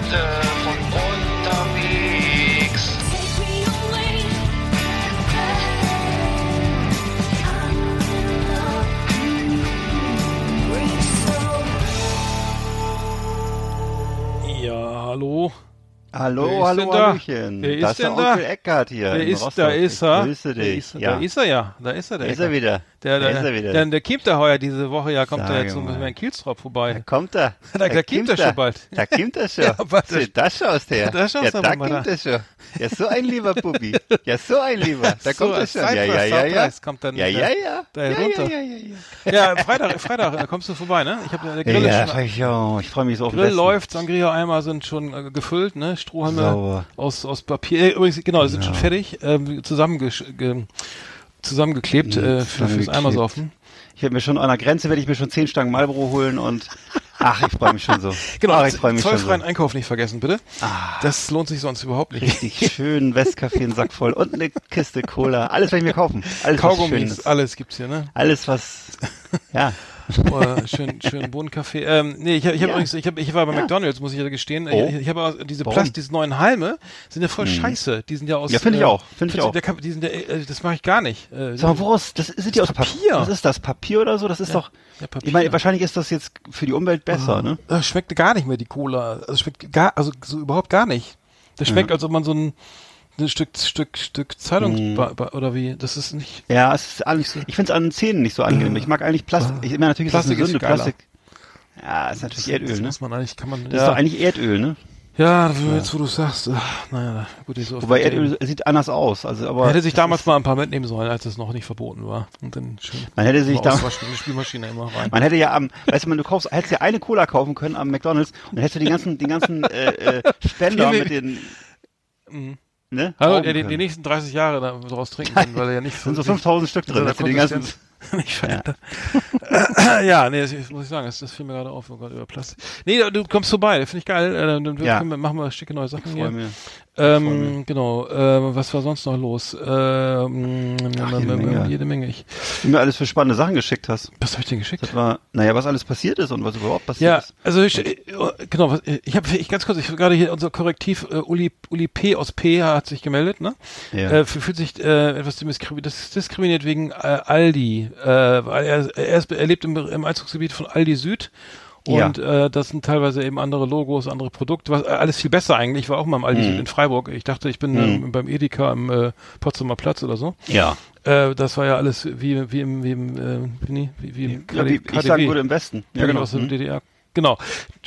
Leute von unterwegs. Take me away. Reach so Ja, hallo. Hallo, Wer hallo, denn da? Hallöchen. Wer ist das ist der denn da? Onkel Eckart hier. Wer in ist, da ist er. Ich grüße dich. Ist, ja. Da ist er ja. Da ist er, der Da ist er Eckart. wieder. Der, Da der, er wieder. Der, der kommt da heuer diese Woche, ja, kommt er Sage jetzt so mit mal. Herrn Kielstrop Da vorbei. kommt er. Da- da kommt er schon bald. Da kommt er schon. Ja, warte. So, da schaust her. Da schaust ja, da kommt da. er schon. Ja, so ein lieber Bubi. Ja, so ein lieber. Da kommt er schon. Ja, ja, ja, ja. Kommt dann ja, der- ja, ja. da ja, runter. Ja, ja, ja, Ja, Freitag, Freitag kommst du vorbei, ne? Ich habe der ja. Grill Ja, schon, ich, freue mich so auf Grill läuft, Sangria-Eimer sind schon äh, gefüllt, ne? Strohhalme aus, aus Papier. Äh, übrigens, genau, die sind schon fertig, ähm, zusammengesch ge zusammengeklebt äh, für, fürs. Eimersaufen. Ich werde mir schon an der Grenze werde ich mir schon zehn Stangen Marlboro holen und ach, ich freue mich schon so. Genau, Ach, ich freue mich schon so. zollfreien Einkauf nicht vergessen, bitte. Das lohnt sich sonst überhaupt nicht. Richtig schön Westcafé, einen Sack voll und eine Kiste Cola. Alles werde ich mir kaufen. Alles Kaugummis, alles gibt's hier, ne? Alles was, ja. Äh, schön, schön Bohnenkaffee. Ähm, nee, ich, ich, hab Ja. übrigens, ich, hab, ich war bei McDonalds, muss ich ja gestehen. Oh. Ich, ich habe diese? Plast, diese neuen Halme, sind ja voll scheiße. Die sind ja aus. Ja, finde ich äh, auch, finde ich auch. Der, die sind ja, äh, das mache ich gar nicht. Äh, Sag mal, woraus, das sind die aus Papier. Was ist das? Papier oder so? Das ist doch, ja, Papier. ich meine, wahrscheinlich ist das jetzt für die Umwelt besser, ne? Das schmeckt gar nicht mehr, die Cola. Also schmeckt gar, also so überhaupt gar nicht. Das schmeckt, als ob man so ein, ein Stück, Stück, Stück Zeitung, Mhm. ba- oder wie, das ist nicht, Ja, es ist alles, ich finde es an den Zähnen nicht so angenehm. Ich mag eigentlich Plastik. Ich meine, natürlich ist das Plastik eine ist Sünde. Plastik. Ja, ist natürlich das Erdöl, ne? muss man eigentlich, kann man, Das ist ja, doch eigentlich Erdöl, ne? ja, das- jetzt wo du sagst, ach, naja, gut, ich so Wobei Erdöl sieht anders aus. Also, aber Man hätte sich das damals ist, mal ein paar mitnehmen sollen, als es noch nicht verboten war. Und dann schön. Man hätte sich mal da- auswaschen, in die Spülmaschine immer rein. Man hätte ja am, weißt du, man, du kaufst, hättest ja eine Cola kaufen können am McDonalds und dann hättest du die ganzen, die ganzen äh, äh, Spender mit den, ne? Kaufen der die, die können. nächsten 30 Jahre da daraus trinken kann, weil er ja nicht sind so 5000 Stück drin. Dass du den ganzen, nicht verändert. Ja, nee, das, das muss ich sagen, das, das fiel mir gerade auf, oh Gott, über Plastik. Nee, du kommst vorbei, finde ich geil. Äh, Dann Ja. wir, machen wir schicke neue Sachen hier. Mir. Ähm, genau, äh, was war sonst noch los? Ähm, Ach, jede Menge. jede Menge. Ich, Du mir alles für spannende Sachen geschickt hast. was habe ich denn geschickt? Das war, naja, was alles passiert ist und was überhaupt passiert Ja, ist. also ich, äh, genau, was, ich habe ich ganz kurz, ich gerade hier unser Korrektiv äh, Uli, Uli P aus P hat sich gemeldet, ne? Ja. Äh, fühlt sich äh, etwas diskriminiert wegen äh, Aldi, äh, weil er, er, ist, er lebt im, im Einzugsgebiet von Aldi Süd. Ja. Und äh, das sind teilweise eben andere Logos, andere Produkte, was äh, alles viel besser eigentlich. Ich war auch mal im Aldi Mhm. Süd in Freiburg. Ich dachte, ich bin ähm, beim Edeka am äh, Potsdamer Platz oder so. Ja. Äh, das war ja alles wie, wie im, wie im, äh, wie, wie, wie im ja KD, wie ich KDW. sagen würde, im Westen. Ja, genau. Aus der Mhm. DDR. Genau.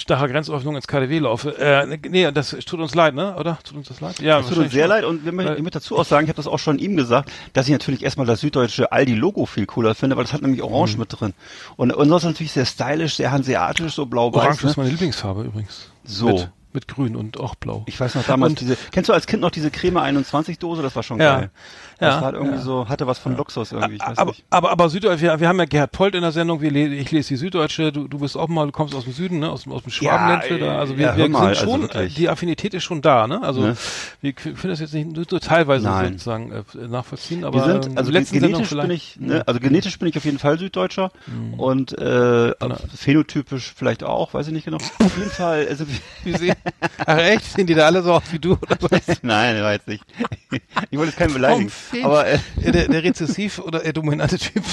Nach Grenzöffnung ins KDW laufe. Äh, nee, das tut uns leid, ne? Oder? Tut uns das leid? Ja, Es tut uns sehr schon. leid und wir möchten, ich möchte dazu auch sagen, ich habe das auch schon ihm gesagt, dass ich natürlich erstmal das süddeutsche Aldi-Logo viel cooler finde, weil das hat nämlich Orange mit drin. Und, und sonst natürlich sehr stylisch, sehr hanseatisch, so blau-weiß. Orange Ne? ist meine Lieblingsfarbe übrigens. So. Mit, mit grün und auch blau. Ich weiß noch damals Und- diese, kennst du als Kind noch diese Creme 21 Dose? Das war schon Ja. geil. Das Ja, war irgendwie ja. so, hatte was von Luxus irgendwie, ich weiß aber, nicht. aber, aber Süddeutsche, wir, wir haben ja Gerhard Polt in der Sendung, wir ich lese die Süddeutsche, du, du bist auch mal, du kommst aus dem Süden, ne, aus, dem- aus dem Schwabenländle Ja, da, also wir, wir mal, sind also schon, äh, die Affinität ist schon da, ne, also Ne? wir können das jetzt nicht nur teilweise Nein. sozusagen äh, nachvollziehen, aber Wir sind, ähm, also letzten genetisch bin vielleicht- ich, ne, also genetisch bin ich auf jeden Fall Süddeutscher und äh, phänotypisch vielleicht auch, weiß ich nicht genau. Auf jeden Fall, also Wie sehen? Ach echt? Sehen die da alle so aus wie du? Oder was? Nein, jetzt nicht. Ich wollte jetzt keinen beleidigen. Fink. Aber äh, Ja, der, der rezessiv oder der dominante Typ.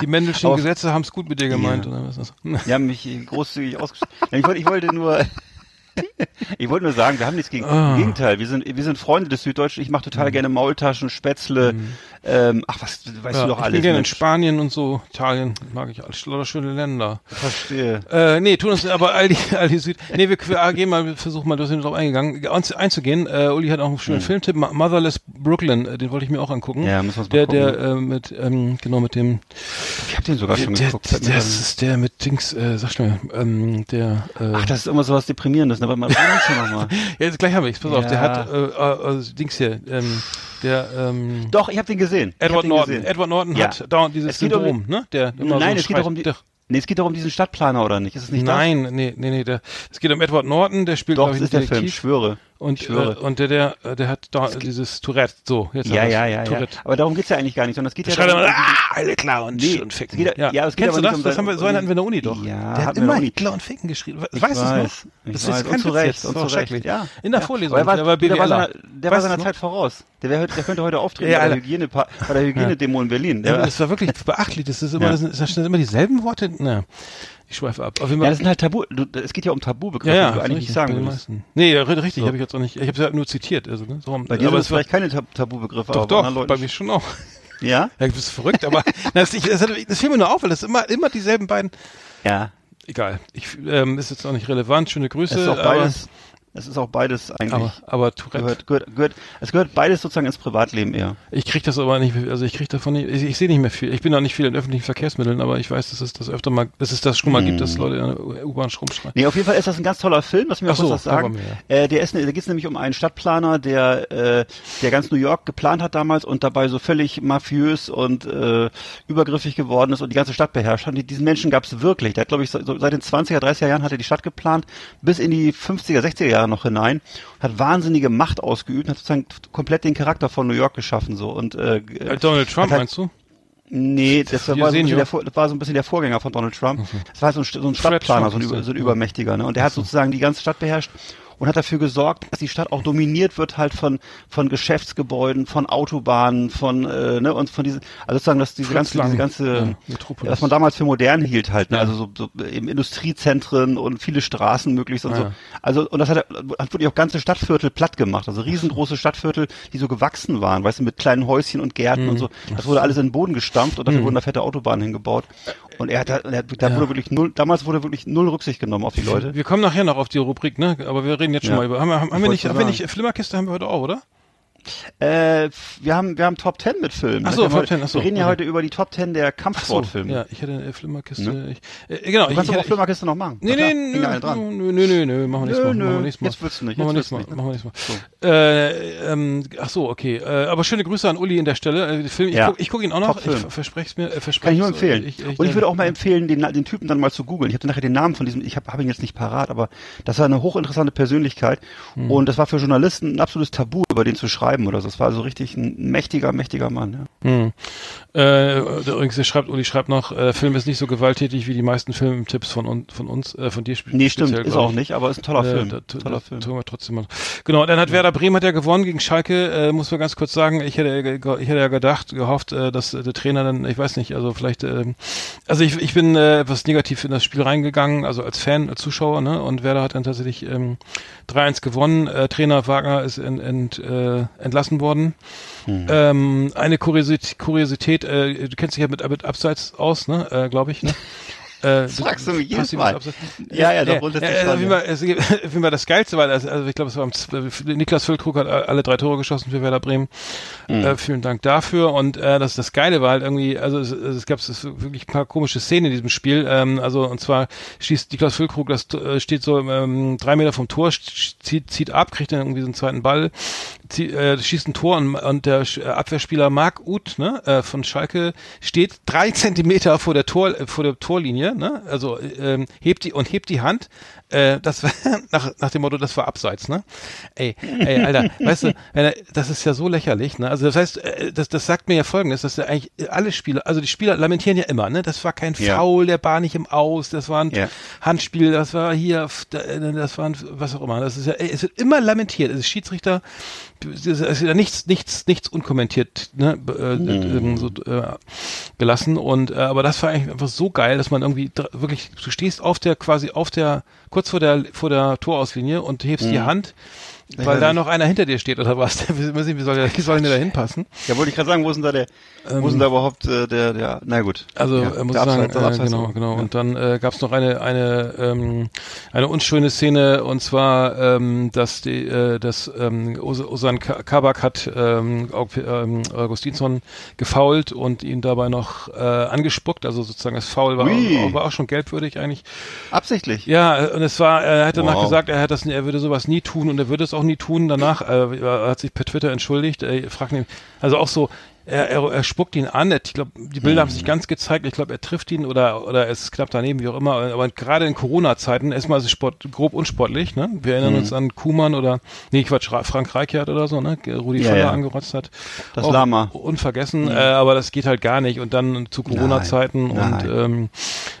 Die Mendelschen Gesetze haben es gut mit dir gemeint, Ja. oder was ist das? die haben mich großzügig. Ja, ich wollte, ich wollte nur, Ich wollte nur sagen, wir haben nichts gegen. Ah. Im Gegenteil, wir sind, wir sind Freunde des Süddeutschen. Ich mache total gerne Maultaschen, Spätzle. Ähm, ach, was weißt Mhm. Ja, du doch ich alles. bin gerne in. Spanien und so, Italien, mag ich alles, lauter schöne Länder. Verstehe. Äh, nee, tun uns aber all die, all die Süd. Nee, wir, wir gehen mal, wir versuchen mal, du sind drauf eingegangen, ein, einzugehen. Äh, Uli hat auch einen schönen Filmtipp, Mo- Motherless Brooklyn, äh, den wollte ich mir auch angucken. Ja, müssen wir uns mal Der, gucken. der, äh, mit, ähm, genau, mit dem, Ich habe den sogar schon der, geguckt. der, das ist der mit Dings, äh, sag schnell, ähm, der, äh, Ach, das ist immer sowas Deprimierendes. Ne? Aber mal, nochmal. ja, jetzt gleich habe ich's, pass auf, der Ja. hat, äh, äh, äh, Dings hier, ähm, der, ähm, Doch, ich habe den gesehen. Ich Edward den Norton. gesehen. Edward Norton Ja. hat dauernd dieses Es geht um- Syndrom, ne? Der immer Nein, so es geht schreit. doch um die. Nee, es geht doch um diesen Stadtplaner, oder nicht? Ist es nicht Nein, nee, nee, nee, der, es geht um Edward Norton, der spielt, das? Doch, glaube das ich, ist der Film, ich schwöre. Und, äh, und der, der, äh, der hat da dieses Tourette, so, jetzt Ja, ja, ja, ja. Tourette. Aber darum geht's ja eigentlich gar nicht, sondern es geht Der ja darum, immer, ah, alle klar und, Nee, und es ficken. geht ja- ja, es geht Kennst du das? um das haben wir, so einen hatten wir in der Uni doch. Ja, der hat immer der. Hitler und Ficken geschrieben. Ich weißt du es weiß, noch? ich Das ist kein Witz jetzt. Das und Recht. schrecklich. Ja. In der. Vorlesung. Aber er war, der war der war, seiner, der war seiner noch? Zeit voraus. Der, wär, der könnte heute auftreten Ja, bei, der. Hygiene, bei der Hygienedemo in Berlin. Ja, Der, das war wirklich beachtlich. Das ist immer, das sind immer dieselben Worte. Ich schweife ab. Auf jeden ja, das sind halt Tabu. Du, es geht ja um Tabubegriffe, ja, ja, die du eigentlich nicht sagen meisten. Nee, ja, richtig, So. habe ich jetzt auch nicht. Ich habe es ja nur zitiert. Also, ne? so, Bei dir aber sind es vielleicht keine Tab Tabubegriffe, doch, aber doch, Leuten. bei mir schon auch. Ja? Ja, du bist verrückt, aber na, das, ich, das, das fiel mir nur auf, weil das immer, immer dieselben beiden. Ja. Egal. Ich, ähm, ist jetzt auch nicht relevant. Schöne Grüße. Ist auch aber- beides, es ist auch beides eigentlich. Aber, aber Tourette. gehört, gehört, gehört, es gehört beides sozusagen ins Privatleben eher. Ich krieg das aber nicht, also ich krieg davon nicht, ich, ich sehe nicht mehr viel. Ich bin auch nicht viel in öffentlichen Verkehrsmitteln, aber ich weiß, dass es das öfter mal, dass es das schon mal gibt, dass Leute in der U-Bahn rumschreien. Nee, auf jeden Fall ist das ein ganz toller Film, lass mich mal so, kurz was sagen. waren Äh, der ist, ne- da geht es nämlich um einen Stadtplaner, der, äh, der ganz New York geplant hat damals und dabei so völlig mafiös und äh, übergriffig geworden ist und die ganze Stadt beherrscht hat. Und diesen Menschen gab es wirklich. Der hat, glaube ich, so seit den 20er, 30er Jahren hat er die Stadt geplant, bis in die 50er, 60er Jahre noch hinein, hat wahnsinnige Macht ausgeübt, hat sozusagen komplett den Charakter von New York geschaffen so und äh, Äh, Donald Trump, halt- meinst du? Nee, das war, so der, das war so ein bisschen der Vorgänger von Donald Trump. Das war so ein, so ein Stadtplaner, so ein, so ein Übermächtiger. Ne? Und der hat sozusagen die ganze Stadt beherrscht und hat dafür gesorgt, dass die Stadt auch dominiert wird halt von von Geschäftsgebäuden, von Autobahnen, von äh, ne und von diesen also sozusagen dass diese Fritz ganze Lang. diese ganze Ja, was man damals für modern hielt halt, ne? Ja. also so, so eben Industriezentren und viele Straßen möglichst und Ja. so. Also und das hat, hat wirklich auch ganze Stadtviertel platt gemacht, also riesengroße Stadtviertel, die so gewachsen waren, weißt du, mit kleinen Häuschen und Gärten Mhm. und so. Das wurde alles in den Boden gestampft und dafür wurden da fette Autobahnen hingebaut. Und er hat, da- er hat da Ja. wurde wirklich null, damals wurde wirklich null Rücksicht genommen auf die Leute. Wir kommen nachher noch auf die Rubrik, ne? Aber wir reden jetzt schon Ja. mal über. Haben wir, haben, haben wir nicht, haben wir nicht, Flimmerkiste haben wir heute auch, oder? Äh, wir haben, wir haben Top Ten mit Filmen. Ach so, Wir haben Top heute- 10, ach so, Wir reden ja okay. heute über die Top Ten der Kampfsportfilme. Ja, ich hätte eine Flimmerkiste. Ne? Ich, äh, genau, Du ich, kannst ich, aber auch Filmerkiste noch machen. Nee, nee, nö, nö, nö, nö, nö, machen wir nächstes Mal. Machen wir nächstes Mal. jetzt wird's nicht, Machen wir nächstes Mal. Machen wir nächstes Mal. Äh, ähm, ach so, okay. Äh, aber schöne Grüße an Uli in der Stelle. Äh, Film, ich Ja. gucke ich guck ihn auch noch. Ich verspreche es mir. Äh, verspreche Kann ich nur empfehlen. Ich, ich, und ich würde auch mal empfehlen, den, den Typen dann mal zu googeln. Ich habe nachher den Namen von diesem, ich habe hab ihn jetzt nicht parat, aber das war eine hochinteressante Persönlichkeit. Hm. Und das war für Journalisten ein absolutes Tabu, über den zu schreiben oder so. Das war also richtig ein mächtiger, mächtiger Mann. Ja. Hm. Äh, übrigens, schreibt, Uli schreibt noch, äh, Film ist nicht so gewalttätig wie die meisten Filmtipps von, von uns, äh, von dir spe- Nee, stimmt, speziell, ist glaub auch ich. nicht, aber ist ein toller Äh, Film. da, tu- toller da, Film. Tun wir trotzdem mal. Genau, dann hat Werder Bremen hat ja gewonnen gegen Schalke, äh, muss man ganz kurz sagen. Ich hätte, ich hätte ja gedacht, gehofft, äh, dass der Trainer dann, ich weiß nicht, also vielleicht, ähm, also ich, ich bin etwas negativ in das Spiel reingegangen, also als Fan, als Zuschauer, ne? Und Werder hat dann tatsächlich ähm, 3-1 gewonnen. Trainer Wagner ist ent, ent, äh, entlassen worden. Hm. Ähm, eine Kuriosität, Kuriosität äh, du kennst dich ja mit, mit Abseits aus, ne? Äh, Glaube ich, ne? Äh, fragst du mich jedes Mal. Ja, ja, doch, grundsätzlich äh, ja. Es, auf jeden Fall das Geilste war, also, also ich glaube, es war am, Z- Niklas Füllkrug hat alle drei Tore geschossen für Werder Bremen. Mhm. Äh, vielen Dank dafür. Und äh, das, das Geile war halt irgendwie, also es, es gab es wirklich ein paar komische Szenen in diesem Spiel. Ähm, also und zwar schießt Niklas Füllkrug, das äh, steht so ähm, drei Meter vom Tor, zieht, zieht ab, kriegt dann irgendwie so einen zweiten Ball, zieht, äh, schießt ein Tor und, und der äh, Abwehrspieler Marc Uth ne, äh, von Schalke steht drei Zentimeter vor der Tor äh, vor der Torlinie, ne? Also ähm, hebt die und hebt die Hand. Äh, das war nach, nach dem Motto, das war abseits, ne? Ey, ey, Alter, weißt du, er, das ist ja so lächerlich, ne? Also das heißt, äh, das, das sagt mir ja folgendes, dass ja eigentlich alle Spieler, also die Spieler lamentieren ja immer, ne? Das war kein Ja. Foul, der war nicht im Aus, das war ein Ja. Handspiel, das war hier, äh, das war ein, was auch immer. Das ist ja, ey, es wird immer lamentiert. Es ist Schiedsrichter, es ist ja nichts, nichts, nichts unkommentiert, ne? Äh, Mhm. so, äh, gelassen und äh, aber das war eigentlich einfach so geil, dass man irgendwie wirklich, du stehst auf der quasi auf der kurz vor der vor der Torauslinie und hebst die Hand, weil da nicht. noch einer hinter dir steht oder was? wie, wie soll der, wie soll der da hinpassen? Ja, wollte ich gerade sagen, wo ist denn da der, wo ist denn da überhaupt äh, der, der, na gut. Also ja, äh, muss ich sagen, Abseits, äh, genau, genau. Und dann äh, gab es noch eine eine ähm, eine unschöne Szene und zwar, ähm, dass die äh, dass ähm, Os- Osan Ka- Kabak hat ähm, ähm, Augustinsson gefault und ihn dabei noch äh, angespuckt, also sozusagen das Foul war, auch, war auch schon gelbwürdig eigentlich. Absichtlich. Ja, äh, und es war, er hat danach Wow. gesagt, er hat das, er würde sowas nie tun und er würde es auch nie tun. Danach äh, hat sich per Twitter entschuldigt. Er fragt ihn, also auch so, er, er, er spuckt ihn an. Ich glaube, die Bilder haben Mhm. sich ganz gezeigt. Ich glaube, er trifft ihn oder oder es ist knapp daneben, wie auch immer. Aber gerade in Corona-Zeiten erstmal ist es Sport grob unsportlich. Ne? Wir erinnern Mhm. uns an Kuhmann oder nee, Quatsch, Ra- Frank Reichert oder so, ne? Rudi Ja, Völler ja. angerotzt hat. Das Auch Lama. Unvergessen, äh, aber das geht halt gar nicht. Und dann zu Corona-Zeiten und ähm,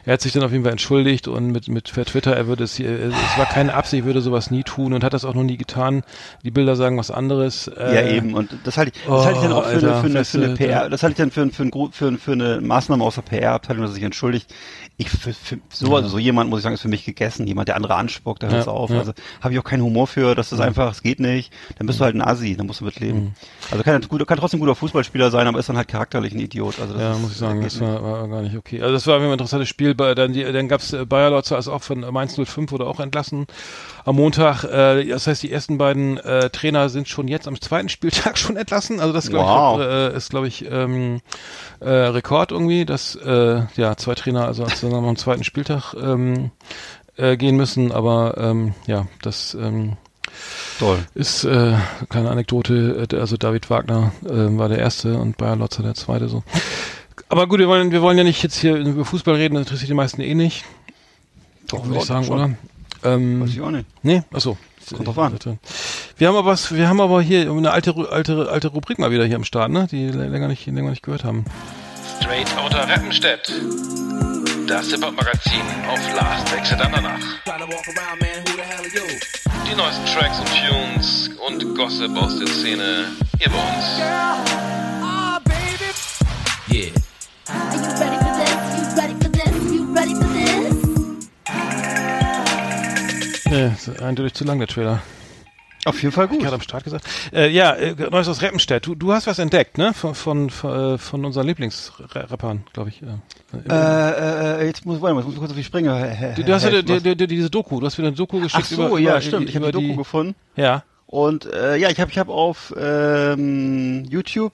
er hat sich dann auf jeden Fall entschuldigt und mit, mit per Twitter, er würde es, hier- es war keine Absicht, er würde sowas nie tun und hat das auch noch nie getan. Die Bilder sagen was anderes. Äh, Ja, eben. Und das halte ich, das halte ich dann auch für, Alter, eine, für, eine, für eine du, PR, da- das halte ich dann für, für, ein, für, für eine Maßnahme aus der PR-Abteilung, dass er sich entschuldigt. Ich, für, für, so, also so jemand, muss ich sagen, ist für mich gegessen. Jemand, der andere anspuckt, der hört es Ja, auf. ja. Also habe ich auch keinen Humor für, dass das einfach, es geht nicht. Dann bist du halt ein Assi, dann musst du mitleben. Mhm. Also kann, gut, kann trotzdem ein guter Fußballspieler sein, aber ist dann halt charakterlich ein Idiot. Also das Ja, ist, muss ich sagen, das war, war gar nicht okay. Also das war ein interessantes Spiel. Dann, die, dann gab's äh, Bayer Lotzer ist auch von Mainz 05 wurde auch entlassen am Montag. Äh, das heißt, die ersten beiden äh, Trainer sind schon jetzt am zweiten Spieltag schon entlassen. Also das Wow. ich, äh, ist, glaube ich, ähm, äh, Rekord irgendwie, dass äh, ja zwei Trainer also zusammen am zweiten Spieltag ähm, äh, gehen müssen. Aber ähm, ja, das ähm, toll. ist äh, keine Anekdote, also David Wagner äh, war der erste und Bayer Lotzer der zweite so. Aber gut, wir wollen, wir wollen ja nicht jetzt hier über Fußball reden, das interessiert die meisten eh nicht, Doch, würde ich sagen, schon. oder? Ähm, Weiß ich auch nicht. nee, achso. Kommt drauf an. Wir haben aber was, wir haben aber hier eine alte, alte, alte Rubrik mal wieder hier am Start, ne? Die länger nicht, länger nicht gehört haben. Straight Outta Rappenstedt. Das Hip-Hop-Magazin auf Last Exit Andernach. Die neuesten Tracks und Tunes und Gossip aus der Szene hier bei uns. Yeah. Nee, ist eindeutig zu lang, der Trailer. Auf jeden Fall gut. Ich hatte am Start gesagt. Äh, ja, äh, Neues aus Reppenstedt. Du, du hast was entdeckt, ne? Von, von, von, äh, von unseren Lieblingsrappern, glaube ich. Äh, Äh, äh, jetzt muss, warte mal, jetzt muss ich kurz auf die Sprünge. Du, du hast ja Herr- die, die, die, diese Doku, du hast wieder eine Doku geschickt Ach so, über, ja, über, stimmt. Ich habe die Doku gefunden. Ja. Und äh, ja, ich habe ich hab auf ähm, YouTube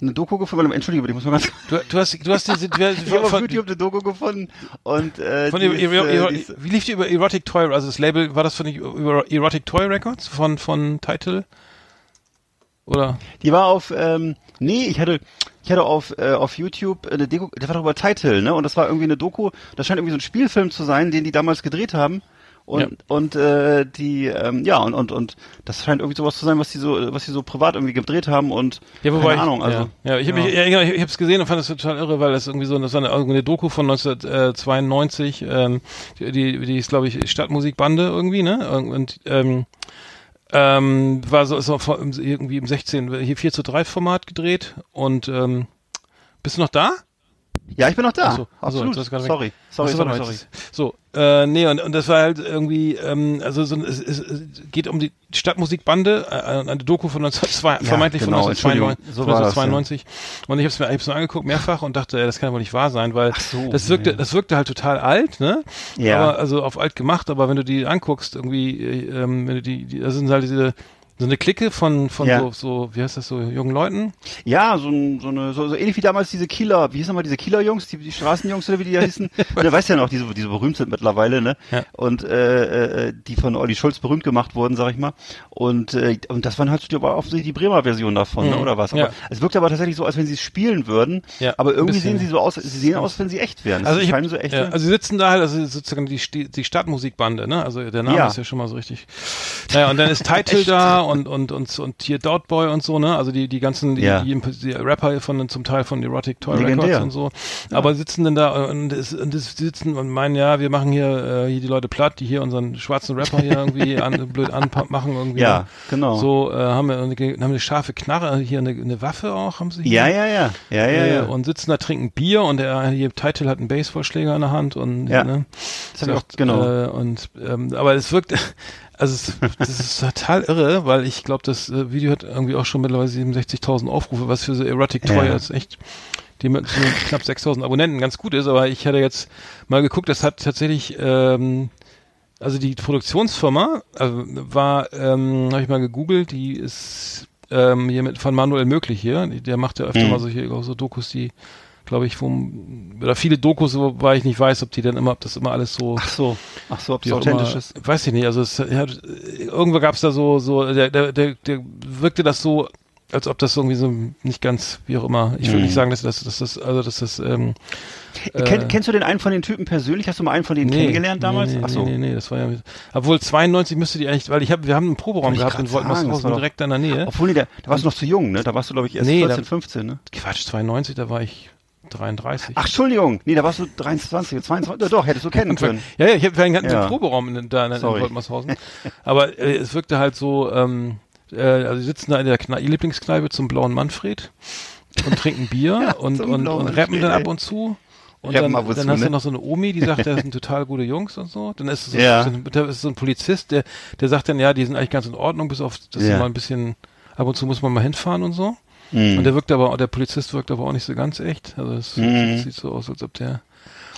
eine Doku gefunden. Entschuldige, bitte, ich muss mal ganz Du, du hast, du hast diese, du, Ich habe auf YouTube eine Doku gefunden und äh, von die Ero- ist, äh, die wie lief die über Erotic Toy, also das Label, war das von über Erotic Toy Records von, von Title? Oder? die war auf ähm, nee, ich hatte ich hatte auf äh, auf YouTube eine Doku, das war doch über Title, ne? Und das war irgendwie eine Doku, das scheint irgendwie so ein Spielfilm zu sein, den die damals gedreht haben. Und, Ja. und äh, die, ähm, ja, und, und, und das scheint irgendwie sowas zu sein, was die so, was die so privat irgendwie gedreht haben und Ja, wobei keine Ahnung, ich, also. ja, ja ich habe ja. ich, ja, genau, ich, hab's gesehen und fand das total irre, weil das irgendwie so das war eine, eine Doku von 1992, ähm, die, die, ist glaube ich Stadtmusikbande irgendwie, ne? Und ähm, ähm, war so im- irgendwie im 16 hier 4 zu 3 Format gedreht und ähm, bist du noch da? Ja, ich bin noch da. Ach so, ach so, Absolut. weg. sorry, sorry, sorry, sorry. So, äh, nee, und, und das war halt irgendwie, ähm, also so, es, es, geht um die Stadtmusikbande, äh, eine Doku von 1992, Ja, vermeintlich genau, von 1992, Entschuldigung, so war das, 1992. Und ich habe es mir, ich hab's mir angeguckt mehrfach und dachte, das kann ja wohl nicht wahr sein, weil so, das wirkte, ja. das wirkte halt total alt, ne? Ja. Aber also auf alt gemacht, aber wenn du die anguckst, irgendwie, äh, ähm, wenn du die, die das sind halt diese so eine Clique von von Ja. so, so wie heißt das so jungen Leuten Ja, so, so eine, so, so ähnlich wie damals diese Kieler, wie hießen mal diese Kieler-Jungs, die, die Straßenjungs oder wie die da hießen. du weißt ja noch, die so, die so berühmt sind mittlerweile, ne? Ja. Und äh, äh, die von Olli Schulz berühmt gemacht wurden, sag ich mal. Und äh, und das waren halt aber offensichtlich die Bremer Version davon, ne? Mhm. oder was? Aber Ja. es wirkt aber tatsächlich so, als wenn sie es spielen würden. Ja, aber irgendwie sehen sie so aus, sie sehen aus, wenn sie echt wären. Also ich so echt. ja, ne? also sie sitzen da halt, also sozusagen die, die Stadtmusikbande, ne? Also der Name ist ja schon mal so richtig. Naja, und dann ist Title da und, und, und, und hier Doubtboy und so, ne? Also die, die ganzen, die, Ja. die, die Rapper von, zum Teil von Erotic Toy Legendär. Records und so. Aber sitzen denn da und, es, und es sitzen und meinen, ja, wir machen hier, äh, hier die Leute platt, die hier unseren schwarzen Rapper hier irgendwie an, blöd anmachen irgendwie. Ja, genau. So, äh, haben wir eine, haben eine scharfe Knarre, hier eine, eine Waffe auch, haben sie hier. Ja, ja, ja. Ja, ja, Äh, ja. Und sitzen da, trinken Bier und der hier Title hat einen Baseballschläger in der Hand und Ja. ne, Das ich auch- sagt, genau. Äh, und ähm, aber es wirkt, also es, das ist total irre, weil ich glaube, das äh, Video hat irgendwie auch schon mittlerweile 67.000 Aufrufe, was für so Erotic Toy Ja. jetzt echt die mit so knapp 6.000 Abonnenten ganz gut ist. Aber ich hatte jetzt mal geguckt, das hat tatsächlich ähm, also die Produktionsfirma also war, ähm, habe ich mal gegoogelt, die ist ähm, hier mit von Manuel Möglich hier, der macht ja öfter Mhm. mal solche so Dokus, die glaube ich, wo, oder viele Dokus, wobei ich nicht weiß, ob die dann immer, ob das immer alles so Ach so. Ach so, ob das auch immer, authentisch ist. Weiß ich nicht. Also es, ja, irgendwo gab es da so, so der, der, der, der wirkte das so, als ob das irgendwie so nicht ganz, wie auch immer. Ich will Mhm. nicht sagen, dass das, dass das, also dass das. Ähm, Kenn, äh, kennst du den einen von den Typen persönlich? Hast du mal einen von denen kennengelernt damals? Nee, nee, Ach so. nee, nee, das war ja. Obwohl 92 müsste die eigentlich, weil ich habe, wir haben einen Proberaum gehabt in Woltmershausen sagen, das war doch- direkt in der Nähe. Obwohl, nee, da, da warst du noch zu jung, ne? Da warst du, glaube ich, erst Nee, 14, da- 15, ne? Quatsch, 92, da war ich 33. Ach, Entschuldigung. Nee, da warst du 23, 22. Ja, Doch, hättest du kennen können. Ja, ja, ich habe einen ganzen Ja. Proberaum in, da in, in. Woltmershausen. Aber äh, es wirkte halt so, ähm, äh, also sie sitzen da in der Kne Lieblingskneipe zum blauen Manfred und trinken Bier und, zum und, blauen und rappen Manfred, dann ab und zu. Und dann, und dann zu, hast du ne? noch so eine Omi, die sagt, das sind total gute Jungs und so. Dann ist es so, Ja. so, ist so ein Polizist, der, der sagt dann, ja, die sind eigentlich ganz in Ordnung, bis auf, dass sie Ja. mal ein bisschen, ab und zu muss man mal hinfahren und so. Mhm. Und der wirkt aber, der Polizist wirkt aber auch nicht so ganz echt. Also es Mhm. sieht so aus, als ob der.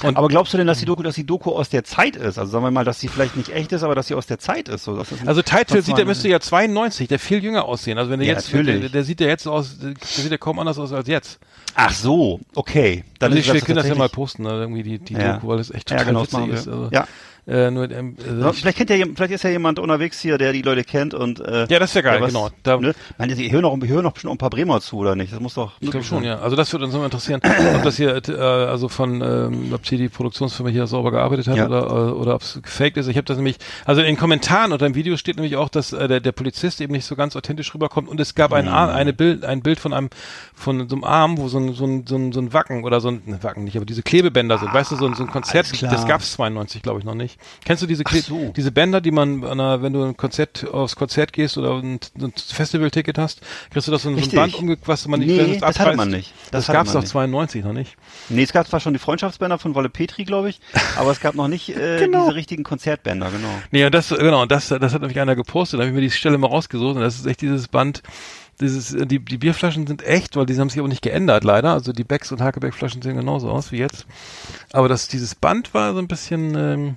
Und Aber glaubst du denn, dass die Doku, dass die Doku aus der Zeit ist? Also sagen wir mal, dass sie vielleicht nicht echt ist, aber dass sie aus der Zeit ist. So, das ist Also was sieht, der müsste ja 92, der viel jünger aussehen. Also wenn der Ja, jetzt, der, der sieht ja jetzt aus, der sieht ja kaum anders aus als jetzt. Ach so, okay. Dann also ist ich das können das ja mal posten, ne, irgendwie die, die Ja. Doku, weil es echt Ja, total genau, das witzig wir. ist. Also, Ja. Äh, nur, ähm, also Ja, ich, vielleicht kennt ja, vielleicht ist ja jemand unterwegs hier, der die Leute kennt und äh, Ja, das wär geil, der genau. Da- ne? Meine, die hören noch, die hören noch bestimmt ein paar Bremer zu, oder nicht? Das muss doch. ich glaube schon, sein. ja. Also das würde uns immer interessieren, ob das hier, äh, also von, ähm, ob hier die Produktionsfirma hier sauber gearbeitet hat Ja. oder, äh, oder ob es gefaked ist. Ich habe das nämlich, also in den Kommentaren unter dem Video steht nämlich auch, dass äh, der, der Polizist eben nicht so ganz authentisch rüberkommt und es gab ein, Mhm. Ar- eine Bild, ein Bild von einem, von so einem Arm, wo so ein, so ein, so ein, so ein Wacken oder so ein, ne, Wacken nicht, aber diese Klebebänder sind, weißt du, so ein, so ein Konzert, das gab's 92, glaube ich, noch nicht. Kennst du diese, so. diese Bänder, die man, an einer, wenn du ein Konzert, aufs Konzert gehst oder ein, ein Festivalticket hast, kriegst du das so ein, so ein. Band umge, was man nicht Nee, das hatte man nicht. Das Das, gab's man doch nicht. 92 noch nicht. Nee, es gab zwar schon die Freundschaftsbänder von Wolle Petri, glaube ich, aber es gab noch nicht äh, Genau. diese richtigen Konzertbänder, genau. Nee, und das, genau, das, das hat nämlich einer gepostet, da habe ich mir die Stelle mal rausgesucht und das ist echt dieses Band, dieses, äh, die, die Bierflaschen sind echt, weil die haben sich aber nicht geändert, leider. Also die Becks und Hakebeck-Flaschen sehen genauso aus wie jetzt. Aber das, dieses Band war so ein bisschen, ähm,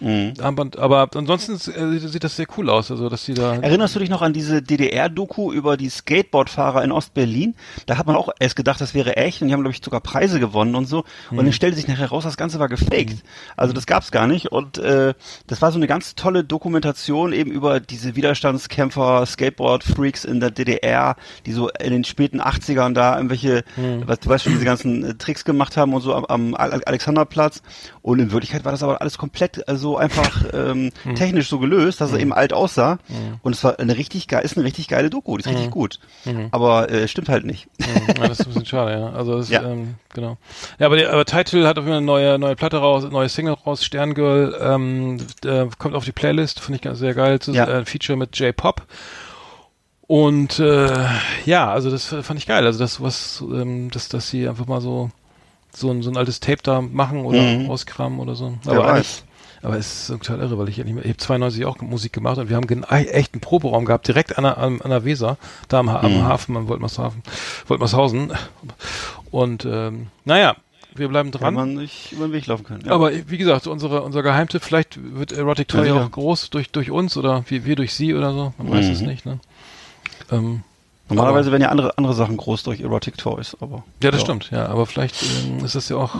Mhm. Armband, aber ansonsten äh, sieht, das sehr cool aus, also dass die da. Erinnerst du dich noch an diese DDR-Doku über die Skateboardfahrer in Ostberlin? Da hat man auch erst gedacht, das wäre echt und die haben, glaube ich, sogar Preise gewonnen und so. Und dann stellte sich nachher raus, das Ganze war gefaked. Also das gab's gar nicht. Und äh, das war so eine ganz tolle Dokumentation eben über diese Widerstandskämpfer, Skateboard-Freaks in der DDR, die so in den späten 80ern da irgendwelche, was, du weißt schon, diese ganzen äh, Tricks gemacht haben und so am, am Al- Alexanderplatz. Und in Wirklichkeit war das aber alles komplett äh, so einfach ähm, technisch so gelöst, dass er eben alt aussah. Und es war eine richtig geil, ist eine richtig geile Doku, die ist richtig gut. Aber äh, stimmt halt nicht. Mhm, ja, das ist ein bisschen schade, ja. Also das, Ja. ähm, genau. Ja, aber der aber Title hat auf jeden Fall eine neue neue Platte raus, neue Single raus, Sterngirl, ähm, äh, kommt auf die Playlist, finde ich ganz sehr geil. Ist Ja. äh, ein Feature mit J-Pop. Und äh, ja, also das fand ich geil. Also das was, ähm, dass dass sie einfach mal so so ein, so ein altes Tape da machen oder Mhm. auskramen oder so. Aber weiß. eigentlich- aber es ist total irre, weil ich ja nicht mehr, ich habe 92 auch Musik gemacht und wir haben echt einen Proberaum gehabt, direkt an der, an, der Weser, da am, am Hafen, am Woltmershafen, Woltmershausen. Und ähm, naja, wir bleiben Wenn dran. man nicht über den Weg laufen kann. Ja. Aber wie gesagt, unsere, unser Geheimtipp, vielleicht wird Erotic Ja, Toy sicher. auch groß durch, durch uns oder wir, wir durch sie oder so. Man weiß Mhm. es nicht, ne? Ähm, Normalerweise werden ja andere andere Sachen groß durch Erotic Toys, aber ja, das stimmt, ja. Aber vielleicht ähm, ist das ja auch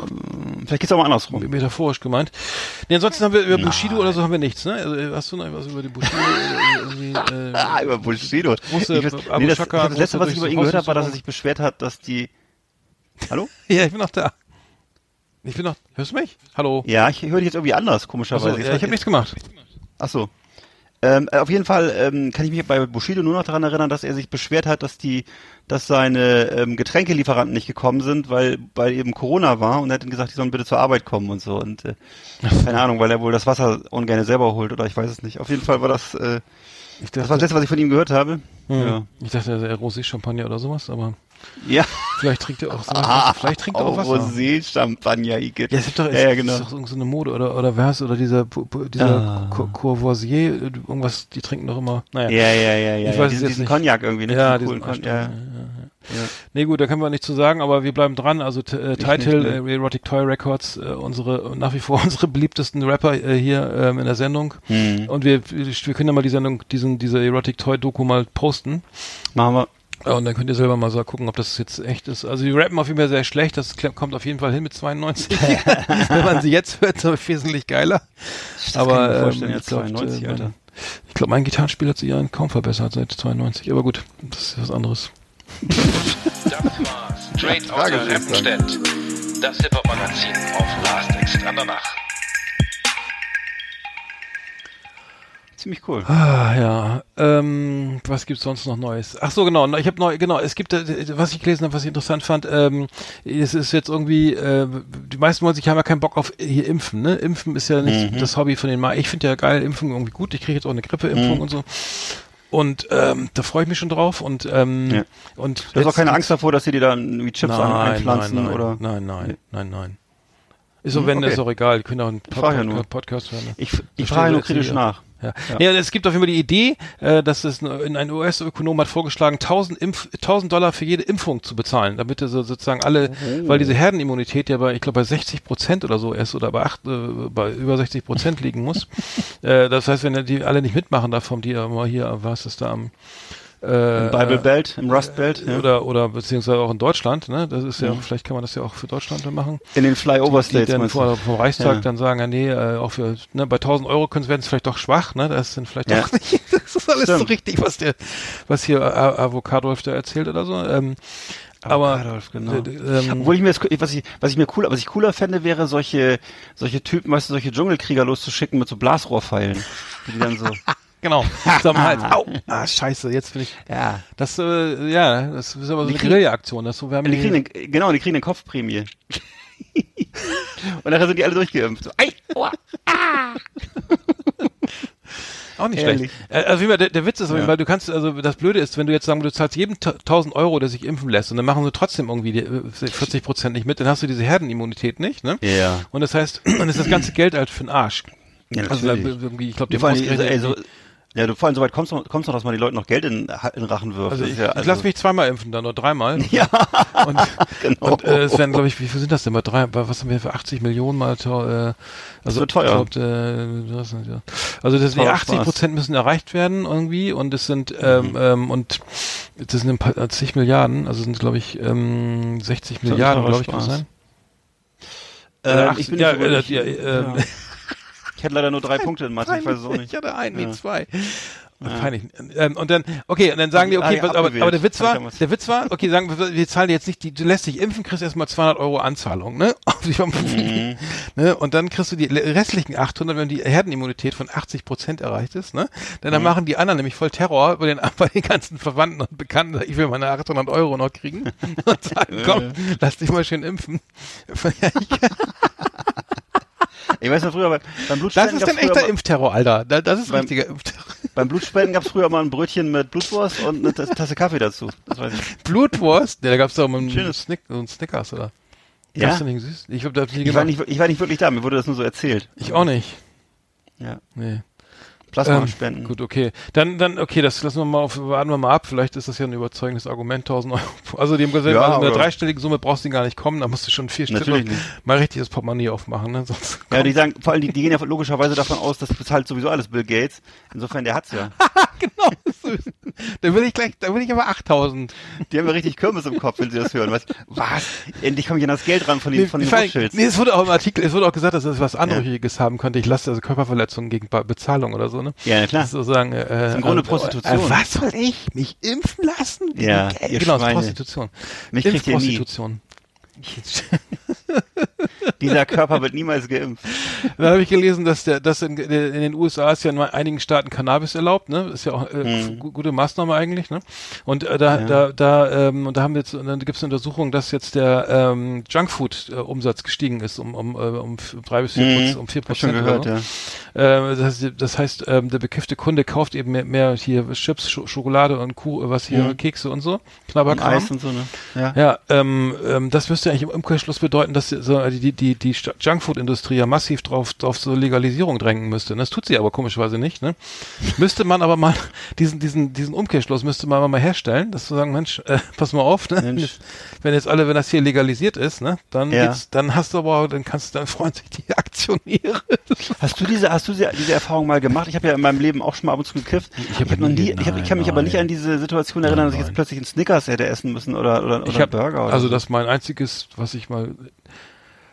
Vielleicht geht's auch mal andersrum. metaphorisch gemeint. Nee, ansonsten haben wir über Bushido oder so haben wir nichts, ne? Also, hast du noch was über die Bushido? äh, äh, Ah, über Bushido. Große Ich weiß- nee, das, Shaka, das letzte, was ich über ihn gehört habe, war, dass er sich beschwert hat, dass die. Hallo? ja, ich bin noch da. Ich bin noch. Hörst du mich? Hallo. Ja, ich höre dich jetzt irgendwie anders, komischerweise. ja, ich habe nichts gemacht. Ach so. Ähm, äh, auf jeden Fall ähm, kann ich mich bei Bushido nur noch daran erinnern, dass er sich beschwert hat, dass die, dass seine ähm, Getränkelieferanten nicht gekommen sind, weil weil eben Corona war und er hat dann gesagt, die sollen bitte zur Arbeit kommen und so und äh, keine Ahnung, weil er wohl das Wasser ungern selber holt oder ich weiß es nicht. Auf jeden Fall war das, äh, Ich das war das letzte, was ich von ihm gehört habe. hm, ich dachte, er Rosé-Champagner oder sowas, aber Ja. vielleicht trinkt er auch, so, Ah, vielleicht trinkt er auch oh, Wasser. Rosé-Champagner, Ike. Ja, es gibt doch, ja, ja, genau. ist doch irgend so eine Mode oder oder wer heißt oder dieser dieser Ah. Co- Courvoisier irgendwas, die trinken doch immer. Naja. Ja, ja, ja, ja. Ich ja. weiß es diesen, jetzt diesen nicht. Cognac irgendwie, ne? Ja, diesen coolen Cognac. Ja. Nee, gut, da können wir nichts zu sagen, aber wir bleiben dran. Also äh, nicht, Title, ne. äh, Erotic Toy Records, äh, unsere nach wie vor unsere beliebtesten Rapper äh, hier ähm, in der Sendung. Hm. Und wir, wir können ja mal die Sendung, diesen, diese Erotic Toy Doku mal posten. Machen wir. Ja, Und dann könnt ihr selber mal so gucken, ob das jetzt echt ist. Also die rappen auf jeden Fall sehr schlecht, das kommt auf jeden Fall hin mit 92. Wenn man sie jetzt hört, ist wesentlich geiler. Das aber kann ich mir vorstellen, ähm, jetzt ich glaub, 92, äh, Alter. mein- Ich glaube, mein Gitarrenspiel hat sich ja kaum verbessert seit 92. Aber gut, das ist was anderes. Das war Straight Outta Rappenstedt. Das Hip-Hop-Magazin auf Last Exit Andernach. Ziemlich cool. Ah, ja. Ähm, was gibt's sonst noch Neues? Ach so, genau. Ich habe neu, genau. Es gibt, äh, was ich gelesen habe, was ich interessant fand. Ähm, es ist jetzt irgendwie, äh, die meisten wollen sich haben ja keinen Bock auf hier impfen. Ne, impfen ist ja nicht Mhm. das Hobby von den. Ma ich finde ja geil Impfung irgendwie gut. Ich kriege jetzt auch eine Grippeimpfung Mhm. und so. Und ähm, da freue ich mich schon drauf. Und ähm, Ja. und Du hast auch keine Angst davor, dass sie dir dann irgendwie Chips nein, einpflanzen nein, nein, oder? Nein, nein, Nee. nein, nein. Ist so, Hm, wenn, okay. ist auch egal. Die können auch einen Ich frage ja nur. Podcast hören. ne? Ich, ich frage nur kritisch nach. Ja. Ja. Nee, es gibt auf jeden Fall die Idee, äh, dass es ein, ein US-Ökonom hat vorgeschlagen, 1000, Impf, 1000 Dollar für jede Impfung zu bezahlen, damit er so sozusagen alle, Oh. weil diese Herdenimmunität ja bei, ich glaube, bei 60 Prozent oder so ist oder bei, acht, äh, bei über 60 Prozent liegen muss. äh, das heißt, wenn die alle nicht mitmachen davon, die ja mal hier, was ist da am äh, Im Bible Belt, im Rust Belt, ja. oder oder beziehungsweise auch in Deutschland, ne? Das ist ja, vielleicht kann man das ja auch für Deutschland dann machen in den Flyover die States dann meinst du? vor, vom Reichstag Ja. dann sagen, ja nee, äh, auch für, ne, bei 1000 Euro können werden es vielleicht doch schwach, ne, das sind vielleicht Ja. doch nicht, das ist alles so Stimmt. richtig, was der, was hier äh, Avocadolf da erzählt oder so, ähm, aber, Adolf, genau. äh, ähm, Obwohl ich mir das, was ich, was ich mir cooler, was ich cooler fände, wäre solche, solche Typen, weißt du, solche Dschungelkrieger loszuschicken mit so Blasrohrpfeilen. Die die dann so, genau, Hals, au, ah, scheiße, jetzt bin ich, ja. das, äh, ja, das ist aber so Die eine Guerilla-Aktion, das so, wir haben Die kriegen den, genau, die kriegen eine Kopfprämie. Und nachher sind die alle durchgeimpft. So, ei, aua. Auch nicht Ehrlich. schlecht. Äh, Also wie immer, der, der Witz ist, Ja. weil du kannst, also das Blöde ist, wenn du jetzt sagen, du zahlst jedem ta- 1000 Euro, der sich impfen lässt, und dann machen sie trotzdem irgendwie die, äh, 40 Prozent nicht mit, dann hast du diese Herdenimmunität nicht, ne? Ja. Und das heißt, dann ist das ganze Geld halt für den Arsch. Ja, also natürlich. irgendwie, ich glaube, die irgendwie- ja, du, vor allem so weit kommst du, kommst du noch, dass man die Leute noch Geld in, in Rachen wirft. also Das ich, ja, ich lasse mich zweimal impfen, dann nur dreimal. Ja, Und, genau. und äh, es werden, glaube ich, wie viel sind das denn? Bei drei, bei, was haben wir für 80 Millionen mal äh, also wird teuer. Glaub, äh, was, ja. Also das, die Teurer 80 Prozent müssen erreicht werden irgendwie und es sind ähm, Mhm. ähm, und das sind ein paar, äh, zig Milliarden, also sind glaube ich ähm, 60 ein Milliarden, glaube ich, Spaß. sein. ähm, Ach, ich bin ja, nicht so äh, ja, ja. Ich hätte leider nur drei Punkte in Mathe, ich weiß es auch nicht. Ich hatte einen, Ja. nee, zwei. Peinlich. Ähm, und dann, okay, und dann sagen die, Ah, okay, ja, was, aber, aber der Witz war, der Witz war, okay, sagen wir, wir zahlen dir jetzt nicht, die, du lässt dich impfen, kriegst erstmal 200 Euro Anzahlung, ne? Mhm. ne? Und dann kriegst du die restlichen 800, wenn die Herdenimmunität von 80 Prozent erreicht ist, ne? Dann, Mhm. machen die anderen nämlich voll Terror bei den, bei den ganzen Verwandten und Bekannten, ich will meine 800 Euro noch kriegen und sagen, komm, lass dich mal schön impfen. Ich weiß noch früher, bei- beim Das Blutspenden ist gab's dann echter früher, Impfterror, Alter. Da- Das ist Beim- richtiger Impfterror. beim Blutspenden gab's früher mal ein Brötchen mit Blutwurst und eine Tas- Tasse Kaffee dazu. Das weiß ich. Blutwurst? Ne, da gab's doch mal einen Schönes. Snick, so einen Snickers, oder? Ja? Gab's süß? Ich das nie Ich war, nicht, ich war nicht wirklich da, mir wurde das nur so erzählt. Ich auch nicht. Ja. Nee. Plasma Ähm, spenden. Gut, okay. Dann, dann, okay, das lassen wir mal auf, warten wir mal ab. Vielleicht ist das ja ein überzeugendes Argument, 1000 Euro. Also, die haben gesagt, Ja, also mit einer dreistelligen Summe brauchst du gar nicht kommen, da musst du schon vier nicht. mal richtig das Portemonnaie aufmachen, ne? Sonst Ja, die sagen, vor allem, die, die gehen ja logischerweise davon aus, das bezahlt sowieso alles Bill Gates. Insofern, der hat's ja. genau. so ist- da will ich gleich, da will ich aber 8000. Die haben ja richtig Kirmes im Kopf, wenn sie das hören. Was? Was? Endlich komme ich an das Geld ran von den, von den Rothschilds. nee, es wurde auch im Artikel, es wurde auch gesagt, dass es was Anrüchiges haben könnte. Ich lasse also Körperverletzungen gegen Be- Bezahlung oder so, ne? Ja, klar. Sozusagen, äh, Im Grunde äh, Prostitution. Äh, was soll ich? Mich impfen lassen? Ja, Äh, genau, das ist Schweine. Prostitution. Mich kriegt ihr nie. Dieser Körper wird niemals geimpft. Dann habe ich gelesen, dass der, dass in, in den USA ist ja in einigen Staaten Cannabis erlaubt, ne? Ist ja auch äh, gu- gute Maßnahme eigentlich, ne? Und äh, da, da, da, ähm, und da haben wir jetzt, und dann gibt es eine Untersuchung, dass jetzt der ähm, Junkfood-Umsatz gestiegen ist um um äh, um drei bis vier Prozent, um vier ich schon Prozent. gehört, ja. Äh, das, heißt, das heißt, ähm, der bekiffte Kunde kauft eben mehr, mehr hier Chips, Sch Schokolade und Kuh, was hier, Kekse und so, Und Knabberkram. Eis und so, ne? Ja. Ja, ähm, ähm, das müsste eigentlich im Umkehrschluss bedeuten, dass die, die, die, die Junkfood-Industrie ja massiv drauf, drauf so Legalisierung drängen müsste. Das tut sie aber komischerweise nicht. Ne? müsste man aber mal diesen, diesen, diesen Umkehrschluss müsste man aber mal herstellen, dass zu sagen, Mensch, äh, pass mal auf, ne? Mensch. wenn jetzt alle, wenn das hier legalisiert ist, ne, dann Ja. geht's, dann hast du aber, dann kannst du, dann freuen sich die Aktionäre. Hast du diese, hast du diese, diese Erfahrung mal gemacht? Ich habe ja in meinem Leben auch schon mal ab und zu gekifft. Ich, hab hab noch nie- nie, ich, hab, ich kann mich nein, aber nicht nein. an diese Situation erinnern, dass ich jetzt plötzlich einen Snickers hätte essen müssen oder, oder, oder ich hab, Burger oder also so. das ist mein einziges, was ich mal,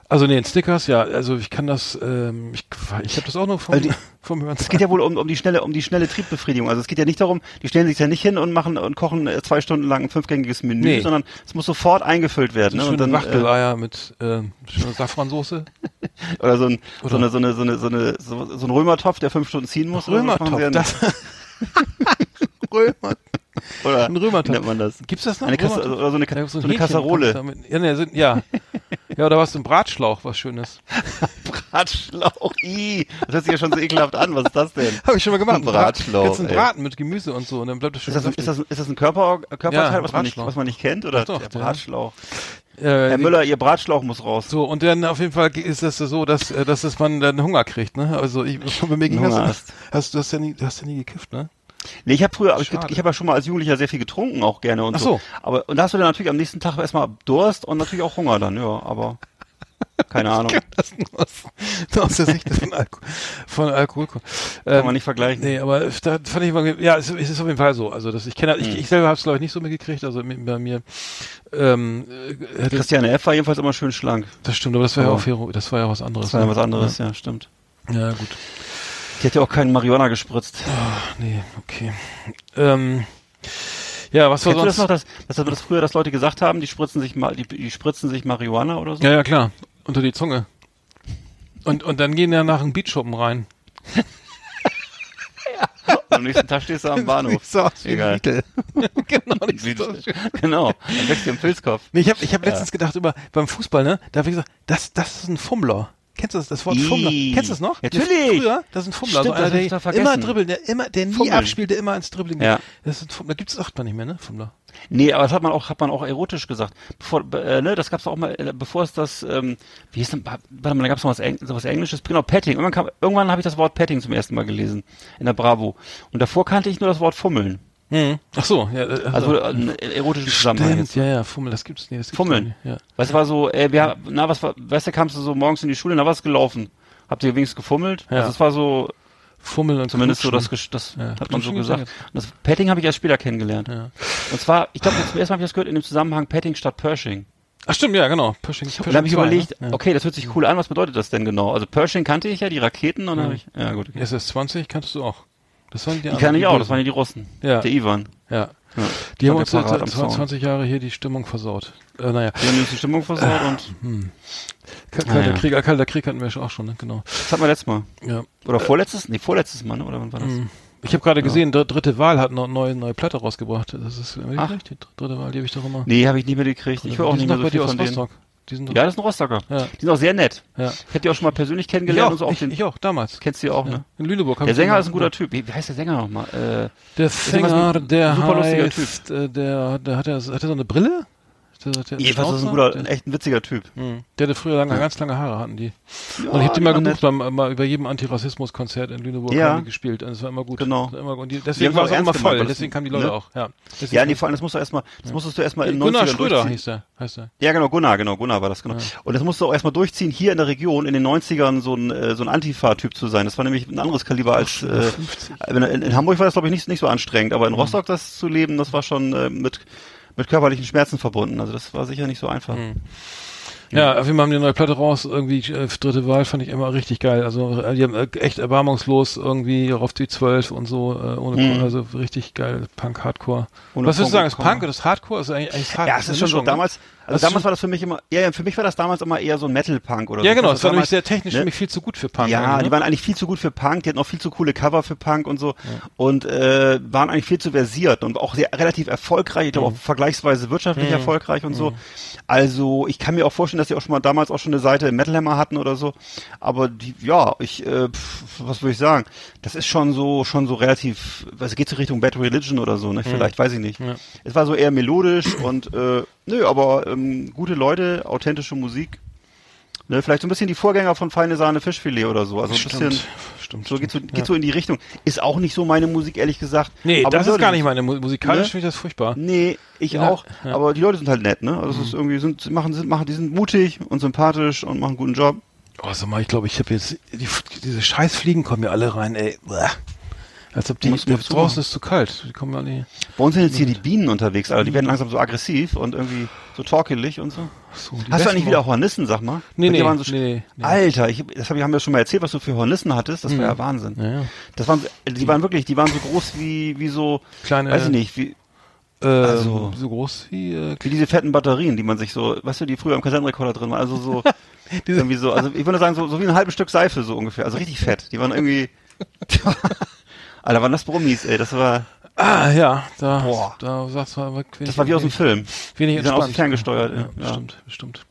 also nee, in Snickers, ja, also ich kann das, ähm, ich, ich habe das auch nur vom, Weil die- vom Hören. Es geht ja wohl um, um die schnelle, um die schnelle Triebbefriedigung. Also es geht ja nicht darum, die stellen sich ja nicht hin und machen und kochen äh, zwei Stunden lang ein fünfgängiges Menü, Nee. sondern es muss sofort eingefüllt werden. Ne? schöne Und dann, äh, Wachteleier mit äh, Safransoße. oder so ein, so Oder- eine, so eine, so eine, so eine, so, so ein Römertopf, der fünf Stunden ziehen muss. so, Römertopf. Das Römer. Oder Ein Römertopf. wie nennt man das? Gibt's das noch? Eine Kasse, oder so eine, so ein eine Kasserole. Ja, ne, sind, ja. ja, oder was, ein Bratschlauch, was Schönes. Bratschlauch. Ih, das hört sich ja schon so ekelhaft an. Was ist das denn? Habe ich schon mal gemacht. Ein Bratschlauch, Jetzt ein ey. Braten mit Gemüse und so und dann bleibt das schön Ist das, ist das, ist das ein Körper, Körperteil, Ja, was, man nicht, was man nicht kennt? Oder Doch, der Bratschlauch? äh, Herr Müller, Ihr Bratschlauch muss raus. So, und dann auf jeden Fall ist das so, dass, äh, dass man dann Hunger kriegt, ne? Also ich, bei mir ging das, Hunger hast, hast, du hast ja nie, du hast ja nie gekifft, ne? Nee, ich habe früher, aber ich, Schade. ich habe ja schon mal als Jugendlicher sehr viel getrunken, auch gerne und Ach so. so. Aber und da hast du dann natürlich am nächsten Tag erstmal Durst und natürlich auch Hunger dann, ja, aber keine Ahnung. Das nur aus, nur aus der Sicht von, Alko von Alkohol. Ähm, man nicht vergleichen. Nee, aber da fand ich mal, ja, es, es ist auf jeden Fall so. Also das, ich kenne, Hm. ich, ich selber habe es glaube ich nicht so mitgekriegt. Also mit, bei mir, ähm, äh, Christiane F. war jedenfalls immer schön schlank. das stimmt, aber das war ja Aber- auch das war ja was anderes. Das war ja ne? was anderes, ja, stimmt. Ja, gut. Die hat ja auch keinen Marihuana gespritzt. Ach, nee, okay. Ähm, ja, was war Kennst du das sonst? noch, dass, dass, dass früher, dass Leute gesagt haben, die spritzen sich mal, die, die spritzen sich Marihuana oder so? Ja, ja, klar. Unter die Zunge. Und, und dann gehen ja nach einem Beatshoppen rein. Und am nächsten Tag stehst du am Bahnhof. So aus wie ein Egal. Genau, nicht so genau. Dann wächst dir im Pilzkopf. Nee, ich habe ich hab letztens gedacht über beim Fußball, ne? Da habe ich gesagt, das, das ist ein Fummler. Kennst du das, das Wort Ih. Fummler? Kennst du das noch? Natürlich. Früher, das ist ein Fummler. Stimmt, so einer, der immer dribbelt, der immer, der nie Fummeln. abspielt, der immer ins Dribbling Ja. Das ist ein Fummler. Gibt es auch nicht mehr, ne? Fummler. Nee, aber das hat man auch, hat man auch erotisch gesagt. Bevor, äh, ne, das gab's auch mal, äh, bevor es das, ähm, wie hieß denn, warte mal, da gab's noch was, Eng so was Englisches, genau, Petting. Irgendwann, kam, irgendwann habe ich das Wort Petting zum ersten Mal gelesen, in der Bravo. Und davor kannte ich nur das Wort Fummeln. Ach so, ja. äh, Also, äh, einen erotischen Zusammenhang Stimmt, jetzt. ja, ja, Fummel, das gibt's nicht. Das gibt's Fummeln. Nicht. Ja. Weißt du, war so, äh, wir, na, was war, weißt du, kamst du so morgens in die Schule, na, was gelaufen? Habt ihr wenigstens gefummelt? Ja. Also, es war so, Fummel und zumindest so, das, Knutschen. das Ja, hat man so Knutschen gesagt. Und das Petting habe ich erst später kennengelernt. Ja. Und zwar, ich glaube, zum ersten Mal habe ich das gehört in dem Zusammenhang Petting statt Pershing. Ach stimmt, ja, genau. Pershing, dann habe ich zwei, überlegt, ne? okay, das hört sich cool an, was bedeutet das denn genau? Also Pershing kannte ich ja, die Raketen, und dann habe ich, ja gut. Ja. SS-20 kanntest du auch. Das waren die, Die kann ich auch, das waren ja die Russen. Ja. Der Ivan. Ja. Ja. Die haben War uns seit Parat am 20, Zaun. 20 Jahre hier die Stimmung versaut. Äh, naja. Die haben uns die Stimmung versaut und Kalter, Ah, ja. Krieg, äh, Kalter Krieg hatten wir schon auch schon, ne? Genau. das hatten wir letztes Mal. Ja. Oder vorletztes? Nee, vorletztes Mal, ne? Oder wann war das? Ich habe gerade gesehen, dr- dritte Wahl hat noch neue neue Platte rausgebracht. Das ist äh, Ach. die dritte Wahl, die habe ich doch immer. Nee, habe ich nicht mehr gekriegt. Ich höre auch die nicht mehr so viel aus von denen. Rostock. Die sind doch, Ja, das ist ein Rostocker. Ja. Die sind auch sehr nett. ja. Ich hätte die auch schon mal persönlich Ich kennengelernt auch, und so auch ich, den. ich auch, damals. Kennst du die auch, Ja. ne? In Lüneburg. Der ich Sänger ist ein guter Typ. Wie, wie heißt der Sänger nochmal? Äh, Der Sänger, der super lustiger heißt, äh, der, der hat, er, hat er so eine Brille? Jedenfalls ist ein guter, ein echt ein witziger Typ. Hm. Der hatte früher lange, ganz lange Haare hatten die. Ja, und ich habe die mal die gebucht, beim, mal über jedem Antirassismus-Konzert in Lüneburg Ja. haben die gespielt. Und es war immer gut. Genau. Das war Immer, und die, Die deswegen haben war es auch immer voll. Deswegen kamen die Leute ne? auch. Ja, deswegen Ja, nee, vor allem, das musst du erstmal, das musstest du erstmal in den Gunnar 90ern Schröder durchziehen. hieß der. Heißt der. Ja, genau, Gunnar, genau, Gunnar war das, genau. Und das musst du auch erstmal durchziehen, hier in der Region in den 90ern so ein, äh, so ein Antifa-Typ zu sein. Das war nämlich ein anderes Kaliber als, äh, in, in, Hamburg war das, glaube ich, nicht, nicht so anstrengend, aber in Mhm. Rostock das zu leben, das war schon äh, mit, mit körperlichen Schmerzen verbunden. Also das war sicher nicht so einfach. Mhm. Ja, auf jeden Fall haben die eine neue Platte raus, irgendwie äh, dritte Wahl fand ich immer richtig geil. Also äh, die haben äh, echt erbarmungslos irgendwie auf die 12 und so, äh, ohne Mhm. also richtig geil, Punk, Hardcore. Ohne Was würdest du sagen, ist Punk oder ist Hardcore? Ist eigentlich, eigentlich Hard Ja, es ist schon so, damals, Also damals war das für mich immer, ja, ja, für mich war das damals immer eher so ein Metal-Punk oder ja, so. genau, Das war nämlich damals- sehr technisch ne? nämlich viel zu gut für Punk. Ja, eigentlich, die ne? waren eigentlich viel zu gut für Punk, die hatten auch viel zu coole Cover für Punk und so und äh, waren eigentlich viel zu versiert und auch sehr relativ erfolgreich, ich glaube Mhm. auch vergleichsweise wirtschaftlich erfolgreich und so. Also ich kann mir auch vorstellen, dass die auch schon mal damals auch schon eine Seite Metal Hammer hatten oder so. Aber die, ja, ich, äh, pf, was würde ich sagen? Das ist schon so, schon so relativ, was geht so Richtung Bad Religion oder so, ne? Mhm. Vielleicht, weiß ich nicht. Es war so eher melodisch und äh, nö, aber ähm, gute Leute, authentische Musik. Ne, vielleicht so ein bisschen die Vorgänger von Feine Sahne Fischfilet oder so. Also ein Stimmt, bisschen, stimmt, so geht so, geht ja. so in die Richtung. Ist auch nicht so meine Musik, ehrlich gesagt. Nee, aber das ist gar nicht meine Mu- musikalisch Ne? finde ich das furchtbar. Nee, ich Ja, auch. ja. Mhm. Aber die Leute sind halt nett, ne? Also es ist irgendwie, sind, machen, sind, machen, die sind mutig und sympathisch und machen einen guten Job. Oh, sag mal, ich glaube, ich habe jetzt die, diese scheiß Fliegen kommen mir alle rein, ey. Bäh. Als ob die draußen ist zu kalt. Die kommen alle. Bei uns sind jetzt hier die Bienen unterwegs, also die werden langsam so aggressiv und irgendwie so torkelig und so. So, die Hast du eigentlich wieder. Hornissen, sag mal? Nee, nee, waren so nee, nee. Alter, ich, das hab, ich- haben wir schon mal erzählt, was du für Hornissen hattest. Das war ja Wahnsinn. Mhm. Ja, ja. Das waren, die waren wirklich, die waren so groß wie, wie so, Kleine- weiß ich nicht, wie, Äh, Also- so groß wie äh, wie diese fetten Batterien, die man sich so, weißt du, die früher im Kassettenrekorder drin waren, also so, irgendwie so, also ich würde sagen, so, so wie ein halbes Stück Seife so ungefähr, also richtig fett. Die waren irgendwie, Alter, waren das Brummis, ey, das war, Ah, ja, da, Boah. da sagst du mal, wenig, das war wie aus dem Film. Wenig Die sind aus dem ferngesteuert, Ja, ja. bestimmt, bestimmt.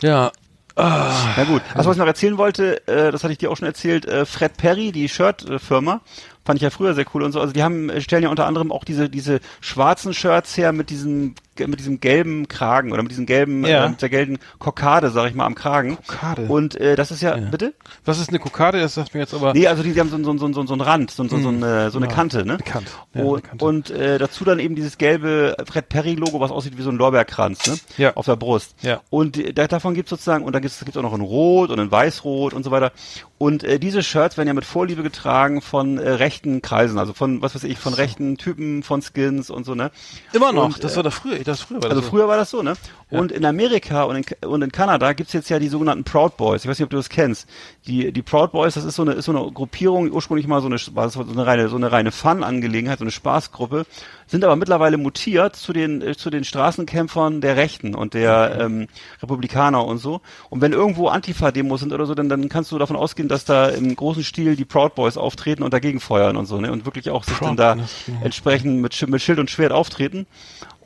Ja, ah, Na gut. Also was ich noch erzählen wollte, äh, das hatte ich dir auch schon erzählt, äh, Fred Perry, die Shirt-Firma, fand ich ja früher sehr cool und so. Also die haben äh, stellen ja unter anderem auch diese diese schwarzen Shirts her mit diesem mit diesem gelben Kragen oder mit diesem gelben Ja. äh, mit der gelben Kokade, sag ich mal, am Kragen. Kokade. Und äh, das ist ja, Ja. bitte? was ist eine Kokade? Das sagt mir jetzt aber. Nee, also die, die haben so, so, so, so, so einen Rand, so, so, so, eine, so eine Ja, Kante, ne? eine Kante. Und Kante. und äh, dazu dann eben dieses gelbe Fred Perry-Logo, was aussieht wie so ein Lorbeerkranz, ne? Ja. Auf der Brust. Ja. Und äh, da, davon gibt's sozusagen, und da gibt's gibt's auch noch in Rot und in Weißrot und so weiter. Und äh, diese Shirts werden ja mit Vorliebe getragen von äh, rechten Kreisen, also von, was weiß ich, von rechten Typen, von Skins und so, ne? immer noch. Und, das äh, war da früher. Das früher war das Also so. früher war das so, ne? Und in Amerika und in, und in Kanada gibt's jetzt ja die sogenannten Proud Boys. Ich weiß nicht, ob du das kennst. Die, die Proud Boys, das ist so eine, ist so eine Gruppierung, ursprünglich mal so eine, war so eine reine, so eine reine Fun-Angelegenheit, so eine Spaßgruppe, sind aber mittlerweile mutiert zu den, äh, zu den Straßenkämpfern der Rechten und der ähm, Republikaner und so. Und wenn irgendwo Antifa-Demos sind oder so, dann, dann kannst du davon ausgehen, dass da im großen Stil die Proud Boys auftreten und dagegen feuern und so, ne? Und wirklich auch sich Proud dann da entsprechend mit, mit Schild und Schwert auftreten.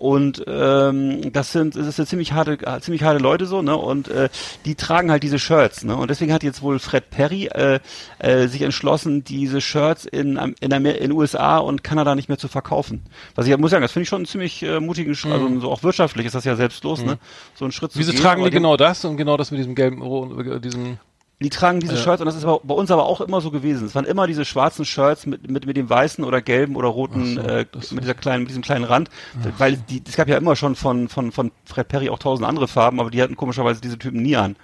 Und ähm, das sind das sind ziemlich harte ziemlich harte Leute so ne? Und äh, die tragen halt diese Shirts ne? Und deswegen hat jetzt wohl Fred Perry äh, äh, sich entschlossen diese Shirts in in Amer in USA und Kanada nicht mehr zu verkaufen. Was ich muss sagen das finde ich schon einen ziemlich äh, mutigen Sch also so auch wirtschaftlich ist das ja selbstlos ne? So einen Schritt zu Wieso tragen die genau das und genau das mit diesem gelben, diesem. Die tragen diese Shirts und das ist bei uns aber auch immer so gewesen. Es waren immer diese schwarzen Shirts mit mit mit dem weißen oder gelben oder roten Ach so, äh, mit dieser kleinen mit diesem kleinen Rand, weil die es gab ja immer schon von von von Fred Perry auch tausend andere Farben, aber die hatten komischerweise diese Typen nie an.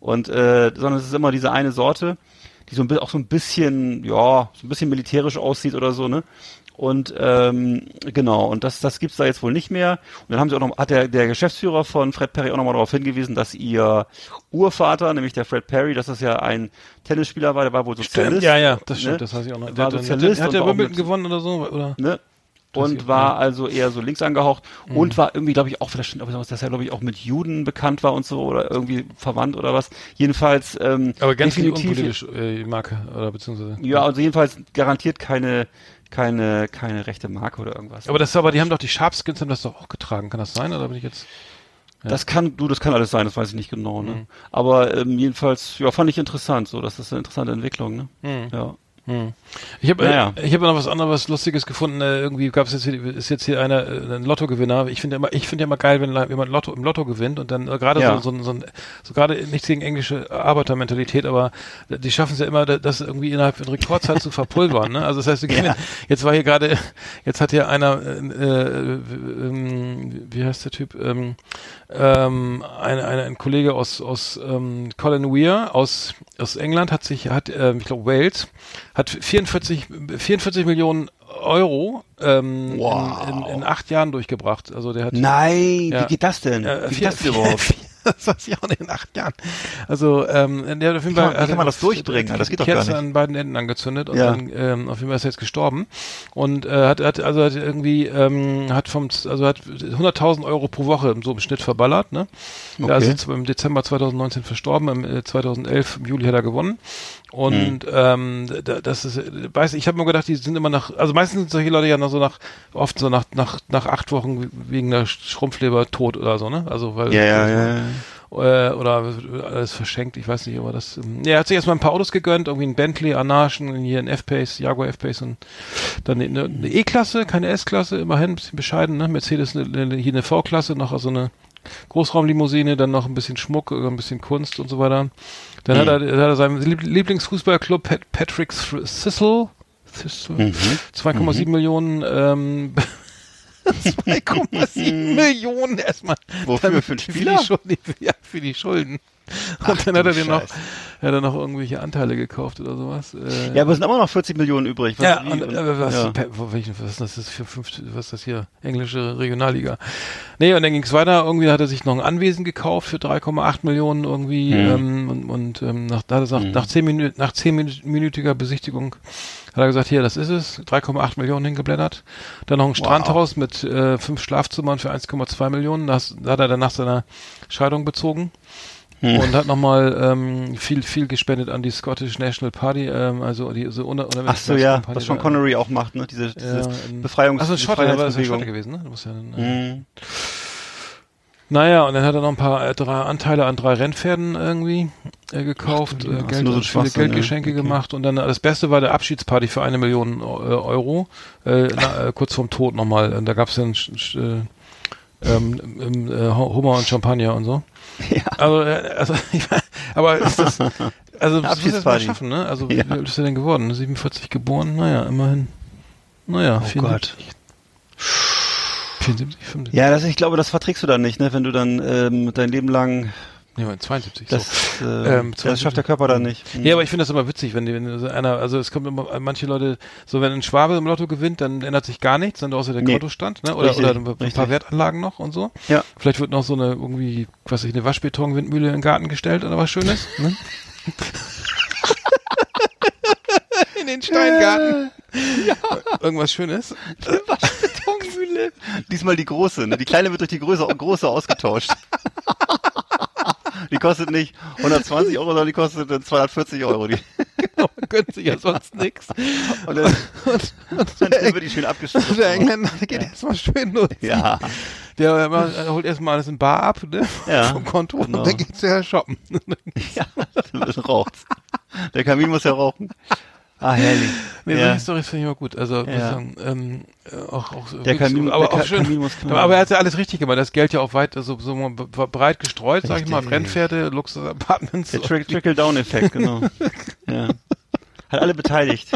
Und äh, sondern es ist immer diese eine Sorte, die so ein auch so ein bisschen ja, so ein bisschen militärisch aussieht oder so, ne? Und ähm, genau, und das, das gibt's da jetzt wohl nicht mehr. Und dann haben sie auch noch, hat der, der Geschäftsführer von Fred Perry auch nochmal darauf hingewiesen, dass ihr Urvater, nämlich der Fred Perry, dass das ja ein Tennisspieler war, der war wohl Sozialist. Ja, ja, das stimmt, ne? das weiß ich auch noch. War hat, Sozialist hat, der Wimbledon gewonnen oder so? Oder? ne? Und war. Mhm. also eher so links angehaucht und war irgendwie, glaube ich, auch, vielleicht stimmt, aber dass er, glaube ich, auch mit Juden bekannt war und so oder irgendwie verwandt oder was. Jedenfalls ähm, Aber ganz definitiv unpolitisch, äh, Marke, oder beziehungsweise. ja, also jedenfalls garantiert keine keine keine rechte Marke oder irgendwas. Aber das aber, die haben doch die Sharpskins haben das doch auch getragen, kann das sein? Oder bin ich jetzt. Das kann, du, das kann alles sein, das weiß ich nicht genau, Mhm. ne? Aber ähm, jedenfalls, ja, fand ich interessant, so, das ist eine interessante Entwicklung, ne? Mhm. Ja. Ich habe Naja. äh, ich habe noch was anderes Lustiges gefunden. Äh, irgendwie gab es jetzt hier, ist jetzt hier einer äh, ein Lottogewinner. Ich finde immer ich finde ja immer geil, wenn jemand Lotto im Lotto gewinnt und dann äh, gerade Ja. so, so, so, ein- so gerade nichts gegen englische Arbeitermentalität, aber die schaffen es ja immer, da- das irgendwie innerhalb von Rekordzeit zu verpulvern. Ne? Also das heißt, gewinnen- jetzt war hier gerade, jetzt hat hier einer, äh, äh, ähm, wie heißt der Typ? Ähm, ähm, ein, ein, ein Kollege aus aus ähm, Colin Weir aus aus England hat sich hat ähm, ich glaube Wales hat 44 44 Millionen Euro ähm, Wow. in, in, in acht Jahren durchgebracht. Also der hat Nein, Ja. wie geht das denn? äh, wie vier- geht das denn überhaupt? das weiß ich auch nicht in acht Jahren. Also, ähm, der hat auf jeden Fall. wie kann man das hat- durchbringen? Das geht doch gar Kerze nicht. an beiden Enden angezündet und Ja. dann, ähm, auf jeden Fall ist er jetzt gestorben. Und, äh, hat, hat, also hat irgendwie, ähm, hat vom, also hat 100.000 Euro pro Woche so im Schnitt verballert, ne? Okay. Der ist im Dezember 2019 verstorben, im äh, 2011, im Juli hat er gewonnen. Und Hm. ähm, da- das ist, äh, weiß ich, habe mir gedacht, die sind immer nach, also meistens sind solche Leute ja noch so nach, oft so nach nach nach acht Wochen wegen der Schrumpfleber tot oder so, ne? Also weil Ja, ja, ja. ja. Äh, oder alles verschenkt, ich weiß nicht, aber das. Ähm, ja, er hat sich erstmal ein paar Autos gegönnt, irgendwie ein Bentley, Anarchen, hier ein F-Pace, Jaguar F-Pace und dann eine, eine E-Klasse, keine S-Klasse, immerhin ein bisschen bescheiden, ne? Mercedes eine, eine, hier eine V-Klasse, noch also eine Großraumlimousine, dann noch ein bisschen Schmuck, äh, ein bisschen Kunst und so weiter. Dann hat, er, hat er seinen Lieb- Lieblingsfußballclub Pat Patrick Sissel, Sissel 2,7 Millionen ähm, 2,7 Millionen erstmal. Wofür? Für Für Spieler? die Schulden, ja, für die Schulden. Und dann hat er den noch, hat er noch irgendwelche Anteile gekauft oder sowas. Äh, Ja, aber es sind immer noch 40 Millionen übrig. Was- ja, und, äh, was, ja. pe- wo- welchen, was ist das für fünf, was ist das hier? Englische Regionalliga. Nee, und dann ging es weiter. Irgendwie hat er sich noch ein Anwesen gekauft für 3,8 Millionen irgendwie. Mhm. Ähm, und und ähm, nach, da hat er gesagt, nach zehn Minuten, nach zehnminütiger Besichtigung hat er gesagt, hier, das ist es. 3,8 Millionen hingeblättert. Dann noch ein Strandhaus mit äh, fünf Schlafzimmern für 1,2 Millionen. Das, da hat er dann nach seiner Scheidung bezogen. Hm. Und hat nochmal ähm, viel, viel gespendet an die Scottish National Party, ähm, also die so unter, unter Ach so, ja, was Sean Connery auch macht, ne? Diese, diese Befreiungs- Also Schotte, der war das ein Freiheitsbewegung. Schotte gewesen, ne? Du musst ja äh, Mhm. Naja, und dann hat er noch ein paar äh, drei Anteile an drei Rennpferden irgendwie äh, gekauft, Ach, du äh, Geld, so viele ne? Geldgeschenke Okay. gemacht und dann das Beste war der Abschiedsparty für eine Million äh, Euro, äh, na, äh, kurz vorm Tod nochmal. Und da gab's dann sch, sch, äh, ähm, ähm, äh, Hummer und Champagner und so. Ja. Also, also aber ist das, also das muss er erst mal schaffen, ne? Also Ja. wie alt ist er denn geworden? 47 geboren? Naja, immerhin. Naja, Oh 74. 74, 75. Ja, das, ich glaube, das verträgst du dann nicht, ne? Wenn du dann ähm, dein Leben lang Nee, Moment, 72. so. das, äh, Ähm, ja, das schafft der Körper dann nicht. Mhm. Ja, aber ich finde das immer witzig, wenn, die, wenn so einer, also es kommt immer, manche Leute, so wenn ein Schwabe im Lotto gewinnt, dann ändert sich gar nichts, dann außer der Nee. Kontostand, ne? Oder, Richtig, oder ein richtig. paar Wertanlagen noch und so. Ja. Vielleicht wird noch so eine irgendwie, was weiß ich, eine Waschbetonwindmühle in den Garten gestellt oder was Schönes. Ne? in den Steingarten. Ja. Irgendwas Schönes. Betonmühle. Diesmal die große, ne? Die kleine wird durch die große, große ausgetauscht. Die kostet nicht 120 Euro, sondern die kostet dann 240 Euro. Die, Man gönnt sich ja sonst nix. und dann, Und, und, dann wird die schön abgeschnitten. der Engländer der geht erstmal schön los. Ja. Der macht- er holt erstmal alles in Bar ab, ne? Ja, Vom Konto genau. und dann geht's ja shoppen. Ja, dann raucht's. Der Kamin muss ja rauchen. Ah, herrlich. nee, ja. solche Storys finde ich immer gut. Also, Ja. sagen, ähm, äh, auch, auch Der Kamin- aber der auch schön. Aber er hat ja alles richtig gemacht. Das Geld ja auch weit, also so breit gestreut, sag ich mal, Richtig. Rennpferde, Luxus-Apartments. Der Trick- Trickle-Down-Effekt, genau. ja. Hat alle beteiligt.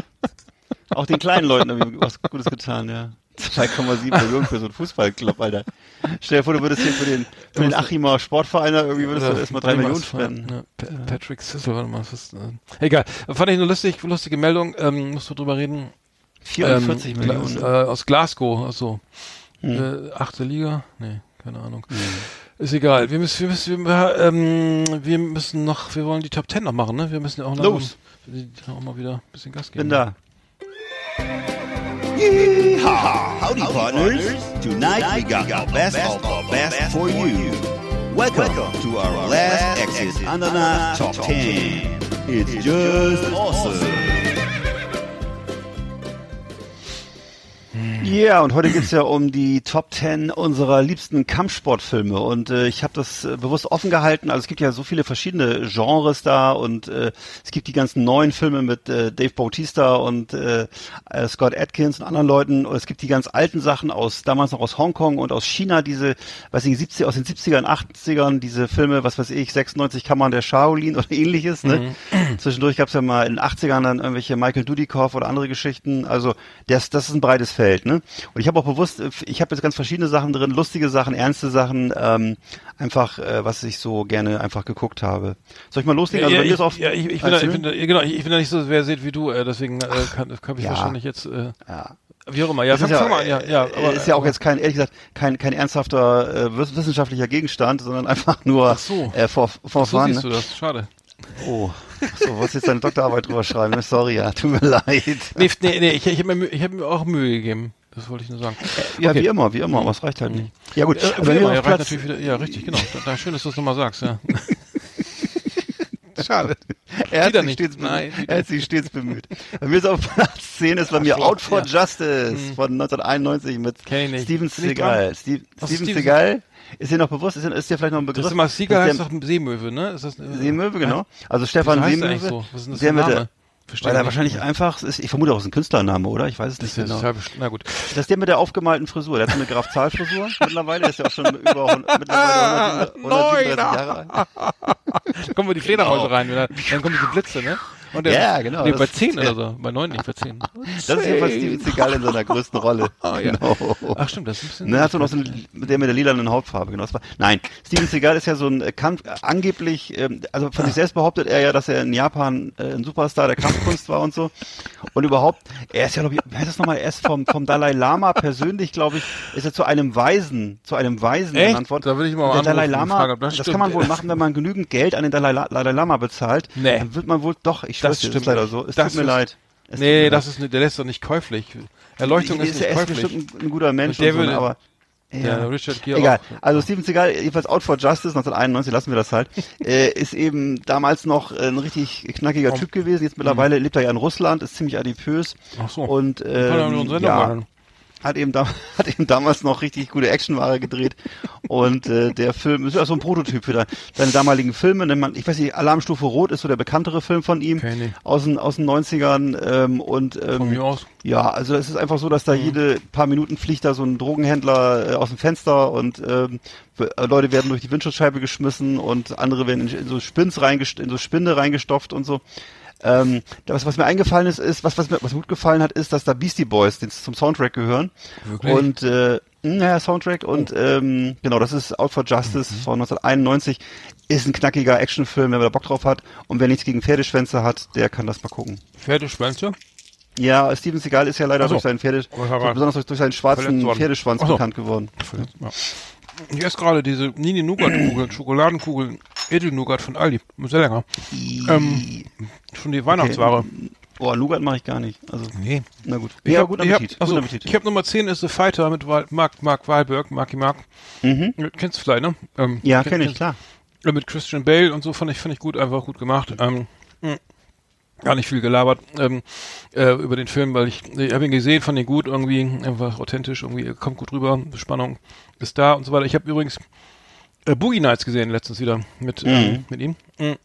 Auch den kleinen Leuten irgendwie was Gutes getan, ja. 2,7 Millionen für so einen Fußballclub, Alter. Stell dir vor, du würdest hier für den, für den Achimer Sportverein irgendwie würdest du erstmal drei Millionen spenden. Ja, Pa- Patrick Sissel, warte mal, was ist, äh, egal. Fand ich eine lustig, lustige Meldung, ähm, musst du drüber reden. 44 ähm, Millionen. Äh, aus Glasgow, also Hm. äh, achte Liga? Nee, keine Ahnung. Ist egal. Wir müssen, wir müssen, wir, ähm, wir müssen noch, wir wollen die Top 10 noch machen, ne? Wir müssen ja auch noch, Los. die- auch mal wieder ein bisschen Gas geben. Bin da. Howdy, partners. Tonight we got our best of our best for you. Welcome to our last Exit Ananas Top 10. It's just awesome. Ja, und heute geht's ja um die Top 10 unserer liebsten Kampfsportfilme. Und äh, ich habe das äh, bewusst offen gehalten. Also es gibt ja so viele verschiedene Genres da und äh, es gibt die ganzen neuen Filme mit äh, Dave Bautista und äh, äh, Scott Atkins und anderen Leuten. Und es gibt die ganz alten Sachen aus damals noch aus Hongkong und aus China, diese, weiß ich, 70, aus den 70ern, 80ern, diese Filme, was weiß ich, 96 Kammern der Shaolin oder ähnliches. Ne? Zwischendurch gab's ja mal in den 80ern dann irgendwelche Michael Dudikoff oder andere Geschichten. Also das, das ist ein breites Feld. Ne? Und ich habe auch bewusst, äh, ich habe jetzt ganz verschiedene Sachen drin, lustige Sachen, ernste Sachen, ähm, einfach, äh, was ich so gerne einfach geguckt habe. Soll ich mal loslegen? Also ja, ich, auf, ja, ich, ich, bin da, ich, Erzähl. bin da, genau, ich, ich bin da nicht so versiert wie du, äh, deswegen äh, kann, kann ich Ja. wahrscheinlich jetzt, äh, ja. Wie auch immer, ja, fang, ja, mal an, ja, ja, äh, ist ja auch jetzt kein, ehrlich gesagt, kein, kein ernsthafter äh, wiss- wissenschaftlicher Gegenstand, sondern einfach nur Ach so. äh, vor, vor so fun, siehst ne? du das, schade. Oh, so, wolltest jetzt deine Doktorarbeit drüber schreiben? ne? Sorry, ja, tut mir leid. Nee, nee, nee ich, ich habe mir, ich hab mir auch Mühe gegeben. Das wollte ich nur sagen. Ja, Okay. wie immer, wie immer, aber es reicht halt nicht. Ja gut, Äh, wir immer, Platz, natürlich wieder, ja, richtig, genau. Da, schön, dass du das nochmal sagst, ja. Schade. er hat sich stets Nein, bemüht. Er hat sich stets bemüht. Bei mir ist auf Platz 10 ist bei mir Out for ja. Justice von 1991 mit. Steven Seagal. Steven Steven Seagal, ist dir noch bewusst, ist, dir- ist dir vielleicht noch ein Begriff? Das ist immer, dass heißt doch ein Seemöwe, ne? Ist das, äh, Seemöwe, genau. Also Stefan Seemöwe. so? Was ist denn das der für ein Name? Verstehe weil er wahrscheinlich einfach, ist, ich vermute auch, es ist ein Künstlername, oder? Ich weiß es Das nicht ist genau. halb, na gut. Das ist der mit der aufgemalten Frisur. Der hat so eine Graf Zahl Frisur mittlerweile. Der ist ja auch schon über 100, mittlerweile 137 137 Jahre alt. Da kommen wir die Fledermäuse rein, oder? dann kommen diese Blitze, ne? Und der, Ja, genau, Nee, bei ist 10 der- oder so. Bei 9 nicht, bei 10. Das ist jedenfalls Steven Seagal in seiner größten Rolle. Ah, ja. Genau. Ach stimmt, das ist ein bisschen... Ne, hat so noch so ein, der mit der lilanen Hautfarbe, genau. War, nein, Steven Seagal ist ja so ein äh, Kampf, äh, angeblich, ähm, also von sich selbst behauptet er ja, dass er in Japan äh, ein Superstar der Kampfkunst war und so. Und überhaupt, er ist ja, glaube ich, heißt das nochmal, er ist vom, vom Dalai Lama persönlich, glaube ich, ist er zu einem Weisen, zu einem Weisen Echt? genannt worden. Da will ich mal der Dalai Lama, fragen, das das, kann man wohl machen, wenn man genügend Geld an den Dalai, La- Dalai Lama bezahlt. Nee. Dann wird man wohl, doch, ich schwör's Das das stimmt leider so. Es Das tut mir leid. Es tut mir Nee, leid. das ist, der lässt doch nicht käuflich. Erleuchtung ist ist, nicht er ist käuflich. bestimmt ein, ein guter Mensch der so, würde- aber Ja, Richard Gere Egal. auch. Also Steven Seagal, jedenfalls Out for Justice, 1991, lassen wir das halt, äh, ist eben damals noch äh, ein richtig knackiger Typ gewesen. Jetzt mittlerweile lebt er ja in Russland, ist ziemlich adipös. Ach so. Und ähm, ja. Hat eben, da, hat eben damals noch richtig gute Actionware gedreht. Und äh, der Film ist ja so ein Prototyp für seine damaligen Filme. Nennt man, ich weiß nicht, Alarmstufe Rot ist so der bekanntere Film von ihm ich. aus den, aus den 90ern. Ähm, und, ähm, Von mir aus. ja, also es ist einfach so, dass da Mhm. jede paar Minuten fliegt da so ein Drogenhändler äh, aus dem Fenster und ähm, äh, Leute werden durch die Windschutzscheibe geschmissen und andere werden in, in so Spins reingest in so Spinde reingestopft und so. Ähm, das, was mir eingefallen ist, ist, was, was mir was gut gefallen hat, ist, dass da Beastie Boys die zum Soundtrack gehören. Wirklich? Oh. Und äh, naja, Soundtrack und ähm, genau, das ist Out for Justice Mhm. von 1991. Ist ein knackiger Actionfilm, wenn man da Bock drauf hat. Und wer nichts gegen Pferdeschwänze hat, der kann das mal gucken. Pferdeschwänze? Ja, Steven Seagal ist ja leider so. durch seinen Pferde, Oh, besonders durch, durch seinen schwarzen. Pferdeschwanz so. bekannt geworden. Ja. Ich esse gerade diese Nini Nougat Kugeln, Schokoladenkugeln, Edelnougat von Aldi. Sehr lecker. Ähm, schon die Weihnachtsware. Oh, Nougat mache ich gar nicht. Also, Nee. na gut. Ich ja, hab, guten ich also, Appetit. ich hab Nummer 10 ist The Fighter mit Mark, Mark Wahlberg, Marky Mark. Mhm. Kennst du vielleicht, ne? Ähm, Ja, kenn- kenne ich, kennst- klar. Ja, mit Christian Bale und so fand ich, fand ich gut, einfach gut gemacht. Ähm, mh, gar nicht viel gelabert ähm, äh, über den Film, weil ich, ich habe ihn gesehen, fand ihn gut, irgendwie einfach authentisch, irgendwie kommt gut rüber, Spannung ist da und so weiter. Ich habe übrigens äh, Boogie Nights gesehen letztens wieder mit, ähm, mit ihm. Mhm.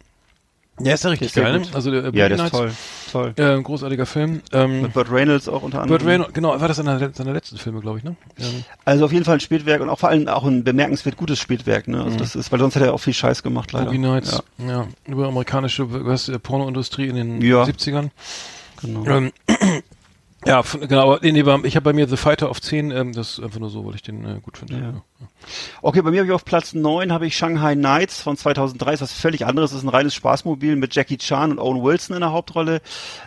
Ja, ist ja richtig Ist geil, ne? Also der äh, Boogie Ja, der ist Nights, toll. Toll. Äh, großartiger Film. Ähm, Mit Burt Reynolds auch unter anderem. Burt Reynolds, genau, war das einer seiner letzten Filme, glaube ich, ne? Ähm, Also auf jeden Fall ein Spätwerk und auch vor allem auch ein bemerkenswert gutes Spätwerk. Ne? Also das ist, weil sonst hätte er auch viel Scheiß gemacht leider. Mhm. Boogie Nights, Ja, ja. über amerikanische was, äh, Pornoindustrie in den Ja. 70ern. genau. Ähm, ja, genau, nee, nee, ich habe bei mir The Fighter auf 10, ähm, das ist einfach nur so, weil ich den äh, gut finde. Ja. Ja. Okay, bei mir habe ich auf Platz 9 habe ich Shanghai Nights von 2003, ist was völlig anderes, das ist ein reines Spaßmobil mit Jackie Chan und Owen Wilson in der Hauptrolle.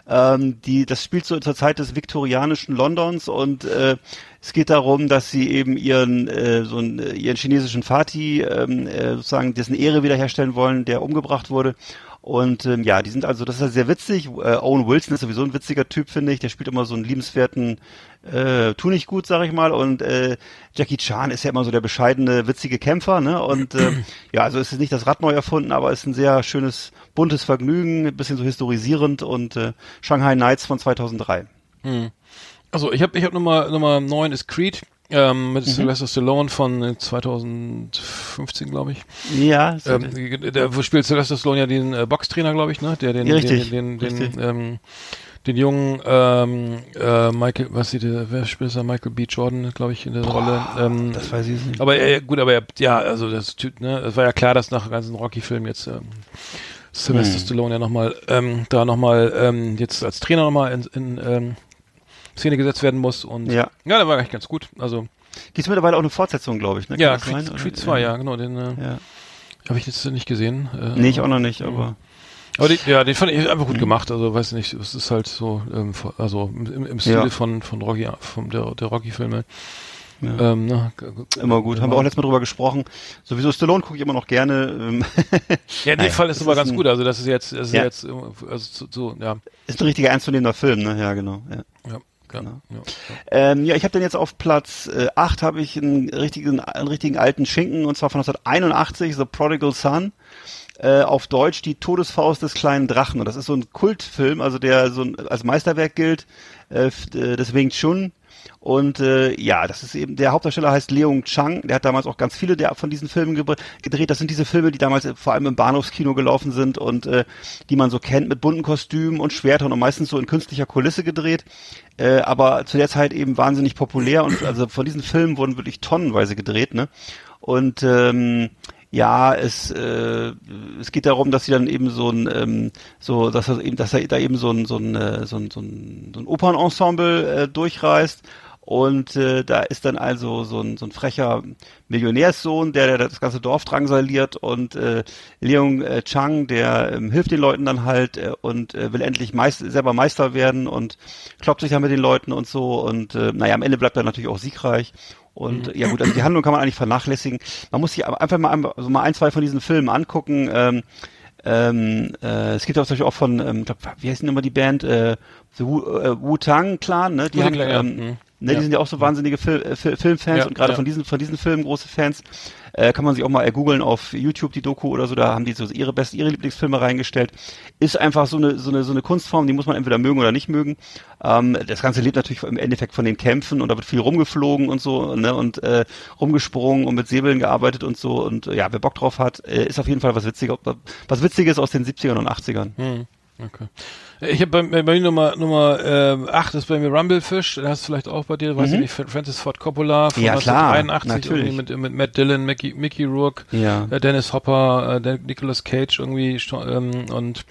Ähm, die, das spielt so zur Zeit des viktorianischen Londons und äh, es geht darum, dass sie eben ihren äh, so einen, äh, ihren chinesischen Vati ähm, äh, sozusagen dessen Ehre wiederherstellen wollen, der umgebracht wurde. Und ähm, ja, die sind also, das ist ja sehr witzig. Äh, Owen Wilson ist sowieso ein witziger Typ, finde ich. Der spielt immer so einen liebenswerten äh, tu nicht gut, sag ich mal. Und äh, Jackie Chan ist ja immer so der bescheidene, witzige Kämpfer, ne? Und äh, ja, also es ist nicht das Rad neu erfunden, aber es ist ein sehr schönes, buntes Vergnügen, ein bisschen so historisierend und äh, Shanghai Nights von 2003. Also ich habe ich hab Nummer, Nummer 9 ist Creed. Ähm, Mhm. mit Sylvester Stallone von äh, 2015, glaube ich. Ja, Ähm, der, wo spielt Sylvester Stallone ja den äh, Boxtrainer, glaube ich, ne? Der den, Ja, richtig, den, den, den, richtig. ähm, den jungen ähm, äh, Michael, was sieht der, wer spielt da? Michael B. Jordan, glaube ich, in der Rolle. Ähm, das weiß ich nicht. aber äh, gut, aber er- ja, also das Typ, ne, es war ja klar, dass nach dem ganzen Rocky-Film jetzt ähm, Sylvester Hm. Stallone ja nochmal ähm, da nochmal ähm, jetzt als Trainer nochmal in, in ähm, Szene gesetzt werden muss und Ja. ja, der war eigentlich ganz gut. Also Gibt's mittlerweile auch eine Fortsetzung, glaube ich, ne? Ja, Creed? Creed 2, ja, genau, den äh, Ja. habe ich jetzt nicht gesehen. Äh, Nee, ich auch noch nicht, aber Aber die, ja, den fand ich einfach gut gemacht. Also weiß nicht, es ist halt so, ähm, also im, im Stile Ja. von von Rocky, von der der Rocky-Filme. Ähm, ne, g- g- Immer gut. Haben wir auch letztes Mal drüber gesprochen. Sowieso Stallone gucke ich immer noch gerne. ähm, Ja, in dem Fall ist es aber ist ganz ein- gut. Also das ist jetzt, das ist Ja. jetzt, äh, also so, so ja, Ist ein richtiger ernstzunehmender Film, ne? Ja, genau. Ja. ja, Genau. ja, ja. Ähm, ja, ich habe dann jetzt auf Platz äh, 8 habe ich einen richtigen, einen richtigen alten Schinken und zwar von 1981, The Prodigal Son. Äh, auf Deutsch die Todesfaust des kleinen Drachen. Und das ist so ein Kultfilm, also der so ein, als Meisterwerk gilt, äh, äh, des Wing Chun. Und äh, ja, das ist eben, der Hauptdarsteller heißt Leung Chang, der hat damals auch ganz viele der, von diesen Filmen ge gedreht. Das sind diese Filme, die damals vor allem im Bahnhofskino gelaufen sind und äh, die man so kennt mit bunten Kostümen und Schwertern und meistens so in künstlicher Kulisse gedreht. Äh, aber zu der Zeit eben wahnsinnig populär und also von diesen Filmen wurden wirklich tonnenweise gedreht, ne? Und ähm, ja, es, äh, es geht darum, dass sie dann eben so ein, ähm, so, dass er eben, dass er da eben so ein, so ein, äh, so ein, so ein, so ein Opernensemble äh, durchreist. Und äh, da ist dann also so ein, so ein frecher Millionärssohn, der, der das ganze Dorf drangsaliert und äh, Leung äh, Chang, der ähm, hilft den Leuten dann halt äh, und äh, will endlich meist, selber Meister werden und kloppt sich dann mit den Leuten und so und äh, naja, am Ende bleibt er natürlich auch siegreich. Und ja gut, also die Handlung kann man eigentlich vernachlässigen. Man muss sich einfach mal, ein- also mal ein, zwei von diesen Filmen angucken. Ähm, ähm, äh, es gibt auch zum Beispiel auch von, ähm, glaub, wie heißt denn immer die Band? Äh, The Wu, äh, Wu-Tang Clan, ne? Die haben, ähm, Mhm. ne, Ja. die sind ja auch so wahnsinnige Fil äh, Fil Filmfans Ja, und gerade ja. von diesen von diesen Filmen große Fans. Äh, kann man sich auch mal äh, googeln auf YouTube die Doku oder so. Da haben die so ihre besten, ihre Lieblingsfilme reingestellt. Ist einfach so eine so eine so eine Kunstform, die muss man entweder mögen oder nicht mögen. Ähm, das Ganze lebt natürlich im Endeffekt von den Kämpfen und da wird viel rumgeflogen und so ne und äh, rumgesprungen und mit Säbeln gearbeitet und so und äh, ja, wer Bock drauf hat, äh, ist auf jeden Fall was Witziges, was Witziges aus den 70ern und 80ern. Hm, okay. Ich habe bei, bei mir Nummer Nummer äh, 8 ist bei mir Rumblefish, den hast du vielleicht auch bei dir, weiß ich nicht, Francis Ford Coppola von Mhm. Ja, klar, 1983 irgendwie natürlich. mit, mit Matt Dillon, Mickey, Mickey Rourke, Ja. äh, Dennis Hopper, äh, Nicolas Cage irgendwie ähm, und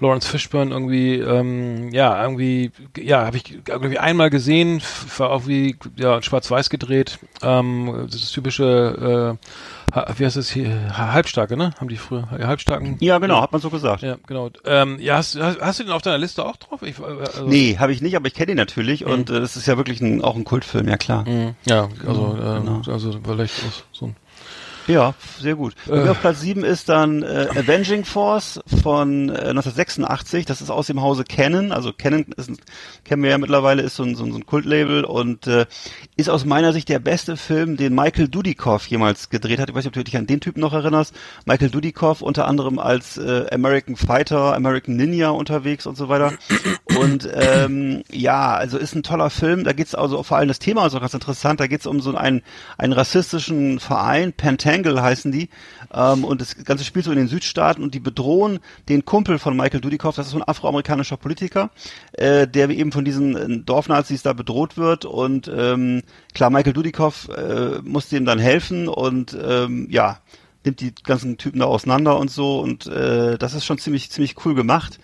Lawrence Fishburne irgendwie, ähm, ja, irgendwie, ja, habe ich irgendwie einmal gesehen, war auch wie, ja, schwarz-weiß gedreht, ähm, das typische, äh, wie heißt das hier, Ha- Halbstarke, ne? Haben die früher, Halbstarken? Ja, genau, hat man so gesagt. Ja, genau. Ähm, ja, hast, hast, hast du den auf deiner Liste auch drauf? Ich, äh, also, Nee, habe ich nicht, aber ich kenne ihn natürlich und äh, das ist ja wirklich ein, auch ein Kultfilm, ja klar. Mhm. Ja, also, äh, genau. also vielleicht so ein. Ja, sehr gut. Mir auf Platz 7 ist dann äh, Avenging Force von äh, 1986. Das ist aus dem Hause Canon. Also Canon ist, kennen wir ja mittlerweile, ist so ein, so ein, so ein Kultlabel und äh, ist aus meiner Sicht der beste Film, den Michael Dudikoff jemals gedreht hat. Ich weiß nicht, ob du dich an den Typen noch erinnerst. Michael Dudikoff unter anderem als äh, American Fighter, American Ninja unterwegs und so weiter. Und ähm, ja, also ist ein toller Film. Da geht's also vor allem das Thema ist auch ganz interessant. Da geht's um so einen, einen rassistischen Verein, Pentangle heißen die. Ähm, und das Ganze spielt so in den Südstaaten und die bedrohen den Kumpel von Michael Dudikoff, das ist so ein afroamerikanischer Politiker, äh, der eben von diesen äh, Dorfnazis da bedroht wird. Und ähm, klar, Michael Dudikoff äh, muss dem dann helfen und ähm, ja, nimmt die ganzen Typen da auseinander und so und äh, das ist schon ziemlich ziemlich cool gemacht.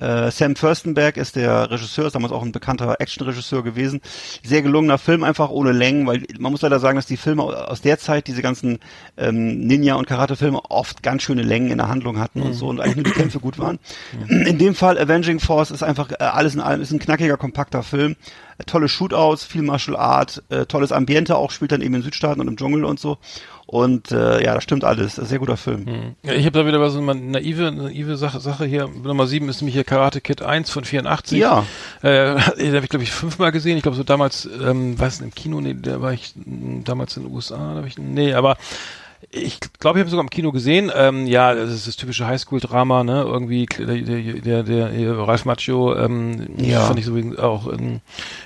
Äh, Sam Furstenberg ist der Regisseur, ist damals auch ein bekannter Actionregisseur gewesen. Sehr gelungener Film, einfach ohne Längen, weil man muss leider sagen, dass die Filme aus der Zeit, diese ganzen ähm, Ninja- und Karate-Filme, oft ganz schöne Längen in der Handlung hatten und so und eigentlich nur die Kämpfe gut waren. In dem Fall Avenging Force ist einfach äh, alles in allem, ist ein knackiger, kompakter Film. Tolle Shootouts, viel Martial Art, äh, tolles Ambiente auch, spielt dann eben in Südstaaten und im Dschungel und so. Und äh, ja, das stimmt alles. Sehr guter Film. Ja, ich habe da wieder so eine naive, naive Sache, Sache hier. Nummer 7 ist nämlich hier Karate Kid 1 von 84. Ja. Äh, den habe ich, glaube ich, fünfmal gesehen. Ich glaube, so damals, ähm, nicht, im Kino, nee, da war ich mh, damals in den USA, da hab ich, nee, aber ich glaube, ich habe sogar im Kino gesehen. Ähm, ja, das ist das typische Highschool-Drama, ne? Irgendwie der, der, der, der, Ralph Macchio, ähm, Ja. fand ich so auch in,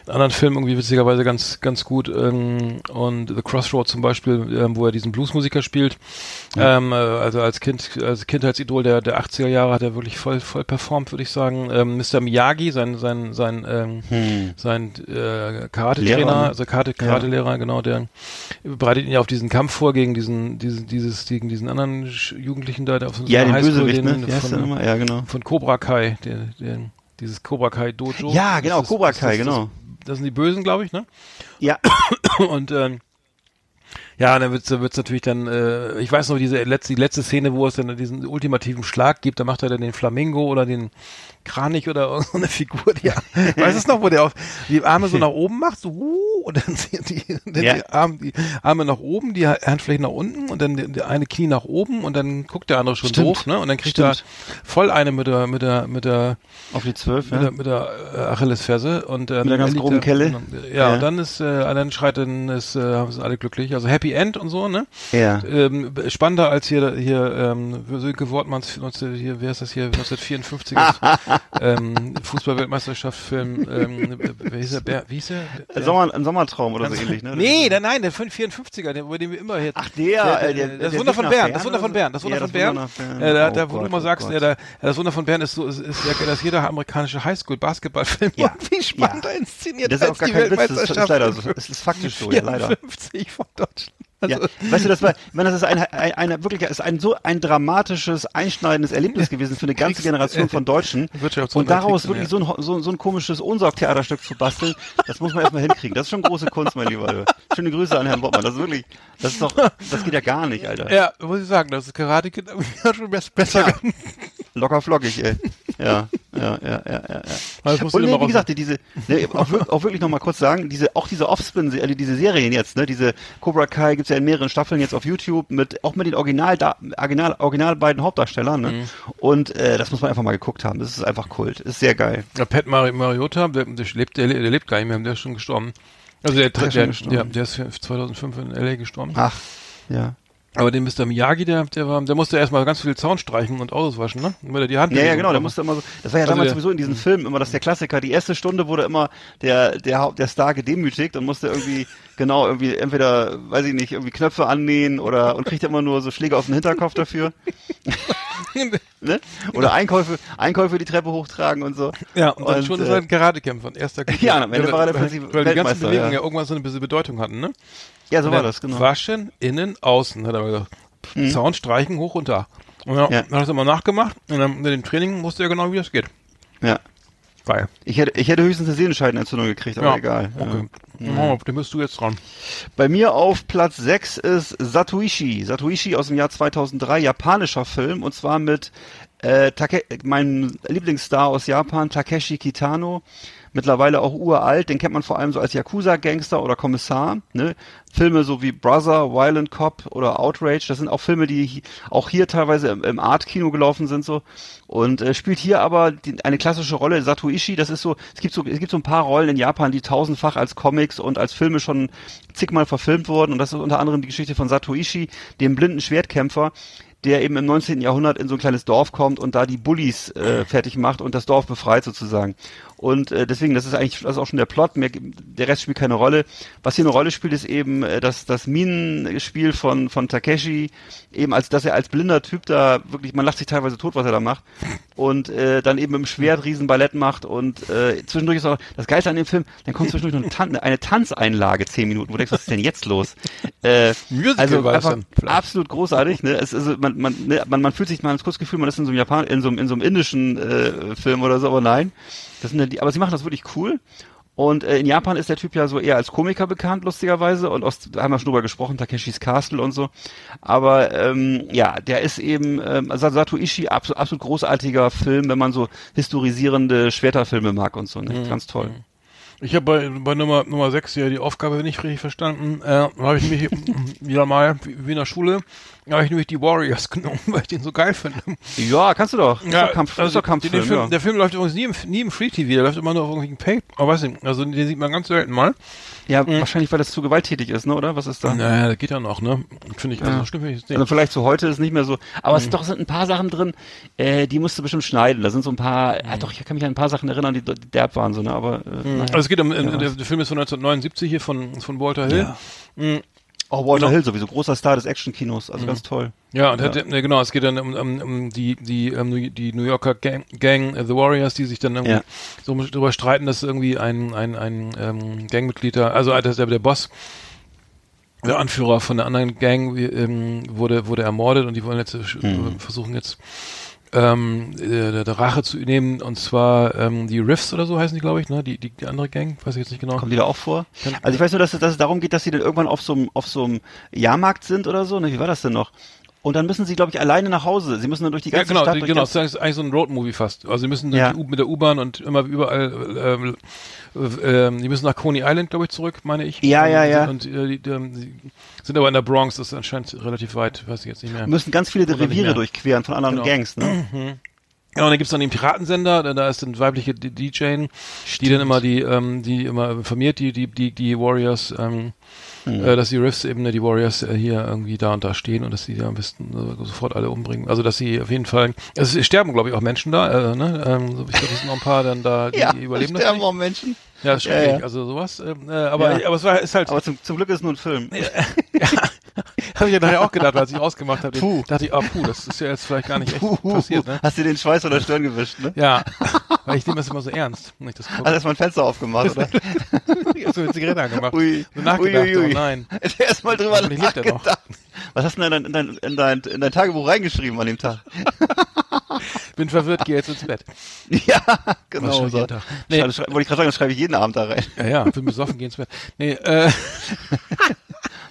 anderen Filmen irgendwie witzigerweise ganz, ganz gut. Ähm, und The Crossroad zum Beispiel, ähm, wo er diesen Bluesmusiker spielt. Ähm, äh, also als Kind, als Kindheitsidol der, der 80er Jahre hat er wirklich voll, voll performt, würde ich sagen. Ähm, Mr. Miyagi, sein, sein, sein, ähm, sein äh, Karate-Trainer, ne? also Karate, Karate-Lehrer, genau, der bereitet ihn ja auf diesen Kampf vor gegen diesen, diesen, dieses, gegen diesen anderen Jugendlichen da, der auf so Ja, den Bösewicht, ne? den Wie heißt der von, nochmal? Ja, genau. von Cobra Kai, der, der, dieses Cobra Kai Dojo. Ja, genau, Das Cobra Kai, das, genau. Das, das sind die Bösen, glaube ich, ne? Ja, Und ähm, Ja, und dann wird's, wird's natürlich dann, äh, ich weiß noch, diese letzte, die letzte Szene, wo es dann diesen ultimativen Schlag gibt, da macht er dann den Flamingo oder den Kranich oder irgendeine Figur, die, weißt du es noch, wo der auf, die Arme so nach oben macht, so, uh, und dann die, die, dann Ja. die, Arme, die Arme nach oben, die Handflächen nach unten und dann die eine Knie nach oben und dann guckt der andere schon Stimmt. doof, ne, und dann kriegt Stimmt. er voll eine mit der, mit der, mit der, Auf die zwölf, mit ja. der, mit der äh, Achillesferse und ähm, Mit der ganz groben Kelle. Ja, Ja. und dann ist, äh, dann schreit dann ist, äh, sind alle glücklich. Also Happy End und so, ne? Ja. Ähm, spannender als hier hier ähm, Sönke Wortmanns 19, hier, wer ist das hier 1954 ähm, Fußballweltmeisterschaft Film ähm, wie hieß der wie hieß der? Ein, Sommer, ein Sommertraum oder so ähnlich, ne? Nee, der, nein, der 54er, der, über den wir immer hier. Ach, der, äh, der- das der Wunder von Bern, das Wunder von? Bern, das Wunder von das Bern. Äh, da, Oh da, wo du mal oh sagst, ja, da, das Wunder von Bern ist so, ist, ist ja, dass jeder amerikanische Highschool-Basketballfilm Ja. irgendwie spannender Ja. inszeniert Das ist auch gar die kein Witz, das ist, ist leider so. Es ist faktisch so, ja, leider. 54 von Deutschland. Also, Ja, weißt du, das war, ich meine, das ist ein, ein, eine, wirklich, ist ein so ein dramatisches, einschneidendes Erlebnis gewesen für eine ganze Kriegs- Generation von Deutschen. Wirtschafts- Und daraus wirklich so ein, so, so ein komisches Unsorgtheaterstück zu basteln, das muss man erstmal hinkriegen. Das ist schon große Kunst, mein Lieber. Schöne Grüße an Herrn Bottmann. Das ist wirklich, das ist doch, das geht ja gar nicht, Alter. ja, muss ich sagen, das ist Karate Kid schon besser. Ja. Locker flockig, ey. Ja, ja, ja, ja, ja. du Und nee, wie gesagt, diese, ne, auch, auch wirklich noch mal kurz sagen, diese, auch diese Offspin, also diese Serien jetzt, ne, diese Cobra Kai gibt's ja in mehreren Staffeln jetzt auf YouTube mit, auch mit den Original, Original, Original beiden Hauptdarstellern, ne? Mhm. Und, äh, das muss man einfach mal geguckt haben. Das ist einfach Kult. Ist sehr geil. Ja, Pat Mari Mariota, der, der, lebt, der, der lebt gar nicht mehr, der ist schon gestorben. Also der, Der der, der, der ist 2005 in L.A. gestorben. Ach, ja. Aber den Mr. Miyagi, der, der war, der musste erstmal ganz viel Zaun streichen und Autos waschen, ne? Weil er die Hand Ja, ja, genau, der musste immer so, das war ja Also damals der- sowieso in diesen Filmen immer, dass der Klassiker, die erste Stunde wurde immer der, der, Haupt- der Star gedemütigt und musste irgendwie, genau, irgendwie entweder, weiß ich nicht, irgendwie Knöpfe annähen oder, und kriegte immer nur so Schläge auf den Hinterkopf dafür. ne? Oder Einkäufe, Einkäufe die Treppe hochtragen und so. Ja, und dann Und, schon ist äh, er ein Karatekämpfer, ein erster Kämpfer. Ja, am Ende war er der weil, plötzlich weil die ganzen Weltmeister, Bewegungen ja. ja. irgendwann so eine bisschen Bedeutung hatten, ne? Ja, so Und war das, genau. Waschen, innen, außen, hat er gesagt. Zaun streichen, hoch, runter. Und dann Ja. hat er das immer nachgemacht und dann mit dem Training wusste er genau, wie das geht. Ja. Geil. Ich hätte, ich hätte höchstens eine Sehenscheidenentzündung gekriegt, aber ja. egal. Ja. Okay. Ja. Dann bist du jetzt dran. Bei mir auf Platz 6 ist Satoishi. Satoishi aus dem Jahr 2003, japanischer Film und zwar mit äh, Take meinem Lieblingsstar aus Japan, Takeshi Kitano. Mittlerweile auch uralt, den kennt man vor allem so als Yakuza-Gangster oder Kommissar. Ne? Filme so wie Brother, Violent Cop oder Outrage, das sind auch Filme, die auch hier teilweise im, im Art-Kino gelaufen sind so. Und äh, spielt hier aber die, eine klassische Rolle. Satoishi, das ist so, es gibt so, es gibt so ein paar Rollen in Japan, die tausendfach als Comics und als Filme schon zigmal verfilmt wurden. Und das ist unter anderem die Geschichte von Satoishi, dem blinden Schwertkämpfer, der eben im 19. Jahrhundert in so ein kleines Dorf kommt und da die Bullies äh, fertig macht und das Dorf befreit sozusagen. Und äh, deswegen, das ist eigentlich, das ist auch schon der Plot, mehr, der Rest spielt keine Rolle. Was hier eine Rolle spielt, ist eben äh, das, das Minenspiel von, von Takeshi, eben als, dass er als blinder Typ da wirklich, man lacht sich teilweise tot, was er da macht. Und äh, dann eben im Schwert Riesenballett macht und äh, zwischendurch ist auch, das Geilste an dem Film, dann kommt zwischendurch noch eine, Tan eine Tanzeinlage, zehn Minuten, wo du denkst, was ist denn jetzt los? Äh, Musical also einfach absolut großartig, ne? Es also, man, man, ne, man, man fühlt sich, man hat das kurz Gefühl, man ist in so einem Japan, in so einem, in so einem indischen äh, Film oder so, aber nein. Das sind ja die, aber sie machen das wirklich cool. Und äh, in Japan ist der Typ ja so eher als Komiker bekannt, lustigerweise. Und aus, da haben wir schon drüber gesprochen, Takeshis Castle und so. Aber ähm, ja, der ist eben, ähm, also Satoishi, absolut, absolut großartiger Film, wenn man so historisierende Schwerterfilme mag und so. Ne? Ganz toll. Ich habe bei, bei Nummer Nummer 6 ja die Aufgabe nicht richtig verstanden. Äh, habe ich nämlich wieder mal, wie wie in der Schule, habe ich nämlich die Warriors genommen, weil ich den so geil finde. Ja, kannst du doch. Ist doch Kampf, ist doch den, Kampffilm, den Film, ja. Der Film läuft übrigens nie im, nie im Free TV, der läuft immer nur auf irgendwelchen Pay, aber weiß nicht, also den sieht man ganz selten mal. ja, wahrscheinlich, weil das zu gewalttätig ist, ne? Oder? Was ist da? Naja, das geht ja noch, ne? Finde ich, also so schlimm finde ich. Also vielleicht so heute ist nicht mehr so. Aber Mhm. es doch sind ein paar Sachen drin, äh, die musst du bestimmt schneiden. Da sind so ein paar, ja doch, ich kann mich an ein paar Sachen erinnern, die, die derb waren, so, ne? Aber äh, naja. also es geht um, äh, Ja, der, der Film ist von 1979 hier von, von Walter Hill. Ja. Oh, Walter Genau. Hill sowieso, großer Star des Actionkinos, also ganz toll. Ja, und Hat, ja, genau, es geht dann um, um, um die, die, um, die New Yorker Gang, Gang äh, The Warriors, die sich dann irgendwie Ja. so darüber streiten, dass irgendwie ein, ein, ein ähm, Gangmitglied also äh, das der, der Boss, der Anführer von der anderen Gang ähm, wurde, wurde ermordet und die wollen jetzt äh, versuchen jetzt ähm, äh, der Rache zu nehmen und zwar ähm, die Riffs oder so heißen die, glaube ich, ne? Die, die, die andere Gang, weiß ich jetzt nicht genau. Kommen die da auch vor? Also ich weiß nur, dass es, dass es darum geht, dass sie dann irgendwann auf so einem auf so einem Jahrmarkt sind oder so. Ne, wie war das denn noch? Und dann müssen sie, glaube ich, alleine nach Hause. Sie müssen dann durch die Ja, ganze genau, Stadt. durch genau. Das ist eigentlich so ein Roadmovie fast. Also sie müssen Ja. mit der U-Bahn und immer überall, ähm, äh, ähm, die müssen nach Coney Island, glaube ich, zurück, meine ich. Ja, ja, ja. Und äh, die, die, ähm, die sind aber in der Bronx, das ist anscheinend relativ weit, weiß ich jetzt nicht mehr. müssen ganz viele Reviere durchqueren von anderen Genau. Gangs. Ne? Ja, und dann gibt's dann den Piratensender, da, da ist eine weibliche DJ, die dann immer die, ähm, die immer informiert, die, die, die, die Warriors, ähm, Mhm. äh, dass die Riffs eben, die Warriors äh, hier irgendwie da und da stehen und dass die da am besten äh, sofort alle umbringen. Also dass sie auf jeden Fall, es sterben glaube ich auch Menschen da, äh, ne? ähm, so, ich glaube, es sind noch ein paar dann da, die überleben das sterben nicht. auch Menschen. Ja, ist Ja, schrecklich, ja. also sowas. Ähm, äh, aber, Ja. aber es war, ist halt, Aber zum, zum Glück ist es nur ein Film. habe ich ja nachher auch gedacht, als ich ausgemacht habe, Puh. dachte ich, ah puh, das ist ja jetzt vielleicht gar nicht echt Puh, passiert, ne? Hast du den Schweiß von der Stirn gewischt, ne? Ja, weil ich nehme das immer so ernst, wenn ich das gucke. Hast erstmal ein Fenster aufgemacht, oder? Hab so eine Zigarette angemacht. Ui. So nachgedacht, Ui, ui, ui. oh nein. Erstmal drüber er nachgedacht. Was hast du denn in, dein, in, dein, in dein Tagebuch reingeschrieben an dem Tag? Bin verwirrt, gehe jetzt ins Bett. ja, genau so. Nee. Wollte ich gerade sagen, das schreibe ich jeden Abend da rein. Ja, ja, bin besoffen, geh ins Bett. Nee, äh,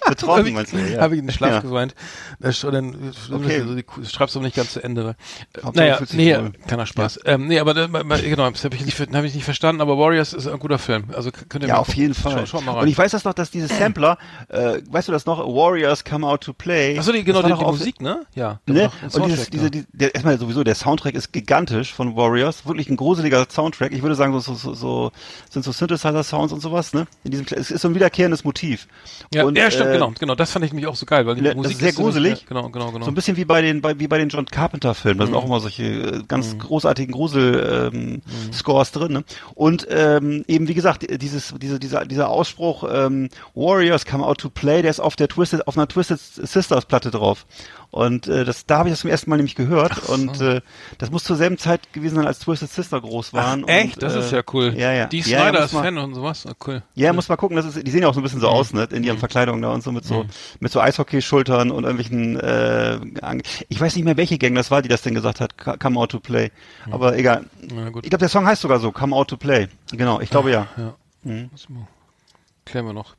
Betroffen, habe meinst du? Ja. hab ich in den Schlaf Ja. geweint. Da sch- dann Okay. also die schreibst du nicht ganz zu Ende. Äh, Hauptsache, naja, nee, wohl. keiner Spaß. Ähm, nee, aber genau, das habe ich, nicht, hab ich nicht verstanden, aber Warriors ist ein guter Film. Also könnt ihr Ja, mal auf gucken. jeden Fall. Schau, schau mal rein. Und ich weiß das noch, dass diese Sampler, äh, weißt du das noch? Warriors come out to play. Achso, die, genau, Das die, die Musik, ne? Ja. Ne? Ein Und dieses, diese, ja. die, der, erstmal sowieso, der Soundtrack ist gigantisch von Warriors. Wirklich ein gruseliger Soundtrack. Ich würde sagen, so, so, so, sind so Synthesizer-Sounds und sowas, ne? In diesem, es ist so ein wiederkehrendes Motiv. Ja, und, ja, stimmt, äh, genau, genau. Das fand ich nämlich auch so geil, weil die ne, das Musik ist sehr gruselig. Ja, genau, genau, genau. So ein bisschen wie bei den, bei, wie bei den John Carpenter-Filmen. Da sind auch immer solche äh, ganz großartigen Grusel-Scores ähm, Scores drin. Ne? Und ähm, eben, wie gesagt, dieses, diese, dieser, dieser Ausspruch ähm, Warriors come out to play, der ist auf der Twisted, auf einer Twisted Sisters Platte drauf. Und äh, das, da habe ich das zum ersten Mal nämlich gehört. Und äh, das muss zur selben Zeit gewesen sein, als Twisted Sister groß waren. Echt? Und, das äh, ist ja cool. Ja, ja. Die Ja, ja, Snyder muss ist man- Fan und sowas. Ah, cool. ja, muss mal gucken, das ist, die sehen ja auch so ein bisschen so aus, ne, in ihren Verkleidungen da und so mit so, mit so Eishockey-Schultern und irgendwelchen, äh, ich weiß nicht mehr, welche Gang das war, die das denn gesagt hat, Co- come out to play. Aber egal. Na gut. Ich glaube, der Song heißt sogar so, come out to play. Genau, ich glaube ja. Ja. Mal- Klären wir noch.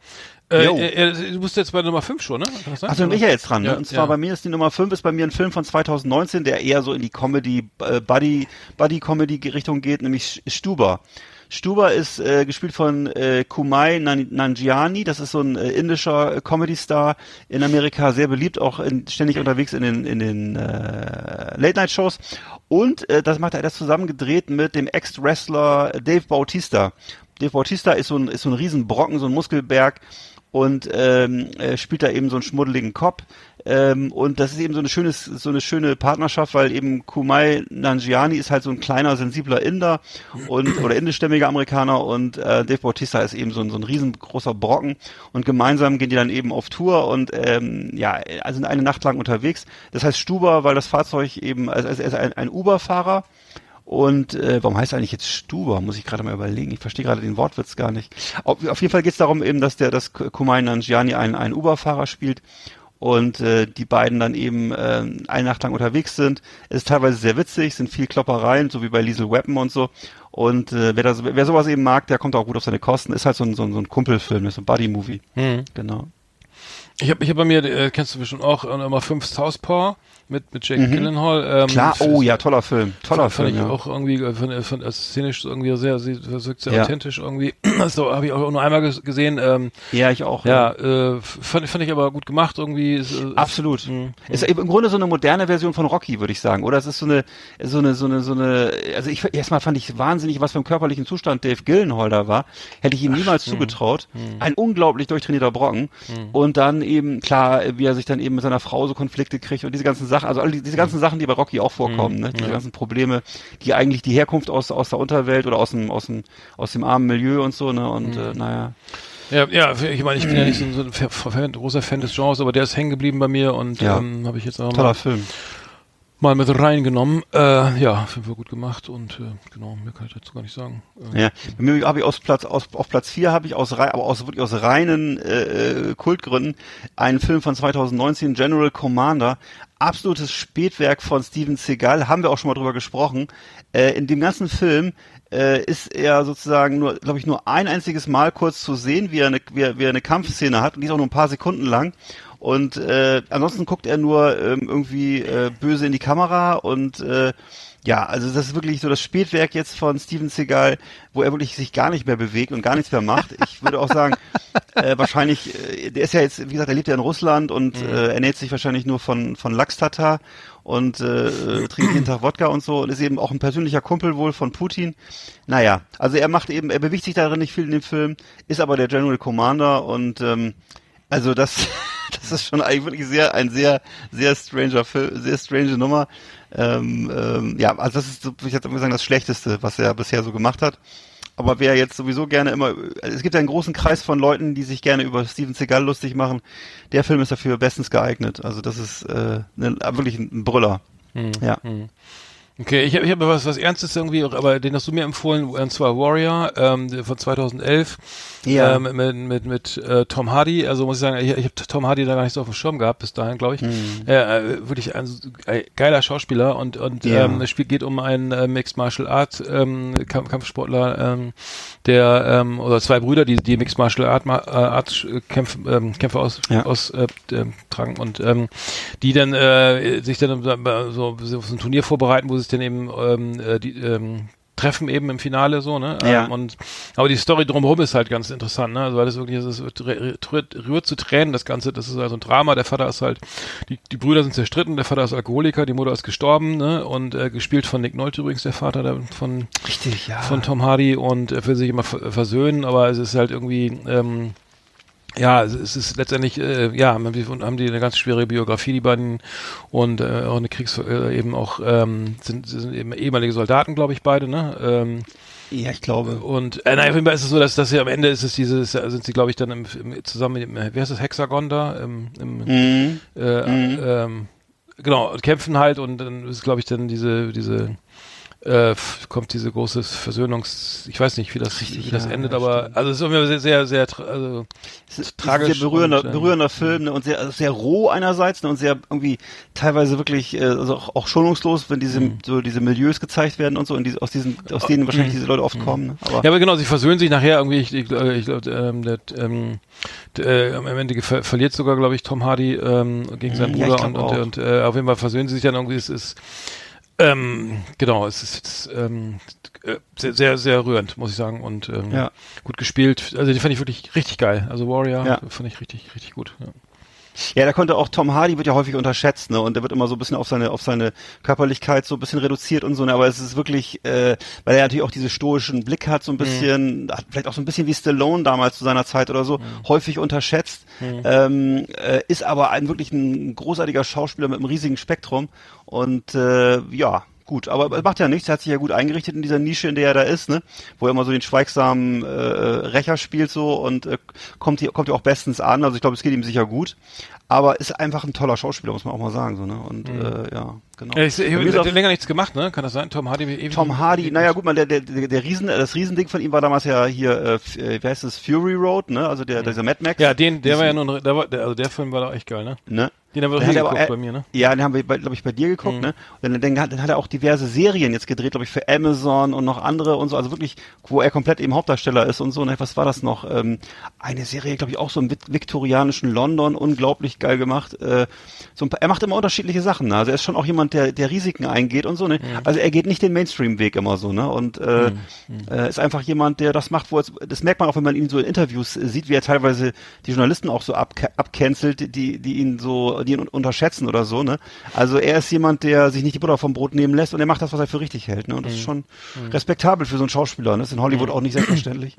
Äh, äh, äh, du bist jetzt bei Nummer 5 schon, ne? Dann bin ich ja jetzt dran. Ne? Ja, und zwar ja. bei mir ist die Nummer 5 ist bei mir ein Film von 2019, der eher so in die Comedy, äh, Buddy, Buddy-Comedy-Richtung geht, nämlich Stuber. Stuber ist äh, gespielt von äh, Kumai Nan Nanjiani, das ist so ein äh, indischer äh, Comedy-Star in Amerika, sehr beliebt, auch in, ständig unterwegs in den, in den äh, Late-Night-Shows. Und äh, das macht er das zusammen gedreht mit dem Ex-Wrestler Dave Bautista. Dave Bautista ist so ein, ist so ein Riesenbrocken, so ein Muskelberg und ähm, äh, spielt da eben so einen schmuddeligen Cop. Ähm, und das ist eben so eine schöne, so eine schöne Partnerschaft, weil eben Kumai Nanjiani ist halt so ein kleiner, sensibler Inder und oder indischstämmiger Amerikaner und äh, Dave Bautista ist eben so ein, so ein riesengroßer Brocken und gemeinsam gehen die dann eben auf Tour und ähm, ja, also sind eine Nacht lang unterwegs. Das heißt Stuber, weil das Fahrzeug eben, also er ist ein, ein Uber-Fahrer und äh, warum heißt er eigentlich jetzt Stuber? Muss ich gerade mal überlegen. Ich verstehe gerade den Wortwitz gar nicht. Auf, auf jeden Fall geht es darum eben, dass der das Kumai Nanjiani einen, einen Uber-Fahrer spielt und äh, die beiden dann eben äh, eine Nacht lang unterwegs sind. Es ist teilweise sehr witzig, sind viel Kloppereien, so wie bei Liesel Weapon und so. Und äh, wer, das, wer sowas eben mag, der kommt auch gut auf seine Kosten. Ist halt so ein, so ein, so ein Kumpelfilm, ist so ein Buddy-Movie. Mhm. Genau. Ich habe ich hab bei mir, äh, kennst du bestimmt auch, äh, Nummer 5 Southpaw mit, mit Jake Gyllenhaal. Ähm, Mhm. Klar, oh ja, toller Film. Toller fand Film. ich ja. auch irgendwie äh, von, von also szenisch irgendwie sehr, wirkt sehr Ja. authentisch irgendwie. So habe ich auch nur einmal ges- gesehen. Ähm, ja, ich auch. ja, äh, fand, fand ich aber gut gemacht irgendwie. Ist, äh, Absolut. Mhm. Ist im Grunde so eine moderne Version von Rocky, würde ich sagen. Oder es ist so eine, so eine, so eine, so eine, also ich, erstmal fand ich wahnsinnig, was für ein körperlichen Zustand Dave Gillenhall da war. Hätte ich ihm niemals zugetraut. Ein unglaublich durchtrainierter Brocken. Und dann eben, klar, wie er sich dann eben mit seiner Frau so Konflikte kriegt und diese ganzen Sachen, also all die, diese ganzen Sachen, die bei Rocky auch vorkommen, ne? Diese ganzen Probleme, die eigentlich die Herkunft aus, aus der Unterwelt oder aus dem, aus dem, aus dem armen Milieu und so, ne? Und, äh, naja. Ja, ja, ich meine, ich bin ja nicht so ein, so ein großer Fan des Genres, aber der ist hängen geblieben bei mir und Ja. ähm, habe ich jetzt auch Toller mal, Film. Mal mit reingenommen. Äh, ja, jeden Fall gut gemacht und äh, genau, mehr kann ich dazu gar nicht sagen. Äh, Ja, bei mir habe ich aus Platz aus, auf Platz 4 habe ich aus aber aus wirklich aus reinen äh, äh, Kultgründen einen Film von 2019 General Commander, absolutes Spätwerk von Steven Seagal, haben wir auch schon mal drüber gesprochen. Äh, in dem ganzen Film äh, ist er sozusagen nur, glaube ich, nur ein einziges Mal kurz zu sehen, wie er eine, wie er, wie er eine Kampfszene hat und die ist auch nur ein paar Sekunden lang. Und äh, ansonsten guckt er nur ähm, irgendwie äh, böse in die Kamera und äh, ja, also das ist wirklich so das Spätwerk jetzt von Steven Seagal, wo er wirklich sich gar nicht mehr bewegt und gar nichts mehr macht. Ich würde auch sagen, äh, wahrscheinlich, äh, der ist ja jetzt, wie gesagt, er lebt ja in Russland und äh, ernährt sich wahrscheinlich nur von von Lachs-Tatar und äh, äh, trinkt jeden Tag Wodka und so und ist eben auch ein persönlicher Kumpel wohl von Putin. Naja, also er macht eben, er bewegt sich darin nicht viel in dem Film, ist aber der General Commander und ähm, also das, das ist schon eigentlich wirklich sehr, ein sehr, sehr stranger Film, sehr strange Nummer. Ähm, ähm, ja, also das ist, ich hätte sagen, das Schlechteste, was er bisher so gemacht hat. Aber wer jetzt sowieso gerne immer, es gibt ja einen großen Kreis von Leuten, die sich gerne über Steven Seagal lustig machen. Der Film ist dafür bestens geeignet. Also das ist äh, ne, wirklich ein Brüller. Ja. Okay, ich habe ich hab was, was Ernstes irgendwie, aber den hast du mir empfohlen, und zwar Warrior ähm, von 2011 Ja. ähm, mit, mit, mit äh, Tom Hardy. Also muss ich sagen, ich, ich habe Tom Hardy da gar nicht so auf dem Schirm gehabt bis dahin, glaube ich. Hm. Äh, äh, wirklich ein äh, geiler Schauspieler und und Ja. ähm, es spielt geht um einen äh, Mixed Martial Art ähm, Kamp Kampfsportler, ähm, der ähm, oder zwei Brüder, die die Mixed Martial Art, äh, Art äh, Kämpfe, ähm, Kämpfe aus, Ja. aus äh, ähm, tragen und ähm, die dann äh, sich dann äh, so, so so ein Turnier vorbereiten, wo sich dann eben ähm, äh, die ähm, treffen eben im Finale so, ne? Ja. Ähm, und aber die Story drumherum ist halt ganz interessant, ne? Also weil das wirklich das ist, rührt, rührt zu Tränen, das Ganze, das ist also ein Drama. Der Vater ist halt, die, die Brüder sind zerstritten, der Vater ist Alkoholiker, die Mutter ist gestorben, ne? Und äh, gespielt von Nick Nolte übrigens, der Vater der, von Richtig, ja. von Tom Hardy und er will sich immer ver- versöhnen, aber es ist halt irgendwie, ähm, ja, es ist letztendlich, äh, ja, haben die, eine ganz schwere Biografie, die beiden, und äh, auch eine Kriegs, äh, eben auch, ähm, sind, sind eben ehemalige Soldaten, glaube ich, beide, ne? Ähm, ja, ich glaube. und äh, nein, auf jeden Fall ist es so, dass, dass sie am Ende ist es dieses, sind sie, glaube ich, dann im, im, zusammen mit dem, äh, wie heißt das, Hexagon da? Im, im, Mhm. äh, ähm, genau, und kämpfen halt und dann ist, glaube ich, dann diese, diese, äh, kommt diese große Versöhnungs, ich weiß nicht, wie das, Richtig, wie das ja, endet, ja, aber, stimmt. also es ist irgendwie sehr, sehr, sehr, tra- also, Es ist tragisch sehr berührender, und, ähm, berührender Film ne, und sehr, also sehr roh einerseits ne, und sehr irgendwie teilweise wirklich äh, also auch, auch schonungslos, wenn diese Mhm. so diese Milieus gezeigt werden und so und diese, aus diesen aus denen wahrscheinlich diese Leute oft kommen. Ne? Aber Ja, aber genau, sie versöhnen sich nachher irgendwie. Ich, ich, äh, ich glaube, ähm, der, ähm, der, äh, am Ende ver verliert sogar, glaube ich, Tom Hardy ähm, gegen seinen Mhm, ja, ich Bruder glaub und, und, und äh, auf jeden Fall versöhnen sie sich dann irgendwie. Es ist ähm, genau, es ist jetzt ähm, äh, sehr, sehr, sehr rührend, muss ich sagen und ähm, Ja. gut gespielt. Also die fand ich wirklich richtig geil. Also Warrior Ja. fand ich richtig, richtig gut. Ja. Ja, da konnte auch Tom Hardy wird ja häufig unterschätzt, ne? Und der wird immer so ein bisschen auf seine auf seine Körperlichkeit so ein bisschen reduziert und so, ne? Aber es ist wirklich, äh, weil er natürlich auch diesen stoischen Blick hat, so ein bisschen, hat vielleicht auch so ein bisschen wie Stallone damals zu seiner Zeit oder so, häufig unterschätzt. Ähm, äh, ist aber ein wirklich ein großartiger Schauspieler mit einem riesigen Spektrum und äh, ja. Gut, aber es macht ja nichts, er hat sich ja gut eingerichtet in dieser Nische, in der er da ist, ne? Wo er immer so den schweigsamen äh, Rächer spielt so und äh, kommt hier kommt ja auch bestens an. Also ich glaube, es geht ihm sicher gut. Aber ist einfach ein toller Schauspieler, muss man auch mal sagen, so, ne? Und äh, ja, genau. Ja, ich, ich, ich habe länger nichts gemacht, ne? Kann das sein? Tom Hardy ewig Tom Hardy, naja gut, man, der, der, der, Riesen, das Riesending von ihm war damals ja hier, äh, äh, wie heißt es, Fury Road, ne? Also der, dieser Mad Max. Ja, den, der war ja nun, der war, der, also der Film war doch echt geil, ne? ne? Den haben wir doch er geguckt aber- bei mir, ne? Ja, den haben wir, glaube ich, bei dir geguckt, ne? Und dann, dann, hat- dann hat er auch diverse Serien jetzt gedreht, glaube ich, für Amazon und noch andere und so, also wirklich, wo er komplett eben Hauptdarsteller ist und so. Ne? Was war das noch? Ähm, eine Serie, glaube ich, auch so im vik- viktorianischen London, unglaublich geil gemacht. Äh, so ein paar, er macht immer unterschiedliche Sachen, ne? Also er ist schon auch jemand, der, der Risiken eingeht und so, ne? Also er geht nicht den Mainstream-Weg immer so, ne? Und äh, äh, ist einfach jemand, der das macht, wo es, das merkt man auch, wenn man ihn so in Interviews sieht, wie er teilweise die Journalisten auch so abca- abcancelt, die, die ihn so, die ihn un- unterschätzen oder so, ne? Also er ist jemand, der sich nicht die Butter vom Brot nehmen lässt und er macht das, was er für richtig hält, ne? Und das ist schon respektabel für so einen Schauspieler, ne? Das ist in Hollywood auch nicht selbstverständlich.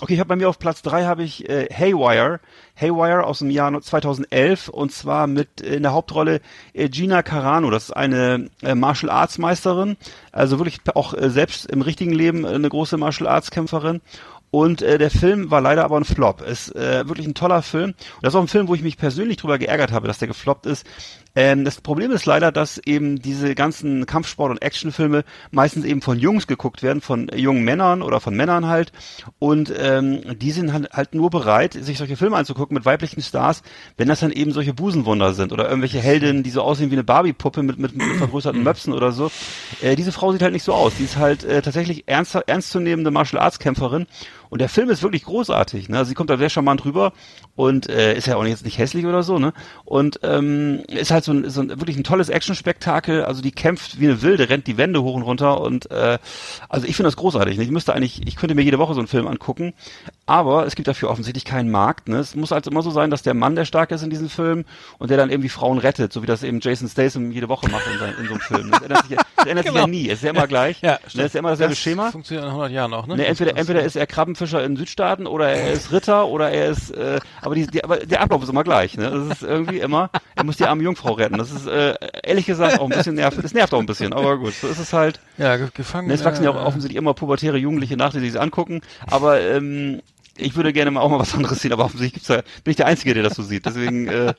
Okay, ich habe bei mir auf Platz drei habe ich äh, Haywire. Haywire aus dem Jahr 2011 und zwar mit in der Hauptrolle äh, Gina Carano. Das ist eine äh, Martial Arts Meisterin, also wirklich auch äh, selbst im richtigen Leben eine große Martial Arts Kämpferin. Und äh, der Film war leider aber ein Flop. Ist äh, wirklich ein toller Film. Und das ist auch ein Film, wo ich mich persönlich drüber geärgert habe, dass der gefloppt ist. Ähm, das Problem ist leider, dass eben diese ganzen Kampfsport- und Actionfilme meistens eben von Jungs geguckt werden, von jungen Männern oder von Männern halt. Und ähm, die sind halt, halt nur bereit, sich solche Filme anzugucken mit weiblichen Stars, wenn das dann eben solche Busenwunder sind oder irgendwelche Heldinnen, die so aussehen wie eine Barbie-Puppe mit, mit, mit vergrößerten Möpsen oder so. Äh, diese Frau sieht halt nicht so aus. Die ist halt äh, tatsächlich ernst, ernstzunehmende Martial Arts Kämpferin und der Film ist wirklich großartig. Ne? Also sie kommt da sehr charmant rüber und äh, ist ja auch jetzt nicht hässlich oder so. ne Und ähm, ist halt so ein, so ein wirklich ein tolles Action-Spektakel. Also die kämpft wie eine Wilde, rennt die Wände hoch und runter und äh, also ich finde das großartig. Ne? Ich müsste eigentlich, ich könnte mir jede Woche so einen Film angucken, aber es gibt dafür offensichtlich keinen Markt. Ne? Es muss also immer so sein, dass der Mann der stark ist in diesem Film und der dann irgendwie Frauen rettet, so wie das eben Jason Statham jede Woche macht in, sein, in so einem Film. Das ändert sich, ja- das ändert sich ja Genau. nie. Es ist ja immer gleich. Ja, ne? Es ist ja immer dasselbe Schema. Funktioniert in 100 Jahren auch, ne? Ne, entweder, Das- entweder ist er Krabbenfischer in Südstaaten oder er ist Ritter oder er ist, äh, aber, die, die, aber der Ablauf ist immer gleich. Ne? Das ist irgendwie immer, er muss die arme Jungfrau retten. Das ist äh, ehrlich gesagt auch ein bisschen nervt. Das nervt auch ein bisschen, aber gut, so ist es halt. ja, ge- gefangen. Es wachsen ja auch äh, offensichtlich immer pubertäre Jugendliche nach, die sich angucken. Aber ähm, ich würde gerne mal auch mal was anderes sehen, aber offensichtlich gibt's da, bin ich der Einzige, der das so sieht. Deswegen, äh,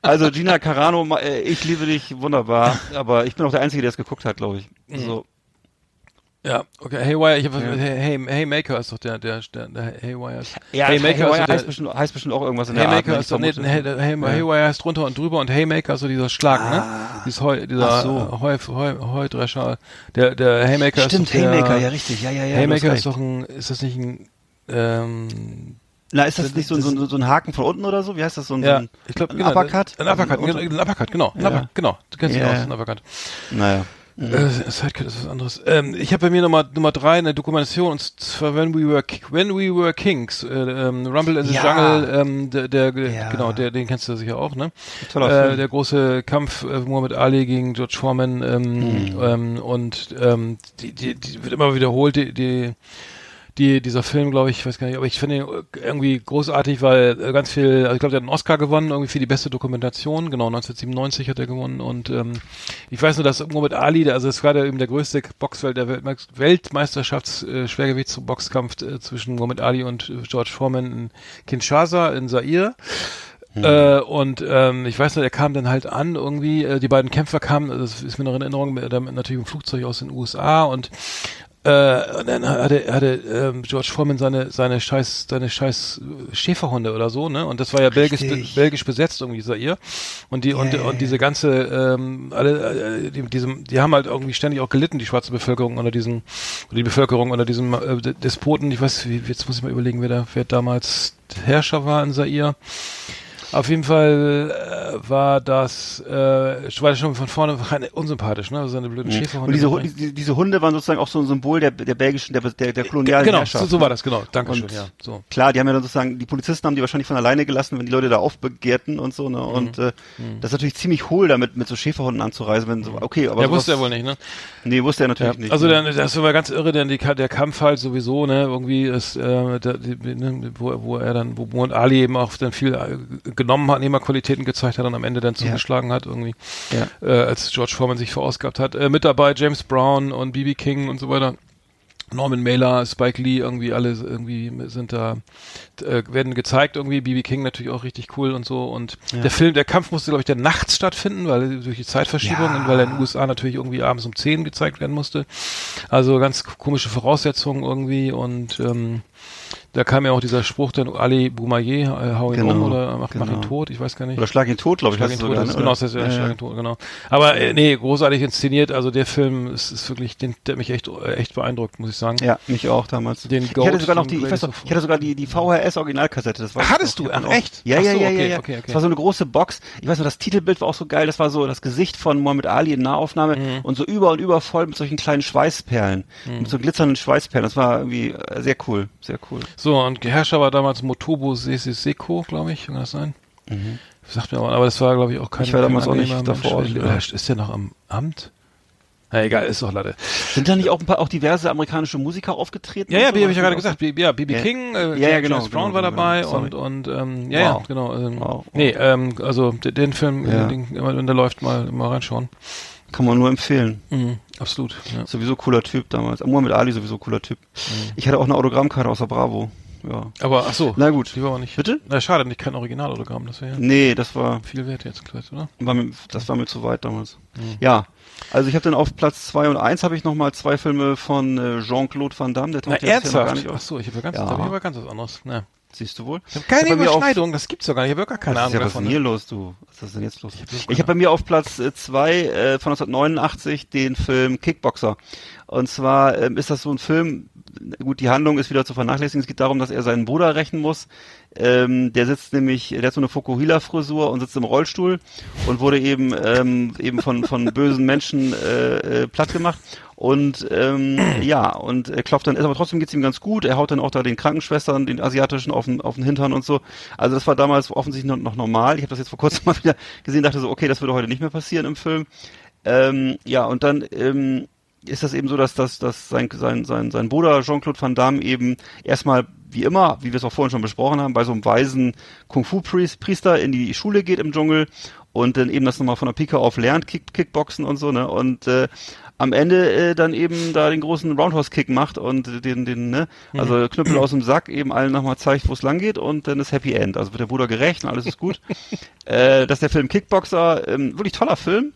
also Gina Carano, äh, ich liebe dich, wunderbar. Aber ich bin auch der Einzige, der es geguckt hat, glaube ich. Mhm. So. Ja, okay. Haywire, ich habe hey, hey, Haymaker ist doch der, der, der, der Haywire. Ist, Ja, Haymaker Haywire doch heißt, der, bestimmt, heißt bestimmt auch irgendwas in der Art. Haymaker ne? ist doch, nee, vermute. Hay, Hay, Haywire heißt drunter und drüber und Haymaker ist so dieser Schlag, ne? Dieses Heu, dieser Ah. So. Heu, Heu, Heudrescher. Der, der Haymaker Stimmt, ist doch der, Haymaker, ja richtig, ja, ja, ja. Haymaker ist doch ein, ist das nicht ein, ähm, Na, ist das nicht so, ein- so, ein- so ein Haken von unten oder so? Wie heißt das? So ein, so ja, ein, ich glaube, ein genau, Uppercut? Ein Uppercut, Und- genau, ein Uppercut, genau, ein Ja. Uppercut, genau, du kennst dich Ja, aus, ja. ein Uppercut. Naja. Äh, Sidecut ist was anderes. Ähm, ich habe bei mir Nummer Nummer drei eine Dokumentation und zwar When We Were When We Were Kings, äh, ähm, Rumble in the Ja. Jungle, ähm, der, der Ja. genau, der, den kennst du sicher auch, ne? Toller Äh, Film. der große Kampf äh, Muhammad Ali gegen George Foreman ähm, Mhm. ähm, und ähm, die, die, die wird immer wiederholt, die, die die, dieser Film, glaube ich, ich weiß gar nicht, aber ich finde ihn irgendwie großartig, weil äh, ganz viel, also ich glaube, der hat einen Oscar gewonnen, irgendwie für die beste Dokumentation, genau, 1997 hat er gewonnen und ähm, ich weiß nur, dass Muhammad Ali, der, also es war der eben der größte Boxwelt, der Weltme Weltmeisterschafts äh, Schwergewichtsboxkampf äh, zwischen Muhammad Ali und äh, George Foreman in Kinshasa in Zaire. Äh, und ähm, ich weiß noch, er kam dann halt an irgendwie, äh, die beiden Kämpfer kamen, also das ist mir noch in Erinnerung, mit, mit natürlich im Flugzeug aus den USA und äh, und dann hatte, hatte ähm, George Foreman seine seine scheiß seine scheiß Schäferhunde oder so, ne? Und das war ja belgisch, be, belgisch besetzt irgendwie Zaire. Und die und, und diese ganze ähm, alle äh, die, diesem die haben halt irgendwie ständig auch gelitten die schwarze Bevölkerung unter diesem oder die Bevölkerung unter diesem äh, Despoten. Ich weiß, wie, jetzt muss ich mal überlegen, wer da wer damals Herrscher war in Zaire. Auf jeden Fall äh, war das, äh, war schon von vorne unsympathisch, ne? Also seine blöden Schäferhunde. Und diese, Hu- die, diese Hunde waren sozusagen auch so ein Symbol der, der belgischen, der, der, der kolonialen genau, so, so war das, genau. Dankeschön, Und ja. So. Klar, die haben ja dann sozusagen, die Polizisten haben die wahrscheinlich von alleine gelassen, wenn die Leute da aufbegehrten und so, ne? Mhm. Und äh, das ist natürlich ziemlich hohl, damit mit so Schäferhunden anzureisen, wenn so, okay, aber Der sowas- wusste er wohl nicht, ne? Nee, wusste er Ja, natürlich nicht. also ne? der, das war ganz irre, denn die, der Kampf halt sowieso, ne, irgendwie ist, äh, der, die, ne, wo, wo er dann, wo Muhammad Ali eben auch dann viel äh, genommen hat, Nehmerqualitäten gezeigt hat und am Ende dann zugeschlagen hat irgendwie, Ja. äh, als George Foreman sich verausgabt hat. Äh, mit dabei James Brown und B.B. King und so weiter. Norman Mailer, Spike Lee, irgendwie alle irgendwie sind da, äh, werden gezeigt irgendwie, B.B. King natürlich auch richtig cool und so und der Film, der Kampf musste glaube ich der nachts stattfinden, weil durch die Zeitverschiebung Ja. und weil er in den USA natürlich irgendwie abends um 10 gezeigt werden musste. Also ganz komische Voraussetzungen irgendwie und ähm, da kam ja auch dieser Spruch dann Ali Boumaier, äh, hau ihn Genau, um oder mach, mach ihn genau. tot, ich weiß gar nicht. Oder Schlag ihn tot, glaube ich. Schlag heißt ihn tot, sogar, das ne? genau, das ist ja, Schlag ihn tot, genau. Aber äh, nee, großartig inszeniert, also der Film ist, ist wirklich, den, der hat mich echt, äh, echt beeindruckt, muss ich sagen. Ja, mich auch damals. Den ich hatte sogar noch die, ich weiß noch, ich hatte sogar die, die VHS-Originalkassette. Das war hattest du? Ach, echt? Ja, ja, so, ja, okay, ja, ja. okay, okay. Das war so eine große Box. Ich weiß noch, das Titelbild war auch so geil. Das war so das Gesicht von Muhammad Ali in Nahaufnahme Mhm. und so über und über voll mit solchen kleinen Schweißperlen. Mit so glitzernden Schweißperlen. Das war irgendwie sehr cool. Sehr cool. So, und Herrscher war damals Motobo Sese Seko, glaube ich, kann das sein? Sagt mir aber, aber das war, glaube ich, auch kein Mhm. Ich war damals auch nicht davor, ja. Oder Ist der noch am Amt? Na egal, ist doch Latte. Sind da nicht auch ein paar auch diverse amerikanische Musiker aufgetreten? Ja, ja, so? wie habe ich ja gerade gesagt. Ja, B.B. Ja. King, äh, Ja, ja, genau, James Brown genau, war genau, dabei sorry. und, und ähm, ja, Wow. ja, genau. Ähm, Wow. Nee, ähm, also den, den Film, Ja. den, immer, wenn der läuft, mal, mal reinschauen. Kann man nur empfehlen. Mhm, absolut. Ja. Sowieso cooler Typ damals. Muhammad Ali sowieso cooler Typ. Mhm. Ich hatte auch eine Autogrammkarte aus der Bravo. ja. Aber ach so. Na gut. Die war aber nicht. Bitte? Na, schade, nicht kein Originalautogramm, das wäre ja Nee, das war, viel wert jetzt vielleicht, oder? war mir, das war mir zu weit damals. Mhm. Ja. Also ich habe dann auf Platz zwei und eins habe ich noch mal zwei Filme von äh, Jean-Claude Van Damme. Der Na, taucht ja noch gar nicht Ach auf. so, ich habe ja ganz, Ja. hab ich aber ganz was anderes. Na. Siehst du wohl? Ich habe keine Ich hab mir auf- Überschneidung, das gibt's doch gar nicht. Ich habe gar keine Ahnung ja was ist davon. denn hier ne? los, du? Was ist denn jetzt los? hab Ich, habe bei mir auf Platz äh, zwei äh, von 1989 den Film Kickboxer. Und zwar ähm, ist das so ein Film, gut, die Handlung ist wieder zu vernachlässigen. Es geht darum, dass er seinen Bruder rächen muss. Ähm, der sitzt nämlich, der hat so eine Fukuhila-Frisur und sitzt im Rollstuhl und wurde eben ähm, eben von von bösen Menschen äh, äh, platt gemacht. Und ähm, ja, und er klopft dann, ist aber trotzdem geht's ihm ganz gut. Er haut dann auch da den Krankenschwestern, den asiatischen, auf den, auf den Hintern und so. Also das war damals offensichtlich noch, noch normal. Ich habe das jetzt vor kurzem mal wieder gesehen, dachte so, okay, das würde heute nicht mehr passieren im Film. Ähm, ja, und dann ähm, ist das eben so, dass, dass, dass sein, sein, sein, sein Bruder Jean-Claude Van Damme eben erstmal, wie immer, wie wir es auch vorhin schon besprochen haben, bei so einem weisen Kung-Fu-Priester in die Schule geht im Dschungel und dann eben das nochmal von der Pike auf lernt, Kick, Kickboxen und so, ne? Und äh, am Ende äh, dann eben da den großen Roundhouse-Kick macht und den, den, ne, also Knüppel aus dem Sack eben allen nochmal zeigt, wo es lang geht und dann ist Happy End. Also wird der Bruder gerecht und alles ist gut. äh, das ist der Film Kickboxer, ähm, wirklich toller Film.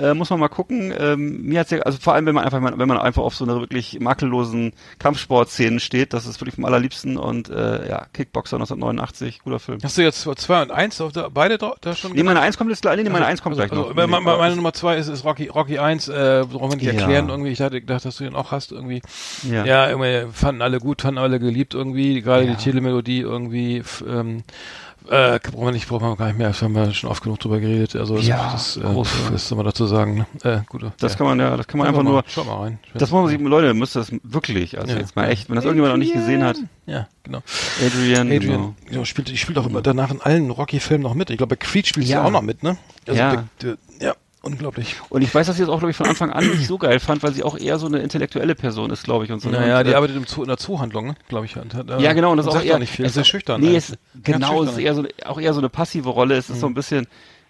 Äh, muss man mal gucken. Ähm, mir hat's ja, also vor allem, wenn man einfach, wenn man einfach auf so eine wirklich makellosen Kampfsportszenen steht, das ist wirklich vom allerliebsten und äh, ja, Kickboxer 1989, guter Film. Hast du jetzt zwei und eins auf der, beide da, da schon? Nee, meine Eins kommt jetzt gleich, nee, meine Eins kommt also, gleich also, noch. meine, meine, meine Nummer zwei ist, ist Rocky, Rocky 1, äh, brauchen wir nicht Ja. erklären irgendwie. Ich hatte gedacht, dass du den auch hast irgendwie. ja. Ja, irgendwie fanden alle gut, fanden alle geliebt irgendwie, gerade Ja. die Telemelodie irgendwie, ähm, äh, brauchen wir nicht, brauchen wir gar nicht mehr, das haben wir schon oft genug drüber geredet, also das, Ja, das äh, groß, ja. was soll man dazu sagen, ne? äh, gut. Das ja. kann man ja, das kann man Schauen einfach wir nur, mal, Schau mal rein. das muss man sich, Leute, müsst das wirklich, also Ja. jetzt mal echt, wenn das irgendjemand noch nicht gesehen hat, Ja, genau. Adrian, Adrian genau. genau, spielt, ich spielt auch immer danach in allen Rocky-Filmen noch mit. Ich glaube, bei Creed spielt sie Ja. auch noch mit, ne? Ja. der- der- ja, unglaublich. Und ich weiß, dass sie das auch, glaube ich, von Anfang an nicht so geil fand, weil sie auch eher so eine intellektuelle Person ist, glaube ich, und so. ne? Naja, und, die äh, arbeitet im Zoo, in der Zoohandlung, glaube ich. Und äh, Ja, genau, und das ist auch sagt eher nicht viel. es ist sehr schüchtern. Nee, Ganz genau, es ist eher so auch eher so eine passive Rolle, es ist so ein bisschen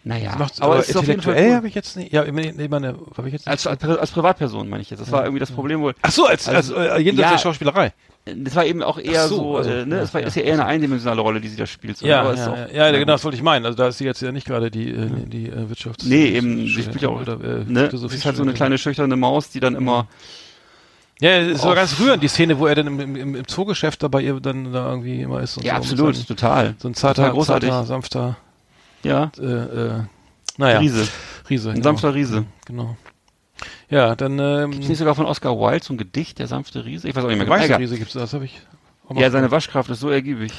naja, Macht, aber aber es ist intellektuell cool. habe ich jetzt nicht. Ja, ich meine, nee, meine, habe ich jetzt nicht. als, als, als Privatperson meine ich jetzt. Das war irgendwie das Problem wohl. Ach so, als, als, Also, äh, jenseits ja. der Schauspielerei. Das war eben auch eher so, so, also, äh, ne, ja, es war ja. ist ja eher eine eindimensionale Rolle, die sie da spielt. So. Ja, ja, auch- ja, ja, na genau, das wollte ich meinen. Also da ist sie jetzt ja nicht gerade die, äh, die äh, Wirtschafts... Nee, eben, sie spielt ja auch, oder, äh, ne, sie ist halt so eine kleine schüchterne Maus, die dann immer, Ja, es war ganz rührend, die Szene, wo er dann im, im, im Zoogeschäft da bei ihr dann da irgendwie immer ist. Und ja, so, absolut, seinem- total. So ein zarter, großartig. zarter, sanfter, Ja, äh, äh, naja. Riese. Riese. Ein genau. sanfter Riese. Genau. Ja, dann, ähm, Ist nicht sogar von Oscar Wilde so ein Gedicht, der sanfte Riese? Ich weiß auch nicht mehr weiße Egal. Riese gibt's, das habe ich auch Ja, seine Waschkraft ist so ergiebig.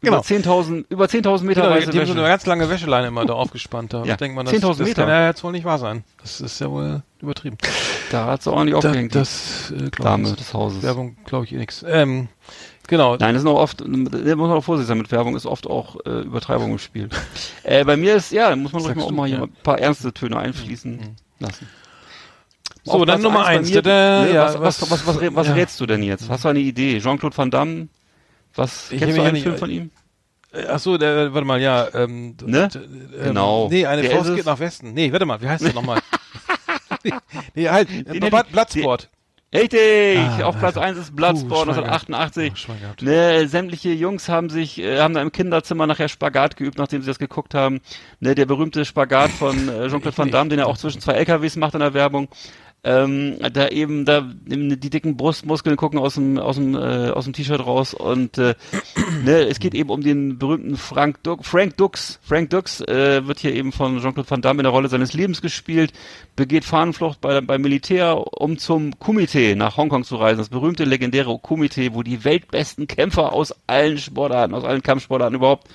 Genau. Über 10.000, über 10.000 Meter Genau, die weiße die haben so eine Wäsche. ganz lange Wäscheleine immer da aufgespannt. Da Ja, denkt man, das, 10.000 das Meter. kann ja jetzt wohl nicht wahr sein. Das ist ja wohl übertrieben. Da hat sie ordentlich Da, aufgehängt, das, äh, Dame ich, des Hauses. Werbung glaube ich eh nix. Ähm, genau. Nein, das sind auch oft, da muss man auch vorsichtig sein mit Werbung, ist oft auch äh, Übertreibung im Spiel. äh, bei mir ist, ja, da muss man ruhig mal auch mal hier ja. ein paar ernste Töne einfließen lassen. So, Auf dann Platz Nummer eins. mir, Da- ne, ja, was, was, was, was, was, ja. rätst du denn jetzt? Hast du eine Idee? Jean-Claude Van Damme? Was, Ich kennst du einen Film nicht- von ihm? Äh, Ach so, der, warte mal, ja. Ähm, Ne? ähm, Genau. Nee, eine Der Faust geht nach Westen. Nee, warte mal, wie heißt der nochmal? nee, halt, äh, Bloodsport. Richtig! Ah, Auf Platz Alter. 1 ist Bloodsport gehabt. 1988. Oh. Ne, sämtliche Jungs haben sich, äh, haben da im Kinderzimmer nachher Spagat geübt, nachdem sie das geguckt haben. Ne, der berühmte Spagat von äh, Jean-Claude Van Damme, den er auch zwischen zwei LKWs macht in der Werbung. Ähm, da eben, da die dicken Brustmuskeln gucken aus dem aus dem äh, aus dem T-Shirt raus und äh, ne, es geht eben um den berühmten Frank Dux, Frank Dux, Frank Dux äh, wird hier eben von Jean-Claude Van Damme in der Rolle seines Lebens gespielt, begeht Fahnenflucht bei, beim Militär, um zum Kumite nach Hongkong zu reisen, das berühmte legendäre Kumite, wo die weltbesten Kämpfer aus allen Sportarten, aus allen Kampfsportarten überhaupt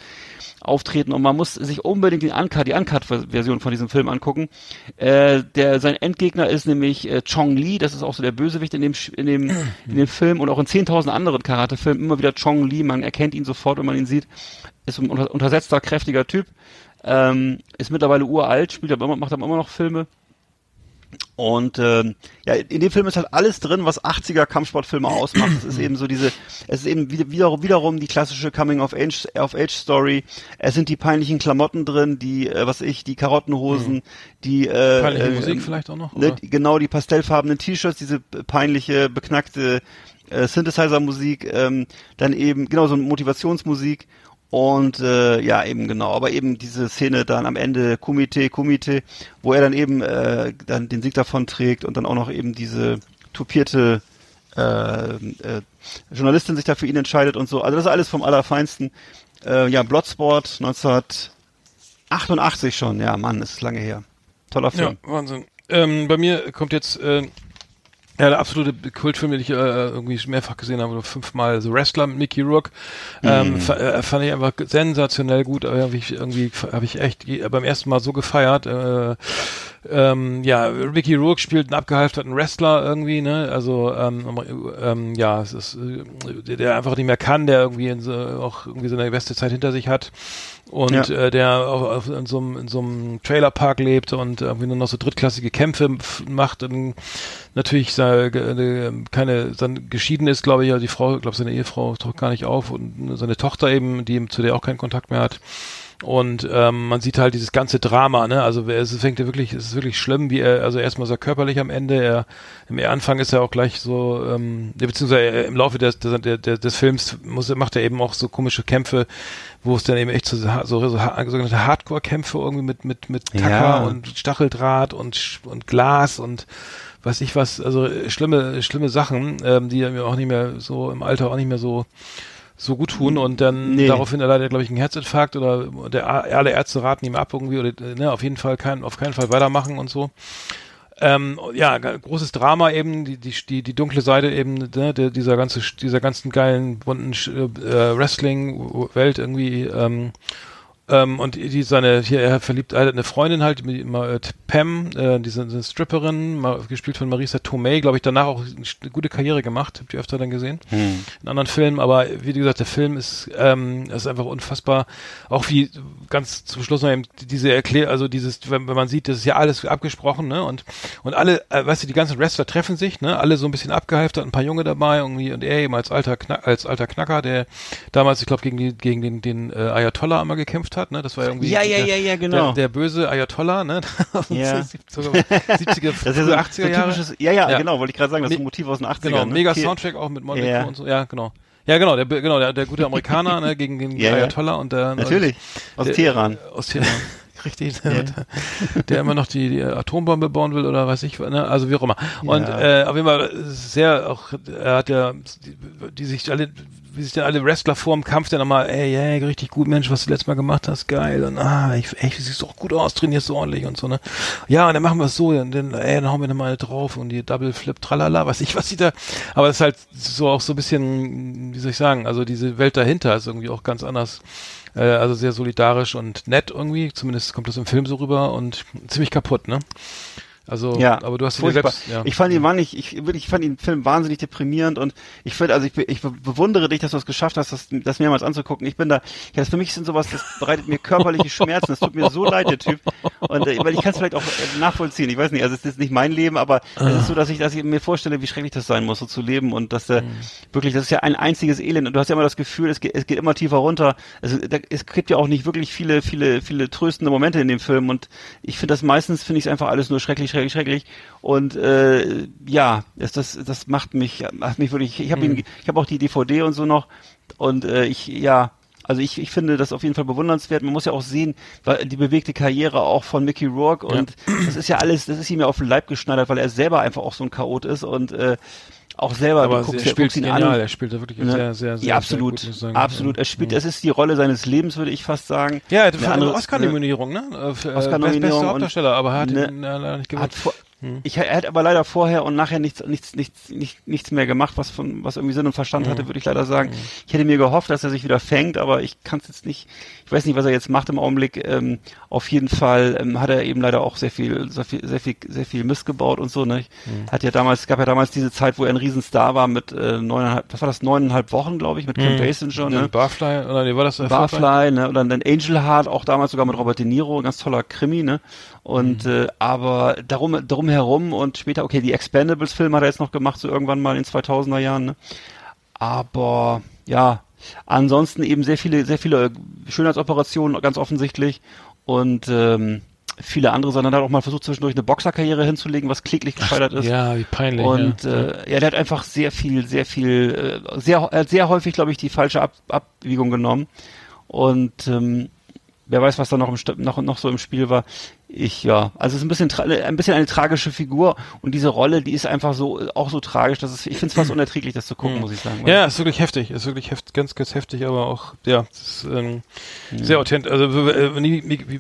auftreten und man muss sich unbedingt die Uncut, die Uncut-Version von diesem Film angucken. Äh, der sein Endgegner ist nämlich äh, Chong Li, das ist auch so der Bösewicht in dem in dem in dem Film und auch in 10.000 anderen Karate-Filmen immer wieder Chong Li, man erkennt ihn sofort, wenn man ihn sieht. Ist ein unter, untersetzter, kräftiger Typ. Ähm, ist mittlerweile uralt, spielt aber immer, macht aber immer noch Filme. Und ähm, ja, in dem Film ist halt alles drin, was 80er Kampfsportfilme ausmacht. Es ist eben so diese, es ist eben wieder, wieder, wiederum die klassische Coming of Age, of Age Story. Es sind die peinlichen Klamotten drin, die, äh, was ich, die Karottenhosen, die äh, Peinliche äh, Musik vielleicht auch noch? Ne, genau, die pastellfarbenen T-Shirts, diese peinliche, beknackte äh, Synthesizer-Musik, ähm, dann eben genau so Motivationsmusik und äh, ja eben genau, aber eben diese Szene dann am Ende Kumite, Kumite, wo er dann eben äh, dann den Sieg davon trägt und dann auch noch eben diese tupierte äh, äh, Journalistin sich da für ihn entscheidet und so. Also das ist alles vom Allerfeinsten. Äh, ja, Bloodsport 1988 schon. Ja, Mann, ist lange her. Toller Ja, Film. Wahnsinn. Ähm, bei mir kommt jetzt äh, ja, der absolute Kultfilm, den ich äh, irgendwie mehrfach gesehen habe, oder fünfmal, The Wrestler mit Mickey Rourke. Ähm, äh, fand ich einfach sensationell gut, aber hab ich irgendwie habe ich echt beim ersten Mal so gefeiert. Äh, ähm, ja, Mickey Rourke spielt einen abgehalfterten Wrestler irgendwie, ne? Also ähm, ähm, ja, es ist äh, der, einfach nicht mehr kann, der irgendwie in so, auch irgendwie seine beste Zeit hinter sich hat und Ja. äh, der auf, auf, in so einem in so einem Trailerpark lebt und irgendwie nur noch so drittklassige Kämpfe macht und natürlich sei, ge- äh, keine dann geschieden ist, glaube ich, ja die Frau, glaube seine Ehefrau taucht gar nicht auf und seine Tochter eben, die zu der auch keinen Kontakt mehr hat. Und ähm, man sieht halt dieses ganze Drama, ne? Also es fängt ja wirklich, es ist wirklich schlimm, wie er, also erstmal er körperlich am Ende, er im Anfang ist er auch gleich so, ähm, beziehungsweise er- im Laufe des, des, des, des Films muss, macht er eben auch so komische Kämpfe, wo es dann eben echt so, so, so, so sogenannte Hardcore-Kämpfe irgendwie mit mit mit Tacker Ja. und Stacheldraht und und Glas und weiß ich was, also äh, schlimme schlimme Sachen, ähm, die mir auch nicht mehr so im Alter auch nicht mehr so so gut tun und dann Nee. daraufhin erleidet er glaube ich einen Herzinfarkt oder der alle Ärzte raten ihm ab irgendwie oder ne, auf jeden Fall kein auf keinen Fall weitermachen und so. Ähm, ja, großes Drama eben, die, die, die, die dunkle Seite eben, ne, der, dieser ganze, dieser ganzen geilen, bunten äh, Wrestling-Welt irgendwie, ähm, ähm, und die seine, hier, er verliebt, er eine Freundin halt, mit, Ma- äh, Pam, äh, diese, diese Stripperin, ma, gespielt von Marisa Tomei, glaube ich, danach auch eine gute Karriere gemacht, habt ihr öfter dann gesehen, in anderen Filmen, aber wie gesagt, der Film ist, ähm, ist einfach unfassbar, auch wie ganz zum Schluss noch eben diese Erklär, also dieses, wenn, wenn man sieht, das ist ja alles abgesprochen, ne, und, und alle, äh, weißt du, die ganzen Wrestler treffen sich, ne, alle so ein bisschen abgehalftert, ein paar Junge dabei, irgendwie, und er eben als alter, Knack, als alter Knacker, der damals, ich glaube, gegen, die, gegen den, den äh, Ayatollah einmal gekämpft hat, ne, das war irgendwie Ja, ja, der, ja, ja, genau. der, der böse Ayatollah, ne, Ja. 70er, 70er, Das ist ja so, 80er so Jahre. ja, ja, Ja. genau, wollte ich gerade sagen, das ist Me- ein Motiv aus den 80ern. Genau, ne? mega Okay. Soundtrack auch mit Monaco Ja. und so. Ja, genau. Ja, genau, der genau, der, der gute Amerikaner, ne, gegen den Ja. Ayatollah und der Natürlich, aus der, Teheran. Aus Teheran. Richtig, der, der immer noch die, die Atombombe bauen will oder weiß ich, ne? also wie auch immer. Und äh, auf jeden Fall sehr auch, er hat ja, die, die sich alle, wie sich dann alle Wrestler vor dem Kampf dann nochmal, ey, ey, richtig gut, Mensch, was du letztes Mal gemacht hast, geil. Und ah, ich, ey, du siehst doch gut aus, trainierst du ordentlich und so, ne? Ja, und dann machen wir es so, dann, dann, ey, dann hauen wir nochmal drauf und die Double Flip, tralala, weiß ich, was sie da, aber das ist halt so auch so ein bisschen, wie soll ich sagen, also diese Welt dahinter ist irgendwie auch ganz anders. Äh, also sehr solidarisch und nett irgendwie, zumindest kommt das im Film so rüber und ziemlich kaputt, ne? Also, Ja, aber du hast ihn furchtbar. selbst, ja. Ich fand ihn wahnsinnig, ich, ich fand den Film wahnsinnig deprimierend und ich finde, also ich, ich be- bewundere dich, dass du es geschafft hast, das, das mehrmals anzugucken. Ich bin da, ja, das für mich sind sowas, das bereitet mir körperliche Schmerzen. Das tut mir so leid, der Typ. Und äh, weil ich kann es vielleicht auch äh, nachvollziehen. Ich weiß nicht, also es ist nicht mein Leben, aber es ist so, dass ich, dass ich mir vorstelle, wie schrecklich das sein muss, so zu leben und dass der wirklich, das ist ja ein einziges Elend und du hast ja immer das Gefühl, es geht, es geht immer tiefer runter. Also da, es gibt ja auch nicht wirklich viele, viele, viele tröstende Momente in dem Film und ich finde das meistens finde ich es einfach alles nur schrecklich, schrecklich, schrecklich und äh, ja, das, das, das macht mich, macht mich wirklich. Ich habe ihn, ich habe auch die DVD und so noch und äh, ich ja. Also ich, ich finde das auf jeden Fall bewundernswert. Man muss ja auch sehen, die bewegte Karriere auch von Mickey Rourke und das ist ja alles, das ist ihm ja auf den Leib geschneidert, weil er selber einfach auch so ein Chaot ist und äh, auch selber aber du guckst, er ja- spielt ihn genial, an. er spielt da wirklich Ne? sehr, sehr, sehr, ja, absolut, sehr gut, sagen. absolut. Er spielt, es ist die Rolle seines Lebens, würde ich fast sagen. Ja, er hatte Eine eine andere- Oscar-Nominierung, ne? Äh, äh, Oscar-Nominierung best- Bester Hauptdarsteller, aber er hat Ne, ihn leider nicht gewonnen. Vor, ich, er hat aber leider vorher und nachher nichts, nichts, nichts, nicht, nichts mehr gemacht, was von, was irgendwie Sinn und Verstand Mhm. hatte, würde ich leider sagen. Ich hätte mir gehofft, dass er sich wieder fängt, aber ich kann es jetzt nicht, ich weiß nicht, was er jetzt macht im Augenblick. Ähm, auf jeden Fall ähm, hat er eben leider auch sehr viel, sehr viel, sehr viel, sehr viel Mist gebaut und so. Ne? Mhm. Hat ja damals, es gab ja damals diese Zeit, wo er ein Riesenstar war mit äh, neuneinhalb, was war das, neuneinhalb Wochen, glaube ich, mit Kim Basinger, ne? Barfly, oder nee, war das äh, Barfly, ne? Oder dann Angel Heart, auch damals sogar mit Robert De Niro, ganz toller Krimi, ne? Und Mhm. äh, aber darum darum herum und später, okay, die Expendables Filme hat er jetzt noch gemacht, so irgendwann mal in 2000er Jahren, ne? Aber ja, ansonsten eben sehr viele sehr viele Schönheitsoperationen ganz offensichtlich und ähm, viele andere, sondern hat auch mal versucht, zwischendurch eine Boxerkarriere hinzulegen, was kläglich gescheitert ist. Ja, wie peinlich. Und ja. äh, ja, der hat einfach sehr viel, sehr viel, äh, sehr, er hat sehr häufig, glaube ich, die falsche Ab Abwiegung genommen. Und ähm, wer weiß, was da noch, im, noch, noch so im Spiel war. Ich, ja, also es ist ein bisschen, ein bisschen eine tragische Figur und diese Rolle, die ist einfach so, auch so tragisch, dass es, ich finde es fast unerträglich, das zu gucken, muss ich sagen. Ja, ist wirklich heftig, ist wirklich heft, ganz, ganz heftig, aber auch, ja, ist, ähm, sehr authentisch. Also, äh,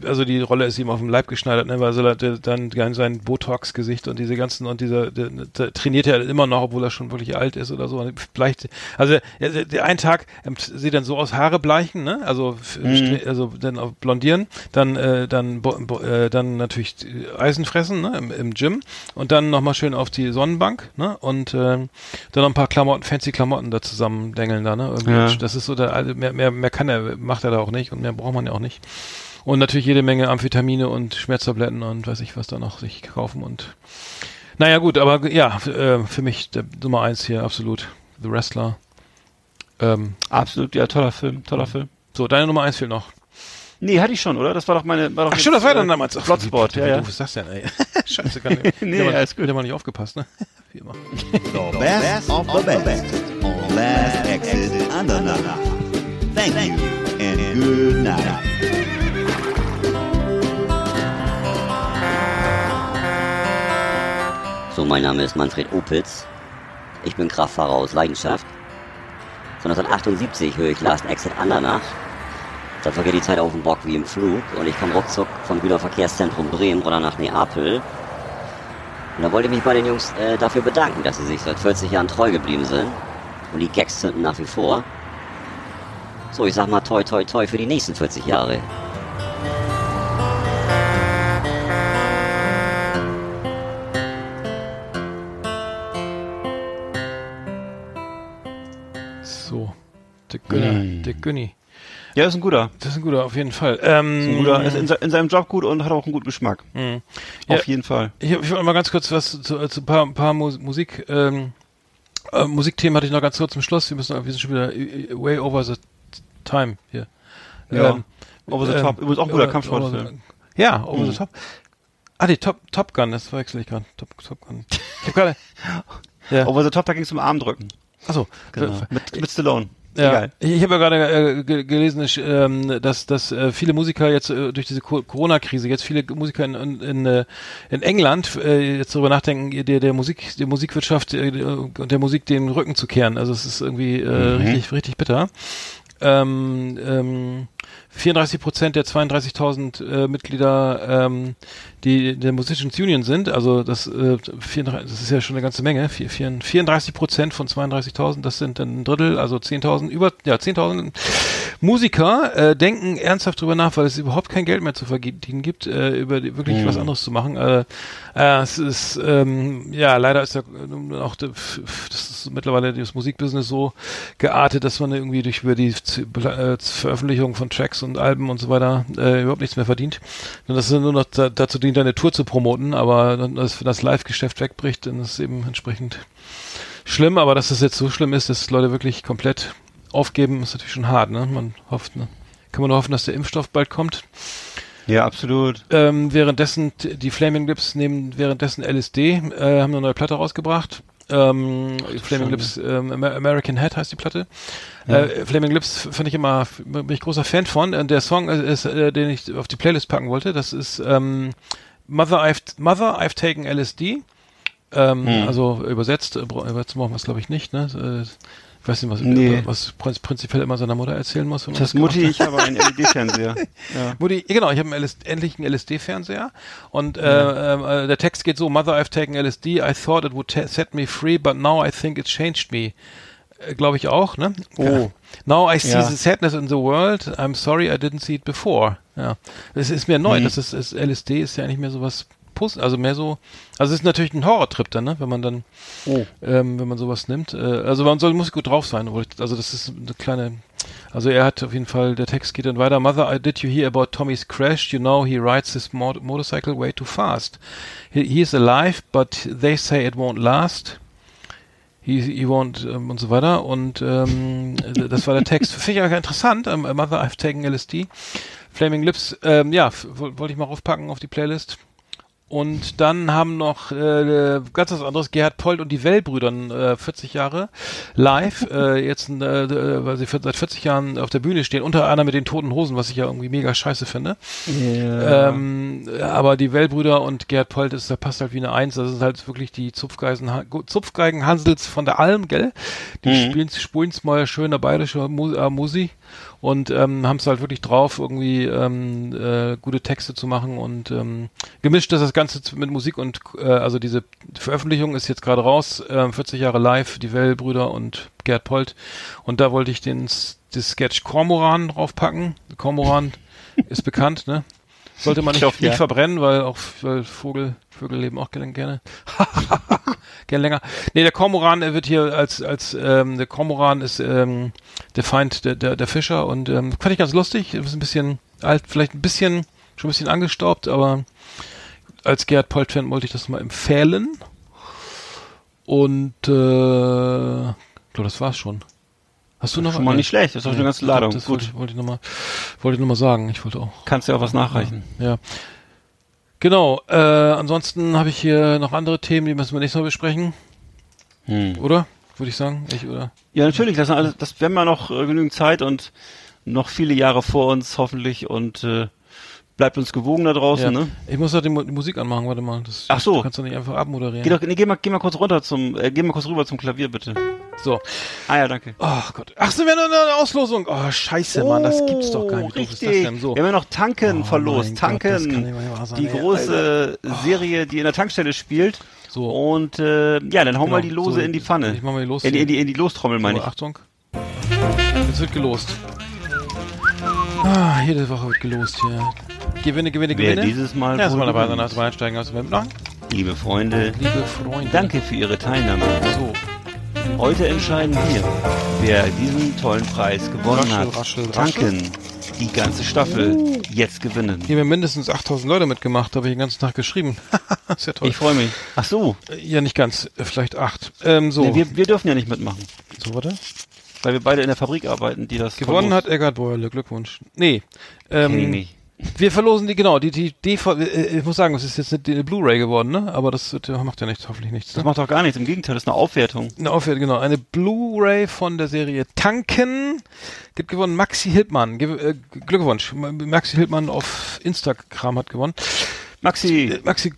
also die Rolle ist ihm auf dem Leib geschneidert, ne, weil so der, dann sein Botox-Gesicht und diese ganzen und dieser, der, der trainiert er immer noch, obwohl er schon wirklich alt ist oder so. Und Vielleicht, also der, der, einen Tag ähm, sieht dann so aus, Haare bleichen, ne, also, stre- also dann blondieren, dann, äh, dann, äh, dann natürlich äh, Eisen fressen, ne, im, im Gym und dann nochmal schön auf die Sonnenbank, ne, und ähm, dann noch ein paar Klamotten, fancy Klamotten da zusammen dengeln da, ne. Ja. Das ist so der, alte- mehr, mehr, mehr kann er, macht er da auch nicht und mehr braucht man ja auch nicht. Und natürlich jede Menge Amphetamine und Schmerztabletten und weiß ich was da noch sich kaufen und naja gut, aber ja, äh, für mich der Nummer eins hier absolut The Wrestler. Ähm, Absolut, ja, toller Film, toller Film. so, deine Nummer eins fehlt noch. Nee, hatte ich schon, oder? Das war doch meine, war doch Ach stimmt, das war dann äh, damals. Ach, Bloodsport, wie, ja, wie ja. doof ist das denn, ey? Scheiße, kann ich, Nee, ja, ist gut. wieder mal nicht aufgepasst, ne? Wie immer. The best of the best on Last Exit Andernach. Thank you and good night. So, mein Name ist Manfred Opitz. Ich bin Kraftfahrer aus Leidenschaft. Von 1978 höre ich Last Exit Andernach. Da vergeht die Zeit auf dem Bock wie im Flug und ich komme ruckzuck vom Güterverkehrszentrum Bremen oder nach Neapel. Und da wollte ich mich bei den Jungs äh, dafür bedanken, dass sie sich seit 40 Jahren treu geblieben sind. Und die Gags zünden nach wie vor. So, ich sag mal toi toi toi für die nächsten 40 Jahre. So. Der Günni. Der Günni. Ja, ist ein guter. Das ist ein guter, auf jeden Fall. Ähm, Ist ein guter, ist in, se- in seinem Job gut und hat auch einen guten Geschmack. Ja. Auf jeden Fall. Ich, ich will mal ganz kurz was zu, zu ein paar, ein paar Mus Musik, ähm, äh, Musikthemen hatte ich noch ganz kurz zum Schluss. Wir müssen, wir sind schon wieder äh, way over the time hier. Ja. Ähm, Over the ähm, Top. Übrigens auch ein guter Kampfsportfilm. Ja, Over Mhm. the Top. Ah, nee, Top, Top Gun, das verwechsel ich gerade. Top, Top Gun. Ich hab gerade. Ja. Over the Top, da ging es um Armdrücken. Achso. Genau. Mit, mit Stallone. Ja, Egal. ich, ich habe ja gerade äh, ge- gelesen, ich, ähm, dass, dass äh, viele Musiker jetzt äh, durch diese Co- Corona-Krise, jetzt viele Musiker in, in, in, äh, in England äh, jetzt darüber nachdenken, der, der Musik, der Musikwirtschaft äh, und der Musik den Rücken zu kehren. Also es ist irgendwie äh, richtig, richtig bitter. Ähm, ähm, 34 Prozent der 32.000 äh, Mitglieder, ähm, die der Musicians Union sind, also das, äh, 34, das ist ja schon eine ganze Menge, vier- vier- 34 Prozent von 32.000, das sind dann ein Drittel, also 10.000, über, ja, 10.000 Musiker äh, denken ernsthaft drüber nach, weil es überhaupt kein Geld mehr zu verdienen gibt, äh, über die, wirklich was anderes zu machen. Äh, äh, es ist, ähm, ja, leider ist ja äh, auch, das ist mittlerweile das Musikbusiness so geartet, dass man irgendwie durch über die äh, Veröffentlichung von Tracks und Alben und so weiter äh, überhaupt nichts mehr verdient. Und das ist nur noch da, dazu dient, eine Tour zu promoten, aber das, wenn das Live-Geschäft wegbricht, dann ist es eben entsprechend schlimm, aber dass es jetzt so schlimm ist, dass Leute wirklich komplett aufgeben, ist natürlich schon hart, ne? Man hofft, ne? Kann man nur hoffen, dass der Impfstoff bald kommt. Ja, absolut. Ähm, währenddessen, die Flaming Lips nehmen währenddessen LSD, äh, haben eine neue Platte rausgebracht. Ähm, Flaming Lips, ähm, Amer- American Head heißt die Platte. Äh, Flaming Lips fand ich immer, bin ich großer Fan von. Und der Song ist, äh, den ich auf die Playlist packen wollte, das ist ähm, Mother, I've, Mother, I've Taken LSD. Ähm, Also übersetzt, äh, bra- übersetzt machen wir es glaube ich nicht, ne? Äh, Ich weiß nicht, was, Nee. was prinz- prinzipiell immer seiner Mutter erzählen muss. Das Mutti, ich habe einen LED-Fernseher. Ja. Mutti, genau, ich habe einen LS endlich einen LSD-Fernseher und äh, äh, der Text geht so: Mother, I've taken LSD. I thought it would set me free, but now I think it changed me. Äh, Glaube ich auch, ne? Oh. Now I see Ja. the sadness in the world. I'm sorry I didn't see it before. Ja, das ist mir neu. Das ist, ist LSD ist ja nicht mehr so was Pus, also mehr so. Also es ist natürlich ein Horrortrip dann, ne? Wenn man dann, Oh. ähm, wenn man sowas nimmt. Äh, also man soll muss gut drauf sein. Also das ist eine kleine. Also er hat auf jeden Fall. Der Text geht dann weiter. Mother, I did you hear about Tommy's crash? You know he rides his mo motorcycle way too fast. He, he is alive, but they say it won't last. He, he won't ähm, und so weiter. Und ähm, das war der Text. Finde ich aber interessant. Ähm, Mother, I've taken LSD. Flaming Lips, ähm, ja, wollte ich mal raufpacken auf die Playlist. Und dann haben noch äh, ganz was anderes, Gerhard Polt und die Wellbrüdern, äh, 40 Jahre live, äh, jetzt, äh, äh, weil sie seit 40 Jahren auf der Bühne stehen, unter anderem mit den Toten Hosen, was ich ja irgendwie mega scheiße finde. Ähm, aber die Wellbrüder und Gerhard Polt ist, da passt halt wie eine Eins. Das ist halt wirklich die Zupfgeisen, Zupfgeigen Hansels von der Alm, gell? Die spielen, spulen's mal schöner bayerischer Mu äh, Musi und ähm, haben es halt wirklich drauf, irgendwie ähm, äh, gute Texte zu machen und ähm, gemischt ist das Ganze mit Musik und äh, also diese Veröffentlichung ist jetzt gerade raus, äh, 40 Jahre live, die Wellbrüder und Gerd Polt und da wollte ich den das Sketch Kormoran draufpacken. Kormoran ist bekannt, ne? Sollte man Ich nicht, glaub, ja. nicht verbrennen, weil auch weil Vogel, Vögel leben auch gerne. gerne länger. Nee, der Kormoran er wird hier als, als ähm, der Kormoran ist ähm, der Feind der, der, der Fischer und ähm, fand ich ganz lustig. Ist ein bisschen alt, vielleicht ein bisschen, schon ein bisschen angestaubt, aber als Gerhard Polt-Fan wollte ich das mal empfehlen. Und äh, glaube, das war's schon. Hast du noch Schon mal nicht schlecht, das ist doch eine ganze Ladung. Das Gut. wollte ich, wollte ich nochmal wollte ich noch mal sagen. Ich wollte auch Kannst ja auch was nachreichen. ja. Genau, äh, ansonsten habe ich hier noch andere Themen, die müssen wir nicht noch besprechen, Hm. oder? Würde ich sagen, ich oder? Ja, natürlich, das, alles, das wir haben ja noch äh, genügend Zeit und noch viele Jahre vor uns hoffentlich und äh, bleibt uns gewogen da draußen, Ja. ne? Ich muss halt die, die Musik anmachen, warte mal. Das, Ach so. Du kannst doch nicht einfach abmoderieren. Geh doch, nee, geh mal, geh mal kurz runter zum, äh, geh mal kurz rüber zum Klavier, bitte. So. Ah ja, danke. Oh Gott. Ach, sind wir noch in einer Auslosung? Oh, scheiße, Mann, das gibt's doch gar nicht. Oh, Richtig. So. Wir haben ja noch Tanken Oh verlost. Gott, Tanken. sein, die ey. große Serie, die in der Tankstelle spielt. So. Und äh, ja, dann hauen Genau. wir die Lose So, in die Pfanne. ich mach mal die Los- in, die- in, die, in die Lostrommel, meine So, ich. Achtung. Jetzt wird gelost. Ah, jede Woche wird gelost hier. Gewinne, Gewinne, Wer Gewinne. dieses Mal erstmal dabei, danach drüber einsteigen. Du mitmachen? Liebe Freunde, Liebe Freunde. danke für Ihre Teilnahme. So. Heute entscheiden wir, wer diesen tollen Preis gewonnen Raschel, hat. raschel, raschel. Tanken, die ganze Staffel, jetzt gewinnen. Hier haben mindestens 8000 Leute mitgemacht, habe ich den ganzen Tag geschrieben. ist ja toll. Ich freue mich. Ach so, ja, nicht ganz, äh, vielleicht acht. Ähm, so. nee, wir, wir dürfen ja nicht mitmachen, so, warte. weil wir beide in der Fabrik arbeiten, die das Gewonnen hat. Eckart Beuerle, Glückwunsch. Nee. Kenn ich Ähm, nicht. Wir verlosen die, genau, die, die DV, äh, ich muss sagen, es ist jetzt eine, Blu-ray geworden, ne? Aber das ja- macht ja nichts, hoffentlich nichts. Das Ne? macht doch gar nichts, im Gegenteil, das ist eine Aufwertung. Eine Aufwertung, genau. Eine Blu-ray von der Serie Tanken. Gibt gewonnen Maxi Hildmann. Äh, Glückwunsch. Maxi Hildmann auf Instagram hat gewonnen. Maxi, Äh, Maxi,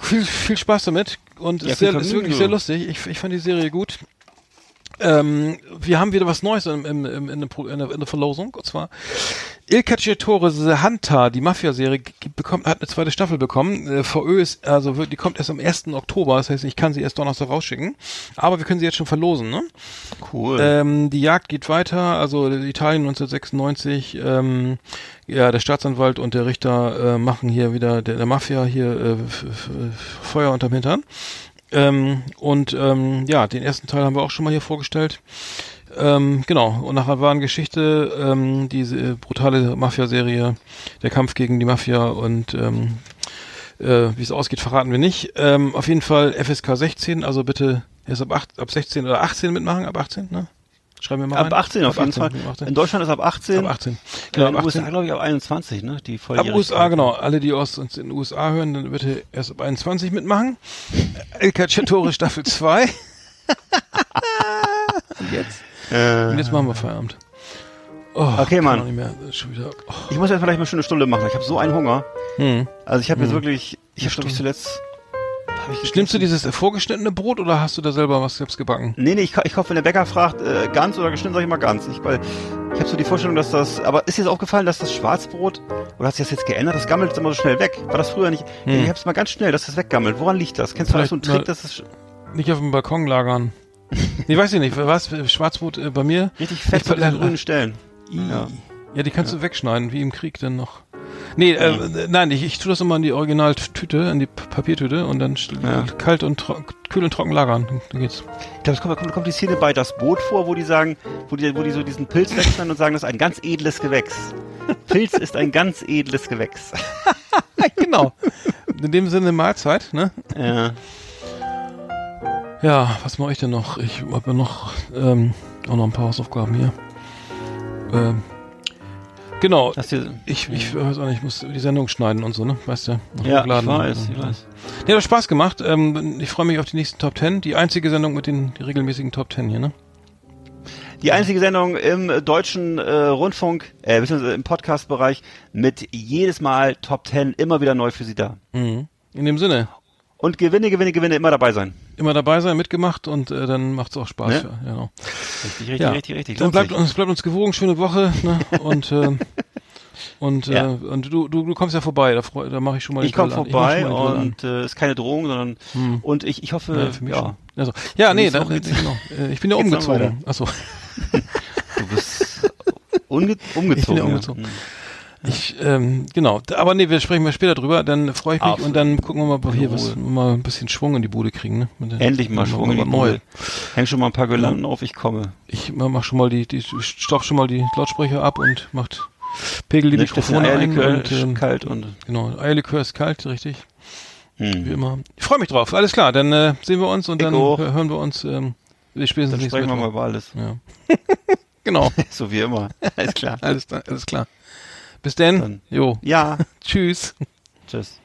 viel, viel Spaß damit und Ja, ist, sehr, ist wirklich sehr lustig. Ich, ich fand die Serie gut. Ähm, wir haben wieder was Neues in, der, Pro- in, der, in der Verlosung und zwar Il Cacciatore The Hunter, die Mafia-Serie, bekommt, hat eine zweite Staffel bekommen. Äh, VÖ ist, also die kommt erst am 1. Oktober, das heißt, ich kann sie erst Donnerstag rausschicken. Aber wir können sie jetzt schon verlosen, ne? cool. Ähm, die Jagd geht weiter, also Italien 1996, ähm, ja, der Staatsanwalt und der Richter äh, machen hier wieder der, der Mafia hier äh, Feuer unterm Hintern. Ähm, und ähm, ja, den ersten Teil haben wir auch schon mal hier vorgestellt. Ähm, genau, und nachher war eine Geschichte, ähm, diese brutale Mafia-Serie, der Kampf gegen die Mafia und ähm, äh, wie es ausgeht, verraten wir nicht. Ähm, auf jeden Fall FSK 16, also bitte erst ab, 8, ab 16 oder 18 mitmachen, ab 18, ne? Schreiben wir mal ab rein. 18 auf jeden 18, Fall. ab 18. In Deutschland ist ab 18. Ab 18. Genau, Genau, in ab den 18. USA glaube ich ab 21, ne? Die Ab. USA, genau. Alle, die aus uns in den USA hören, dann bitte erst ab 21 mitmachen. El Cacciatore Staffel 2. Und jetzt? Und jetzt machen wir Feierabend. Oh, Okay, Mann. oh. Ich muss jetzt vielleicht mal schon eine Stunde machen. Ich habe so einen Hunger. hm. Also ich habe jetzt Hm. wirklich, ich habe glaube ich zuletzt. Ich Nimmst du dieses vorgeschnittene Brot oder hast du da selber was selbst gebacken? Nee, nee, ich, ich hoffe, wenn der Bäcker fragt, äh, ganz oder geschnitten, sag ich mal ganz. Ich, weil ich habe so die Vorstellung, dass das. Aber ist dir das aufgefallen, dass das Schwarzbrot, oder hat sich das jetzt geändert? Das gammelt immer so schnell weg. War das früher nicht? Hm. Ich hab's mal ganz schnell, dass das weggammelt. Woran liegt das? Kennst du da so einen Vielleicht Trick, dass es Nicht auf dem Balkon lagern. nee, weiß ich nicht. Was? Schwarzbrot äh, bei mir? richtig fett Ich diesen ver- grünen Stellen? Ja. Ja. Ja, die kannst du wegschneiden, wie im Krieg denn noch. Nee, äh, nein, ich, ich tue das immer in die Originaltüte, in die Papiertüte und dann Ja. kalt und kühl und trocken lagern. Dann geht's. Ich glaube, es kommt, kommt, die Szene bei das Boot vor, wo die sagen, wo die, wo die so diesen Pilz wegschneiden und sagen, das ist ein ganz edles Gewächs. Pilz ist ein ganz edles Gewächs. genau. In dem Sinne Mahlzeit, ne? Ja. Ja, was mache ich denn noch? Ich habe ja noch ähm, auch noch ein paar Hausaufgaben hier. Ähm, Genau. Ich, ich weiß auch nicht, ich muss die Sendung schneiden und so, ne? Weißt du? Ja, ich weiß, ich weiß. Nee, hat Spaß gemacht. Ähm, ich freue mich auf die nächsten Top Ten. Die einzige Sendung mit den regelmäßigen Top Ten hier, ne? Die einzige Sendung im deutschen äh, Rundfunk, äh, beziehungsweise im Podcast-Bereich mit jedes Mal Top Ten immer wieder neu für Sie da. Mhm. In dem Sinne. Und Gewinne, Gewinne, Gewinne, immer dabei sein. Immer dabei sein, mitgemacht und äh, dann macht's auch Spaß. Ne? Ja, genau. Richtig, richtig, Ja. richtig, richtig. Dann bleibt uns, bleibt uns gewogen, schöne Woche, ne? Und äh, und, Ja. äh, und du, du, du kommst ja vorbei, da, freu- da mache ich schon mal Ich komme vorbei an. und äh, ist keine Drohung, sondern und ich, ich hoffe, Ja, ja, für mich schon. Also, ja, nee, da, genau. Äh, Ich bin ja umgezogen. Achso. du bist unge umgezogen. Ich bin ja ja. umgezogen. Ich, ähm, genau. Aber nee, wir sprechen mal später drüber. Dann freue ich mich Auf- und dann gucken wir mal, ob wir hier was, mal ein bisschen Schwung in die Bude kriegen. Ne? Den- Endlich mal Schwung in die. Bude. Häng schon mal ein paar Girlanden auf, ich komme. Ich mach schon mal die, die stopf schon mal die Lautsprecher ab und macht Pegel die Ne, Mikrofone ein und ist ähm, kalt und genau, Eierlikör ist kalt, richtig, wie hm. immer. Ich freue mich drauf. Alles klar, dann äh, sehen wir uns und Ich dann hören wir uns. Ähm, wir spätestens dann sprechen wir mal über alles. Ja. genau, So wie immer. Alles klar. alles, alles klar. Bis denn. Dann- Jo. Ja, Tschüss. tschüss.